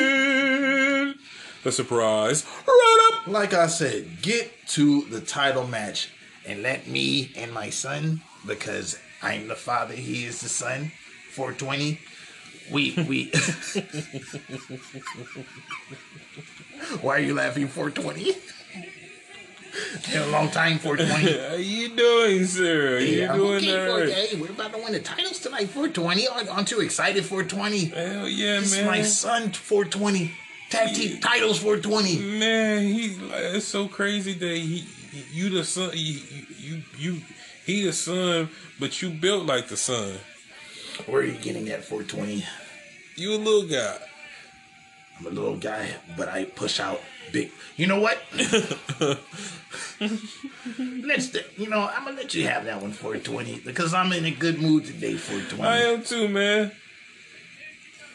The surprise, right up. like I said, get to the title match and let me and my son, because I'm the father, he is the son, 420. We we (laughs) Why are you laughing 420? Been a long time 420. (laughs) How you doing, sir? You Yeah, I'm doing okay, all right? 420. We're about to win the titles tonight, 420. I'm, too excited, 420. Hell yeah, This is man. my son, 420. Tag team titles, 420. Man, he like, it's so crazy that he, you the son, you, you, you, he the son, but you built like the son. Where are you getting that 420? You a little guy. I'm a little guy, but I push out big. You know what? (laughs) Let's, you know, I'm gonna let you have that one for 20 because I'm in a good mood today for 20. I am too, man.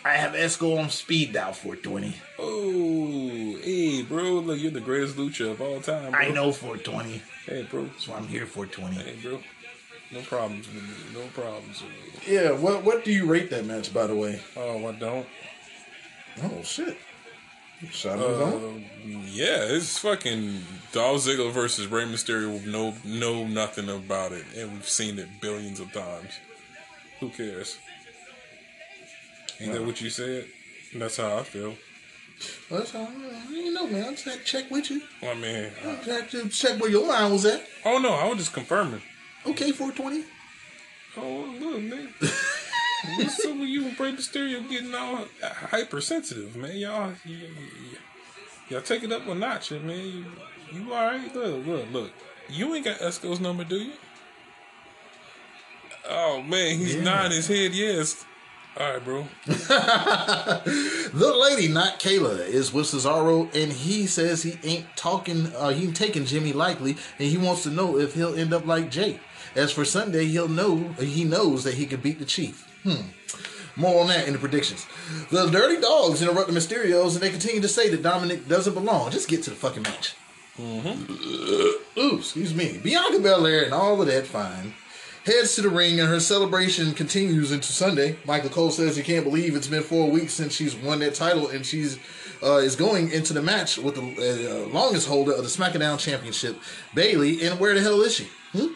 I have Esco on speed dial for 20. Oh, hey, bro, look, you're the greatest lucha of all time. Bro. I know for 20, Hey, bro. That's why I'm here for 20. Hey, bro. No problems with me. No problems with me. Yeah, what what do you rate that match, by the way? Oh, I don't. Oh shit! Shot Uh, yeah, it's fucking Dolph Ziggler versus Rey Mysterio with no no nothing about it, and we've seen it billions of times. Who cares? Ain't that what you said? That's how I feel. That's all. I you know, man. I just had to check with you. I mean, I just had to check where your line was at. oh no, I was just confirming. Okay, 420. Oh look, man. (laughs) What's up with you and Rey Mysterio getting all hypersensitive, man? Y'all, y- y- y- y'all take it up a notch, man. You, you all right? Look, look, look. You ain't got Esco's number, do you? Oh man, he's Yeah. nodding his head. Yes. All right, bro. (laughs) The lady, not Kayla, is with Cesaro, and he says he ain't talking, uh, he ain't taking Jimmy likely, and he wants to know if he'll end up like Jey. As for Sunday, he'll know he knows that he could beat the Chief. Hmm. More on that in the predictions. The Dirty Dogs interrupt the Mysterios, and they continue to say that Dominic doesn't belong. Just get to the fucking match. Mm-hmm. Ooh, excuse me. Bianca Belair and all of that fine heads to the ring, and her celebration continues into Sunday. Michael Cole says he can't believe it's been four weeks since she's won that title, and she's uh, is going into the match with the uh, longest holder of the SmackDown Championship, Bayley. And where the hell is she? Hmm?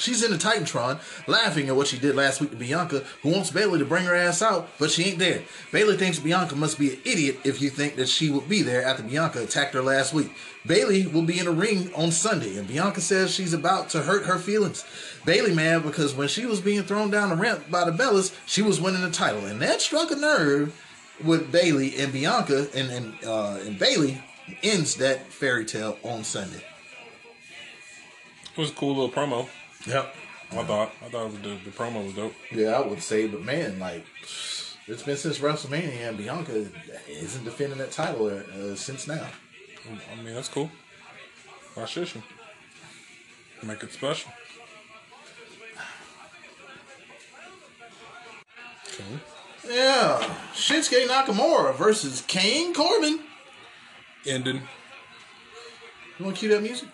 She's in the Titantron, laughing at what she did last week to Bianca, who wants Bayley to bring her ass out, but she ain't there. Bayley thinks Bianca must be an idiot if you think that she would be there after Bianca attacked her last week. Bayley will be in the ring on Sunday, and Bianca says she's about to hurt her feelings. Bayley mad because when she was being thrown down the ramp by the Bellas, she was winning the title, and that struck a nerve with Bayley and Bianca, and and, uh, and Bayley ends that fairy tale on Sunday. It was a cool little promo. Yep. I thought. I thought was the, the promo was dope. Yeah, I would say, but man, like it's been since WrestleMania, and Bianca isn't defending that title uh, since now. I mean, that's cool. Why should you? Make it special. Okay. Yeah, Shinsuke Nakamura versus King Corbin. Ending. You want to cue that music?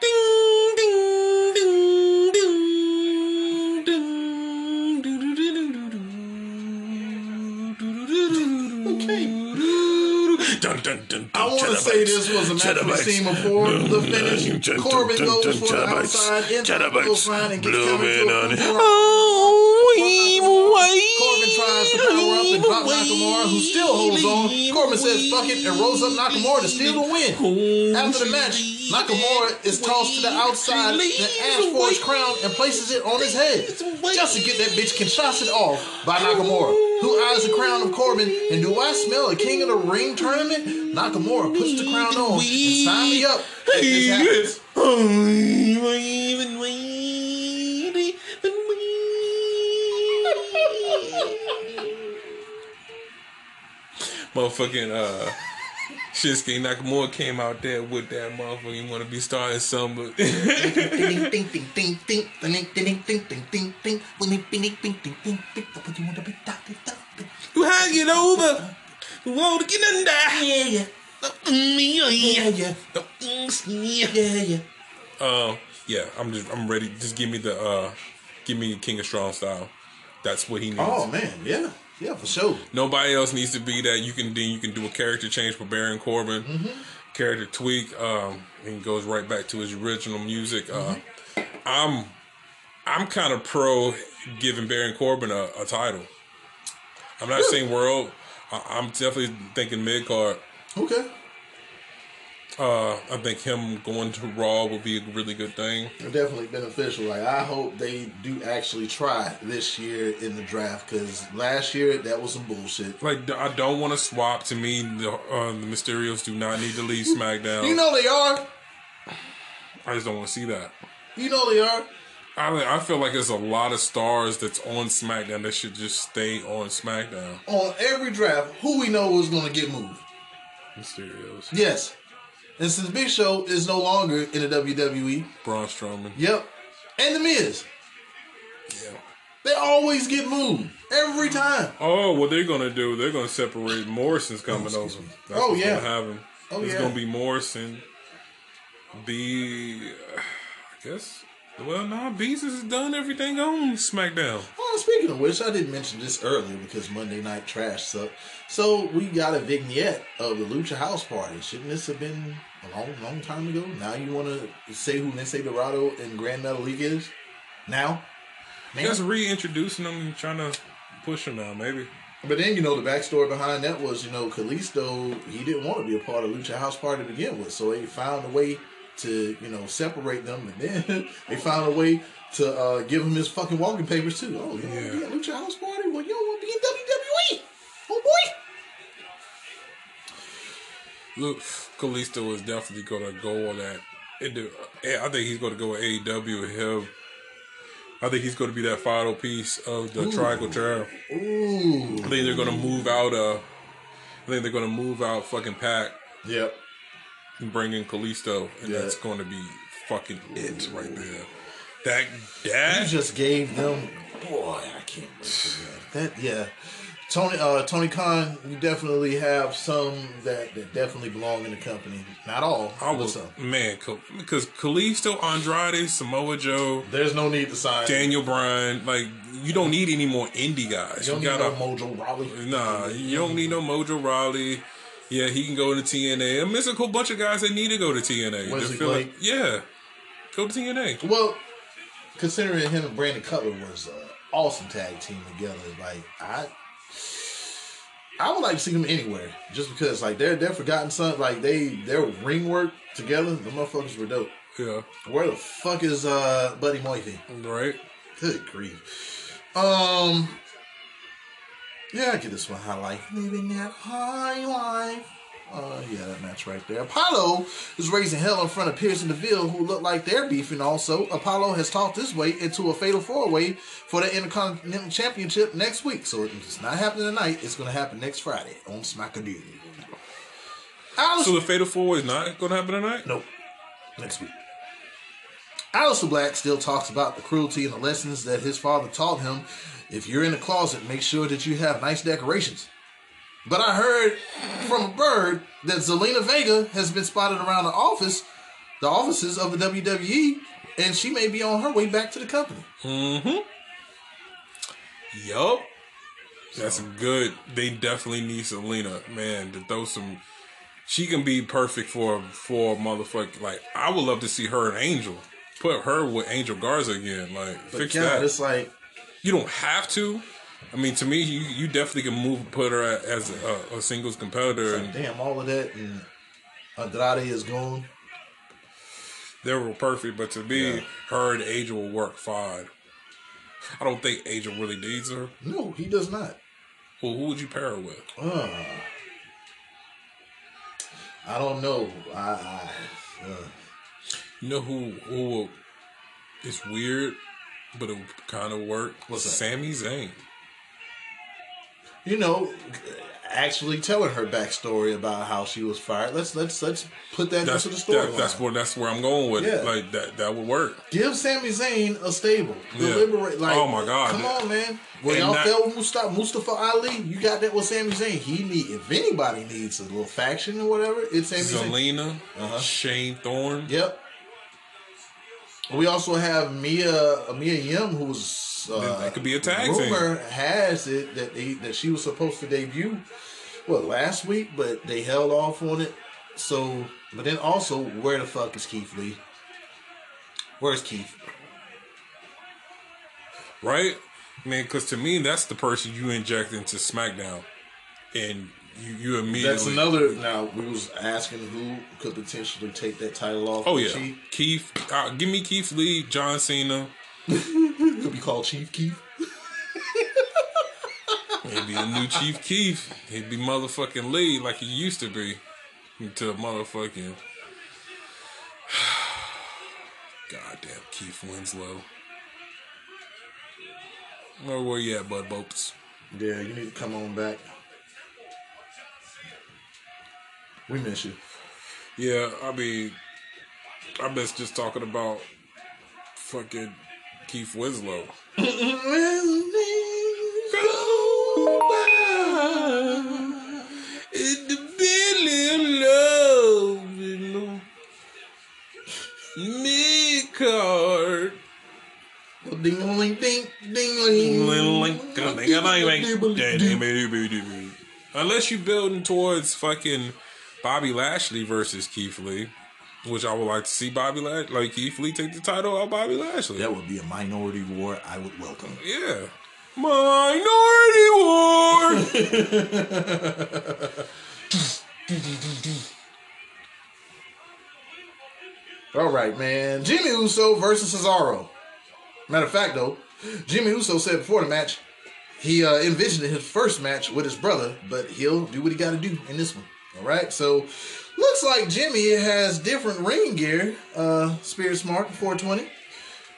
Ding, ding, ding, ding, ding. Okay. Dun, dun, dun, I want to say this was a match we've seen before. The finish, Corbin goes for the outside, up goes fine and gets to a Corbin tries to power up and drop Nakamura, who still holds on. Corbin says fuck it and rolls up Nakamura to steal the win. After the match, Nakamura is tossed to the outside, then asks for his crown and places it on his head. Just to get that bitch Kinshasa off by Nakamura, who eyes the crown of Corbin. And do I smell a King of the Ring tournament? Nakamura puts the crown on and sign me up if this happens. motherfucking uh Shinsuke Nakamura came out there with that motherfucker. You want to be starting something. (laughs) you had to get over. You want to get in there. Yeah, yeah. Yeah, yeah. Yeah, yeah. Um, yeah, I'm just, I'm ready. Just give me the, uh, give me King of Strong style. That's what he needs. Oh man, yeah yeah, for sure. Nobody else needs to be that. You can then you can do a character change for Baron Corbin, character tweak, um, and goes right back to his original music. Uh, I'm I'm kind of pro giving Baron Corbin a, a title. I'm not saying world. I, I'm definitely thinking mid card. Okay, Uh, I think him going to Raw would be a really good thing. definitely beneficial. Like I hope they do actually try this year in the draft because last year that was some bullshit. Like I don't want to swap. To me, the, uh, the Mysterios do not need to leave SmackDown. You know they are. I just don't want to see that. You know they are. I, I feel like there's a lot of stars that's on SmackDown that should just stay on SmackDown. On every draft, who we know is going to get moved. Mysterios, Yes. And since Big Show is no longer in the WWE, Braun Strowman. yep. And The Miz, Yeah. they always get moved. Every time. Oh, what they're gonna do? They're gonna separate Morrison's coming oh, excuse over. That's Oh, yeah. happen. Oh, it's yeah. gonna be Morrison. B, I guess. Well, nah, Beast has done everything on SmackDown. Oh, speaking of which, I didn't mention this earlier because Monday Night Trash sucked. So we got a vignette of the Lucha House Party. Shouldn't this have been a long, long time ago? Now you want to say who Lince Dorado and Gran Metalik is? Now? Man. Just reintroducing them and trying to push them now, maybe. But then, you know, the backstory behind that was, you know, Kalisto, he didn't want to be a part of Lucha House Party to begin with. So they found a way to, you know, separate them. And then (laughs) they found a way to uh, give him his fucking walking papers, too. Oh, you want to be at Lucha House Party? Well, you don't want to be in WWE. Oh, boy. Look, Kalisto is definitely going to go on that. It do- I think he's going to go with AEW with him. I think he's going to be that final piece of the Triangle Terror. Ooh. I think they're going to move out. Uh, I think they're going to move out fucking Pac. Yep. and bring in Kalisto, and Yeah. that's going to be fucking it right there. That You just gave them, boy, I can't wait for (sighs) that. That, yeah. Tony, uh, Tony Khan, you definitely have some that, that definitely belong in the company. Not all, I was man because Kalisto, Andrade, Samoa Joe, There's no need to sign. Daniel Bryan, like you don't need any more indie guys. You don't You need gotta no Mojo Rawley. Nah, you don't need no Mojo Rawley. Yeah, he can go to TNA. I'm missing a whole bunch of guys that need to go to TNA. Wesley like- yeah, go to TNA. Well, considering him and Brandon Cutler was an awesome tag team together, like I, I would like to see them anywhere, just because like they're they're forgotten son. Like they their ring work together, the motherfuckers were dope. Yeah, Where the fuck is uh Buddy Murphy? right. Good grief. Um. Yeah, I get this one high life. Living that high life. Uh, yeah, that match right there. Apollo is raising hell in front of Pearson DeVille, who look like they're beefing also. Apollo has talked his way into a fatal four way for the Intercontinental Championship next week. So it's not happening tonight. It's going to happen next Friday on SmackDown. Alice So the Fatal four way is not going to happen tonight. Nope. Next week. Aleister Black still talks about the cruelty and the lessons that his father taught him. If you're in the closet, make sure that you have nice decorations. But I heard from a bird that Zelina Vega has been spotted around the office, the offices of the WWE, and she may be on her way back to the company. Mm-hmm. Yup. That's good. They definitely need Zelina, man, to throw some. She can be perfect for for motherfucker. Like I would love to see her and Angel. Put her with Angel Garza again. Like But fix God, that. it's like You don't have to. I mean, to me, you, you definitely can move, put her as a, a singles competitor, and damn all of that and Andrade is gone. they were perfect. But to me, Yeah. her and Angel will work fine. I don't think Angel really needs her. No, he does not. Well, who would you pair her with? Uh, I don't know. I, I uh, You know who who will, it's weird, but it would kind of work. What's that? Sami Zayn. You know, actually telling her backstory about how she was fired. Let's let's let's put that That's into the story. that, that's where that's where I'm going with it. Like that that would work. Give Sami Zayn a stable. Yeah. Deliberate. Like, Oh my God. Come on, man. When And y'all not- fell with Mustafa, Mustafa Ali, you got that with Sami Zayn. He need if anybody needs a little faction or whatever, it's Sami Zayn. Zelina, Uh-huh. Shane Thorne. Yep. We also have Mia Mia Yim, who's uh, That could be a tag team. rumor has it that they, that she was supposed to debut what last week, but they held off on it. So, but then also, where the fuck is Keith Lee? Where's Keith? right? I Man, because to me, that's the person you inject into SmackDown, and you you immediately. That's another. Now we was asking who could potentially take that title off. Oh yeah, Chief. Keith. Uh, give me Keith Lee, John Cena. (laughs) could be called Chief Keith. He'd be a new Chief Keith. He'd be motherfucking Lee like he used to be. Until motherfucking. (sighs) Goddamn Keith Winslow. Where where you at, Bud Bopes? Yeah, you need to come on back. We miss you. Yeah, I mean, I miss just talking about fucking Keith Winslow. In the of love, you know. Me card. Ding ling ding ding ling. Unless you're building towards fucking Bobby Lashley versus Keith Lee, which I would like to see Bobby Lashley, like Keith Lee take the title out of Bobby Lashley. That would be a minority war I would welcome. Yeah. Minority War. (laughs) All right, man. Jimmy Uso versus Cesaro. Matter of fact, though, Jimmy Uso said before the match he uh, envisioned his first match with his brother, but he'll do what he got to do in this one. All right, so looks like Jimmy has different ring gear. Uh, Spirit Smart 420.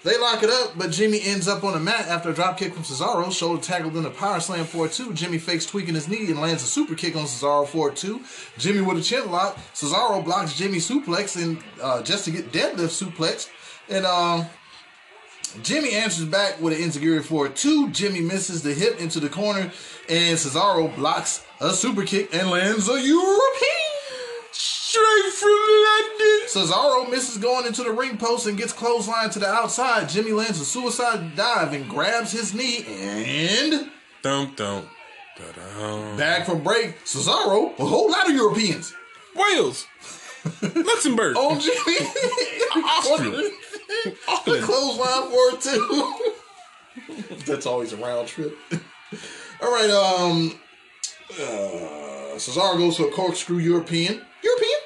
They lock it up, but Jimmy ends up on the mat after a drop kick from Cesaro. Shoulder tackled in a power slam 4-2. Jimmy fakes tweaking his knee and lands a super kick on Cesaro 4-2. Jimmy with a chin lock. Cesaro blocks Jimmy suplex and uh, just to get deadlift suplex. And um, Jimmy answers back with an enzuigiri 4-2. Jimmy misses the hip into the corner, and Cesaro blocks a super kick and lands a European. Straight from London. Cesaro misses going into the ring post and gets clotheslined to the outside. Jimmy lands a suicide dive and grabs his knee and Dum dum. Da-dum. back from break. Cesaro, a whole lot of Europeans. Wales. (laughs) Luxembourg. Oh, Jimmy. Austria. The Auckland. clothesline for it too. (laughs) That's always a round trip. (laughs) All right, um, uh, Cesaro goes for a corkscrew European, European,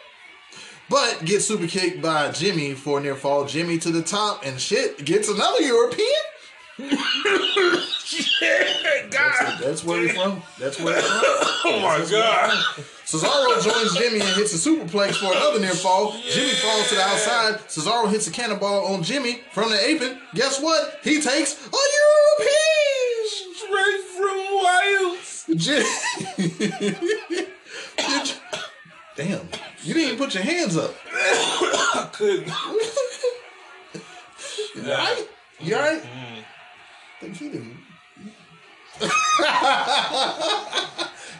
but gets super kicked by Jimmy for a near fall. Jimmy to the top and shit gets another European. That's, that's where he's from. That's where he's from. (laughs) Oh my god. Cesaro joins Jimmy and hits a superplex for another near fall. Jimmy falls to the outside. Cesaro hits a cannonball on Jimmy from the apron. Guess what? He takes a European. Straight from Wales. Jim- (laughs) Damn, you didn't even put your hands up. (coughs) I couldn't. (laughs) You alright? You alright? Mm-hmm. Think he didn't. (laughs)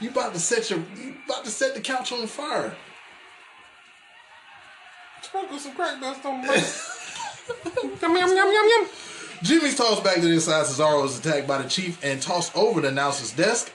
you about to set your you about to set the couch on fire. Sprinkle some crack dust on my. (laughs) yum yum yum yum yum. Jimmy's tossed back to the inside. Cesaro is attacked by the chief and tossed over the announcer's desk.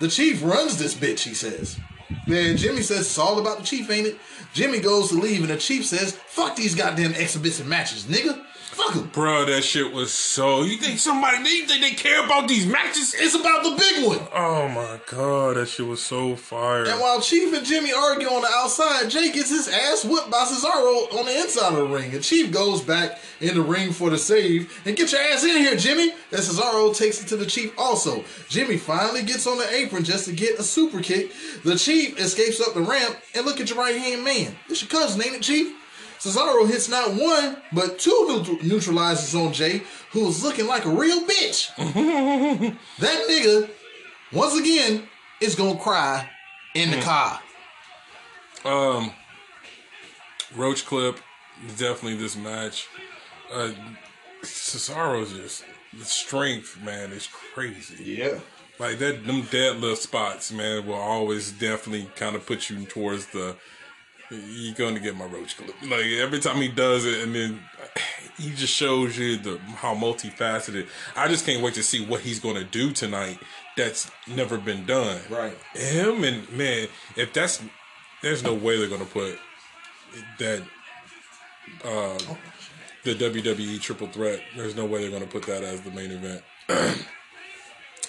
The chief runs this bitch, he says. Then Jimmy says it's all about the chief, ain't it? Jimmy goes to leave, and the chief says, "Fuck these goddamn exhibition matches, nigga. Fuck them. Bro, that shit was so. You think somebody? You think they care about these matches? It's about the big one." Oh my god, that shit was so fire. And while Chief and Jimmy argue on the outside, Jey gets his ass whipped by Cesaro on the inside of the ring. And Chief goes back in the ring for the save. And get your ass in here, Jimmy. And Cesaro takes it to the Chief also. Jimmy finally gets on the apron just to get a super kick. The Chief escapes up the ramp. And look at your right hand man. It's your cousin, ain't it, Chief? Cesaro hits not one, but two neutralizers on Jey, who is looking like a real bitch. (laughs) that nigga, once again, is gonna cry in the car. Um, Roach Clip, definitely this match. Uh, Cesaro's just the strength, man, is crazy. Yeah. Like that, them deadlift spots, man, will always definitely kind of put you towards the. You're going to get my roach clip. Like every time he does it, and then he just shows you the how multifaceted. I just can't wait to see what he's going to do tonight. That's never been done. Right. Him and man, if that's there's no way they're going to put that uh, the WWE triple threat. There's no way they're going to put that as the main event. (clears throat)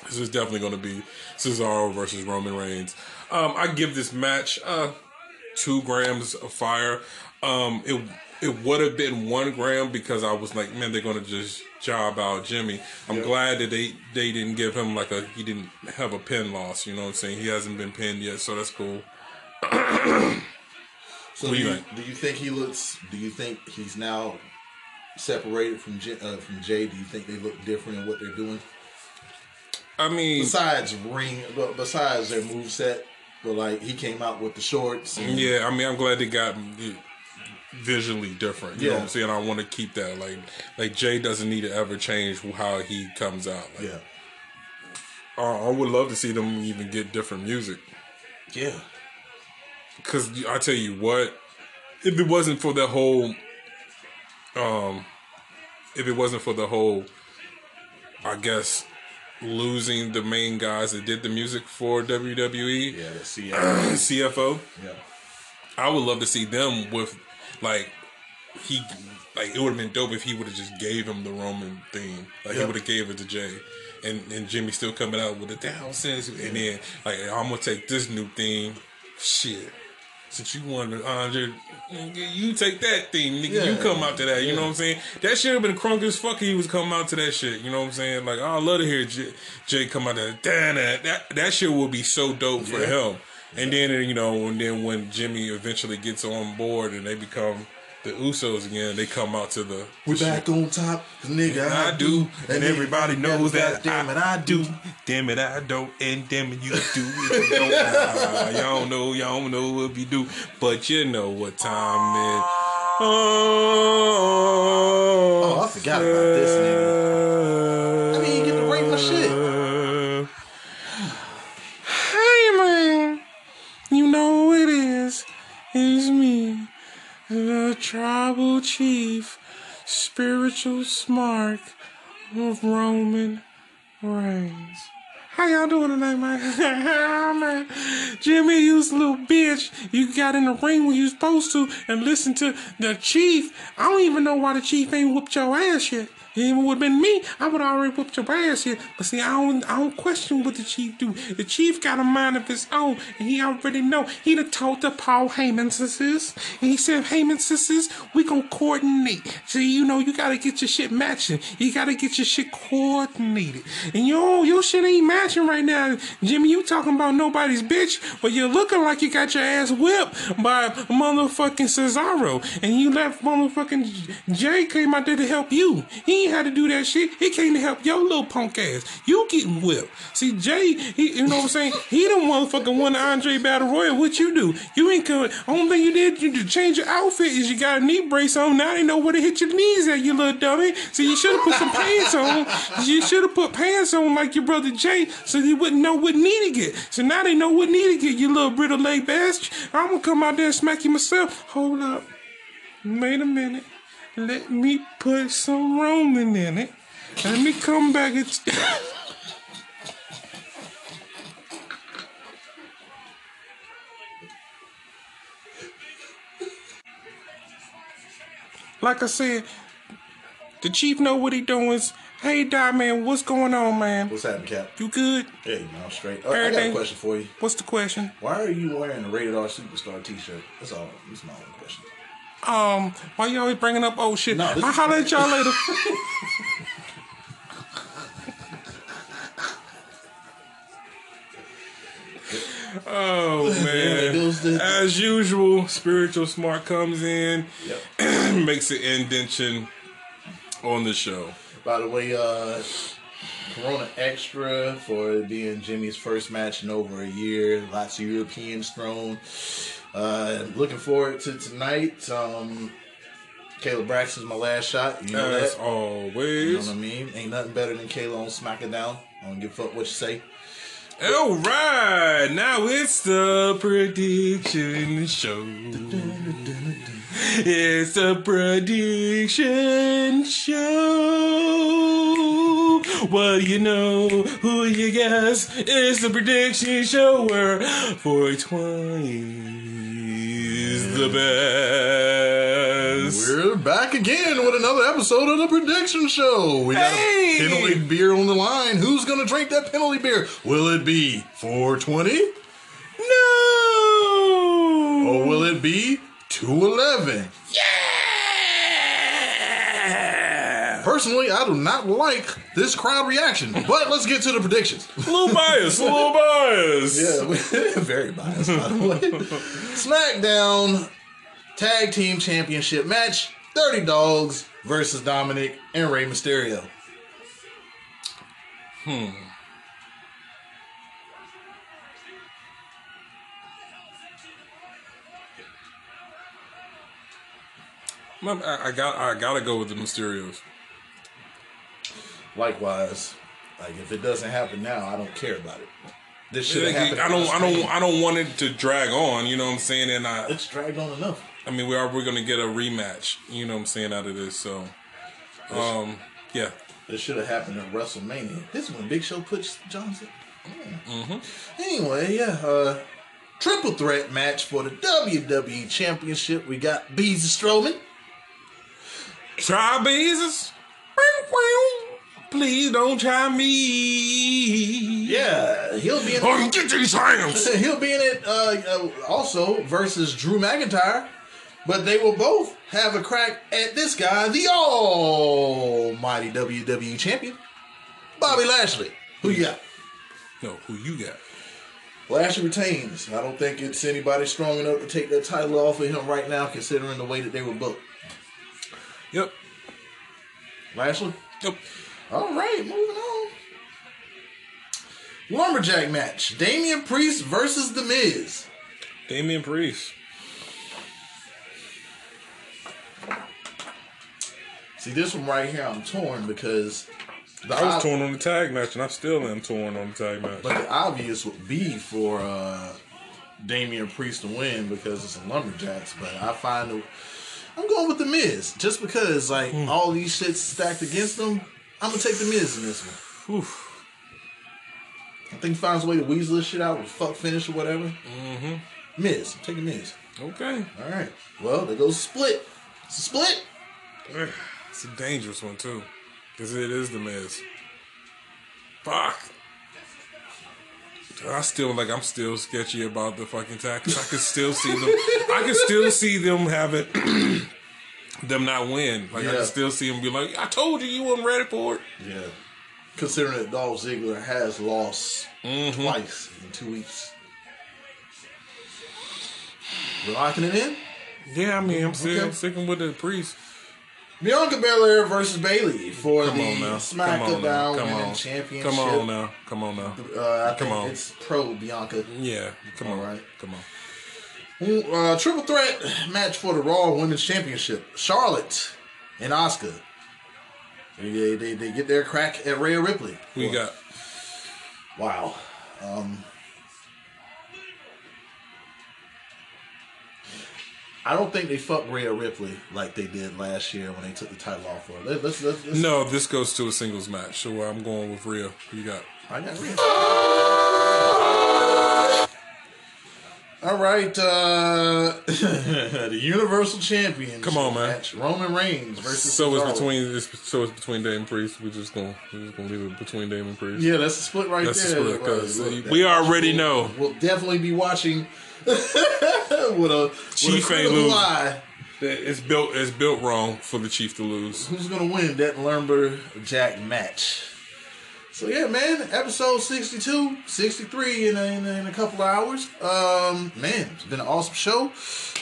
This is definitely going to be Cesaro versus Roman Reigns. Um, I give this match uh, two grams of fire. Um, it it would have been one gram because I was like, man, they're going to just job out Jimmy. I'm glad that they they didn't give him like a he didn't have a pin loss. You know what I'm saying? He hasn't been pinned yet, so that's cool. (clears throat) So do you do you think he looks? Do you think he's now separated from J, uh, from Jey? Do you think they look different in what they're doing? I mean, Besides ring, besides their move set, but like he came out with the shorts. Yeah, I mean, I'm glad they got visually different. You know what I'm saying? I want to keep that. Like, like Jey doesn't need to ever change how he comes out. Like, yeah, I, I would love to see them even get different music. yeah. Because I tell you what, if it wasn't for the whole, um, if it wasn't for the whole, I guess losing the main guys that did the music for WWE, Yeah, let's see. CFO. yeah, I would love to see them with like he like it would have been dope if he would have just gave him the Roman theme. Like he would have gave it to Jey. And and Jimmy still coming out with the a thousand and then like I'm gonna take this new theme. Shit. Since you wanted Andre, nigga, you take that thing, nigga. You come out to that. You know what I'm saying? That shit have been crunk as fuck. He was coming out to that shit. You know what I'm saying? Like I love to hear Jey, Jey come out there. Damn, that that that shit will be so dope for Yeah. him. And then you know, and then when Jimmy eventually gets on board and they become the Usos again, they come out to the. We're back on top, 'cause nigga. I do, and everybody knows that. Damn it, I do. Damn it, I don't, and damn it, you do. You don't, nah, y'all don't know, y'all don't know what you do, but you know what time it. Oh, Oh, I forgot about this nigga. Tribal chief, spiritual smart of Roman Reigns. How y'all doing tonight, man? (laughs) Ah, man? Jimmy, you little bitch. You got in the ring when you supposed to and listened to the chief. I don't even know why the chief ain't whooped your ass yet. If it would have been me, I would have already whooped your ass yet. But see, I don't, I don't question what the chief do. The chief got a mind of his own, and he already know. He done told the Paul Heyman sisters, and he said, Heyman sisters, we gonna coordinate. See, you know, you gotta get your shit matching. You gotta get your shit coordinated. And yo, your shit ain't matching right now. Jimmy, you talking about nobody's bitch, but you're looking like you got your ass whipped by motherfucking Cesaro. And you left motherfucking Jey came out there to help you. He ain't had to do that shit. He came to help your little punk ass. You getting whipped. See, Jey, he, you know what I'm saying? He the motherfucking won the Andre Battle Royal. What you do? You ain't come. Only thing you did you to change your outfit is you got a knee brace on. Now they know where to hit your knees at, you little dummy. So you should have put some pants on. You should have put pants on like your brother Jey, so they wouldn't know what knee to get. So now they know what knee to get. You little brittle leg bastard. I'm gonna come out there and smack you myself. Hold up. Wait a minute. Let me put some Roman in it. Let me come back and. T- like I said, the chief know what he doing. Hey, Diamond, what's going on, man? What's happening, Cap? You good? Hey, man, I'm straight. Right, I got a question for you. What's the question? Why are you wearing a Rated R Superstar T-shirt? That's all. That's my um, why you always bringing up old shit? No, I'll holler at y'all later. (laughs) oh man! As usual, spiritual smart comes in, Yep. (clears throat) makes an indention on the show. By the way, uh, Corona Extra for it being Jimmy's first match in over a year. Lots of Europeans thrown. Uh, looking forward to tonight. Um, Kayla Braxton's my last shot. You know As that. You know what I mean? Ain't nothing better than Kayla on SmackDown. I don't give a fuck what you say. All right, now it's the prediction show. It's the prediction show. Well, you know? Who you guess? It's the prediction show where 420 is the best. We're back again with another episode of the Prediction Show. We got Hey! a penalty beer on the line. Who's going to drink that penalty beer? Will it be 420 no! or will it be 211? Yeah! Personally, I do not like this crowd reaction, but let's get to the predictions. (laughs) A little bias, a little bias. (laughs) Yeah, (laughs) very biased, by the way. SmackDown Tag Team Championship match Dirty Dogs versus Dominic and Rey Mysterio. Mom, I, I got, I gotta go with the Mysterios. Likewise, like if it doesn't happen now, I don't care about it. This should have happened. I don't, I don't, I don't want it to drag on. You know what I'm saying? And I, It's dragged on enough. I mean, we are, we're gonna get a rematch. You know what I'm saying out of this. So, um, yeah. This should have happened at WrestleMania. This is when Big Show puts Johnson. Yeah. Anyway, yeah, uh, triple threat match for the WWE Championship. We got Beezy Strowman. Try Bezos. Please don't try me. Yeah, he'll be in. Oh, get these hands. (laughs) He'll be in it uh, uh, also versus Drew McIntyre, but they will both have a crack at this guy, the almighty WWE champion, Bobby Lashley. Who you got? No, who you got? Lashley retains. I don't think it's anybody strong enough to take that title off of him right now, considering the way that they were booked. Yep. Lashley. Yep. All right, moving on. Lumberjack match: Damian Priest versus The Miz. Damian Priest. See this one right here, I'm torn because the I was ob- torn on the tag match, and I still am torn on the tag match. But the obvious would be for uh, Damian Priest to win because it's a Lumberjacks. But I find it, I'm going with the Miz just because like Hmm. all these shits stacked against them. I'm gonna take the Miz in this one. Oof. I think he finds a way to weasel this shit out with fuck finish or whatever. Mm-hmm. Miz, take the Miz. Okay. All right. Well, there goes split. It's a split. It's a dangerous one too, because it is the Miz. Fuck. I still like. I'm still sketchy about the fucking. 'cause I can still see them. I can still see them having (clears throat) them not win. Like I Yeah. can still see them be like, "I told you you weren't ready for it." Yeah. Considering that Dolph Ziggler has lost Mm-hmm. twice in two weeks. We're locking it in. Yeah, I mean, I'm still Okay. sticking with the priest. Bianca Belair versus Bayley for Come the on now. Come on SmackDown now. Come Women's on. Championship. Come on now. Come on now. Uh, I Come think on. it's pro Bianca. Yeah. Come on. right. Come on. Uh, triple threat match for the Raw Women's Championship. Charlotte and Asuka. They, they, they get their crack at Rhea Ripley. We got? Wow. Um, I don't think they fucked Rhea Ripley like they did last year when they took the title off for her. Let, let's, let's, let's, No, this goes to a singles match, so I'm going with Rhea. Who you got? I got Rhea. All right, uh, (laughs) the Universal Champion. Come on, man. Match, Roman Reigns versus. So it's between it's, so it's between Damian Priest. We're just gonna we're just gonna leave it between Damian Priest. Yeah, that's the split right That's the there. split, 'cause Right, look, we already know. We'll definitely be watching (laughs) with a Chief with a ain't losing. eye. It's built it's built wrong for the Chief to lose. Who's gonna win that Lumber Jack match? So yeah, man, episode 62, 63 in a, in a, in a couple of hours. Um, man, it's been an awesome show.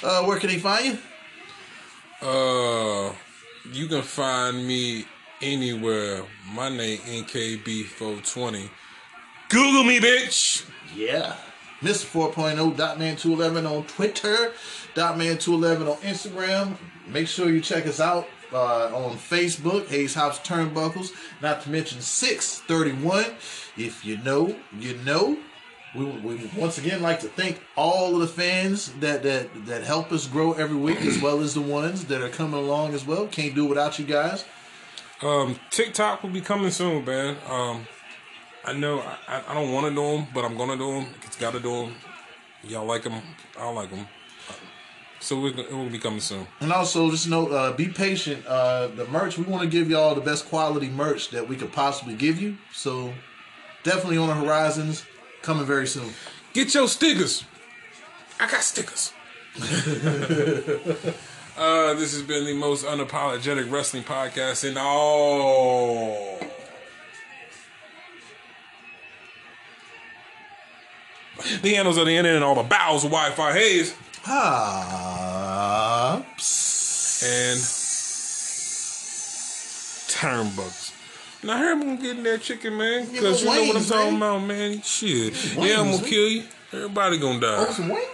Uh, where can they find you? Uh, you can find me anywhere. My name NKB420. Google me, bitch. Yeah. Mr. 4.0, Dotman211 on Twitter, Dotman211 on Instagram. Make sure you check us out uh, on Facebook, Hayes House Turnbuckles, not to mention 631. If you know, you know. We, we once again like to thank all of the fans that, that that help us grow every week, as well as the ones that are coming along as well. Can't do without you guys. Um, TikTok will be coming soon, man. Um, I know I, I- don't want to do them, but I'm gonna do them. It's got to do them. Y'all like them? I like them. So we're, it will be coming soon. And also, just note, uh, be patient. Uh, the merch, we want to give y'all the best quality merch that we could possibly give you. So, definitely on the horizons, coming very soon. Get your stickers. I got stickers. (laughs) uh, this has been the most unapologetic wrestling podcast in all. The handles of the internet and all the bowels of Wi-Fi haze. Hops. and I heard I'm gonna get in that chicken, man, because you know what I'm talking man. about, man. Shit, Wings, yeah, I'm gonna kill you. Everybody gonna die. Oh, some wings?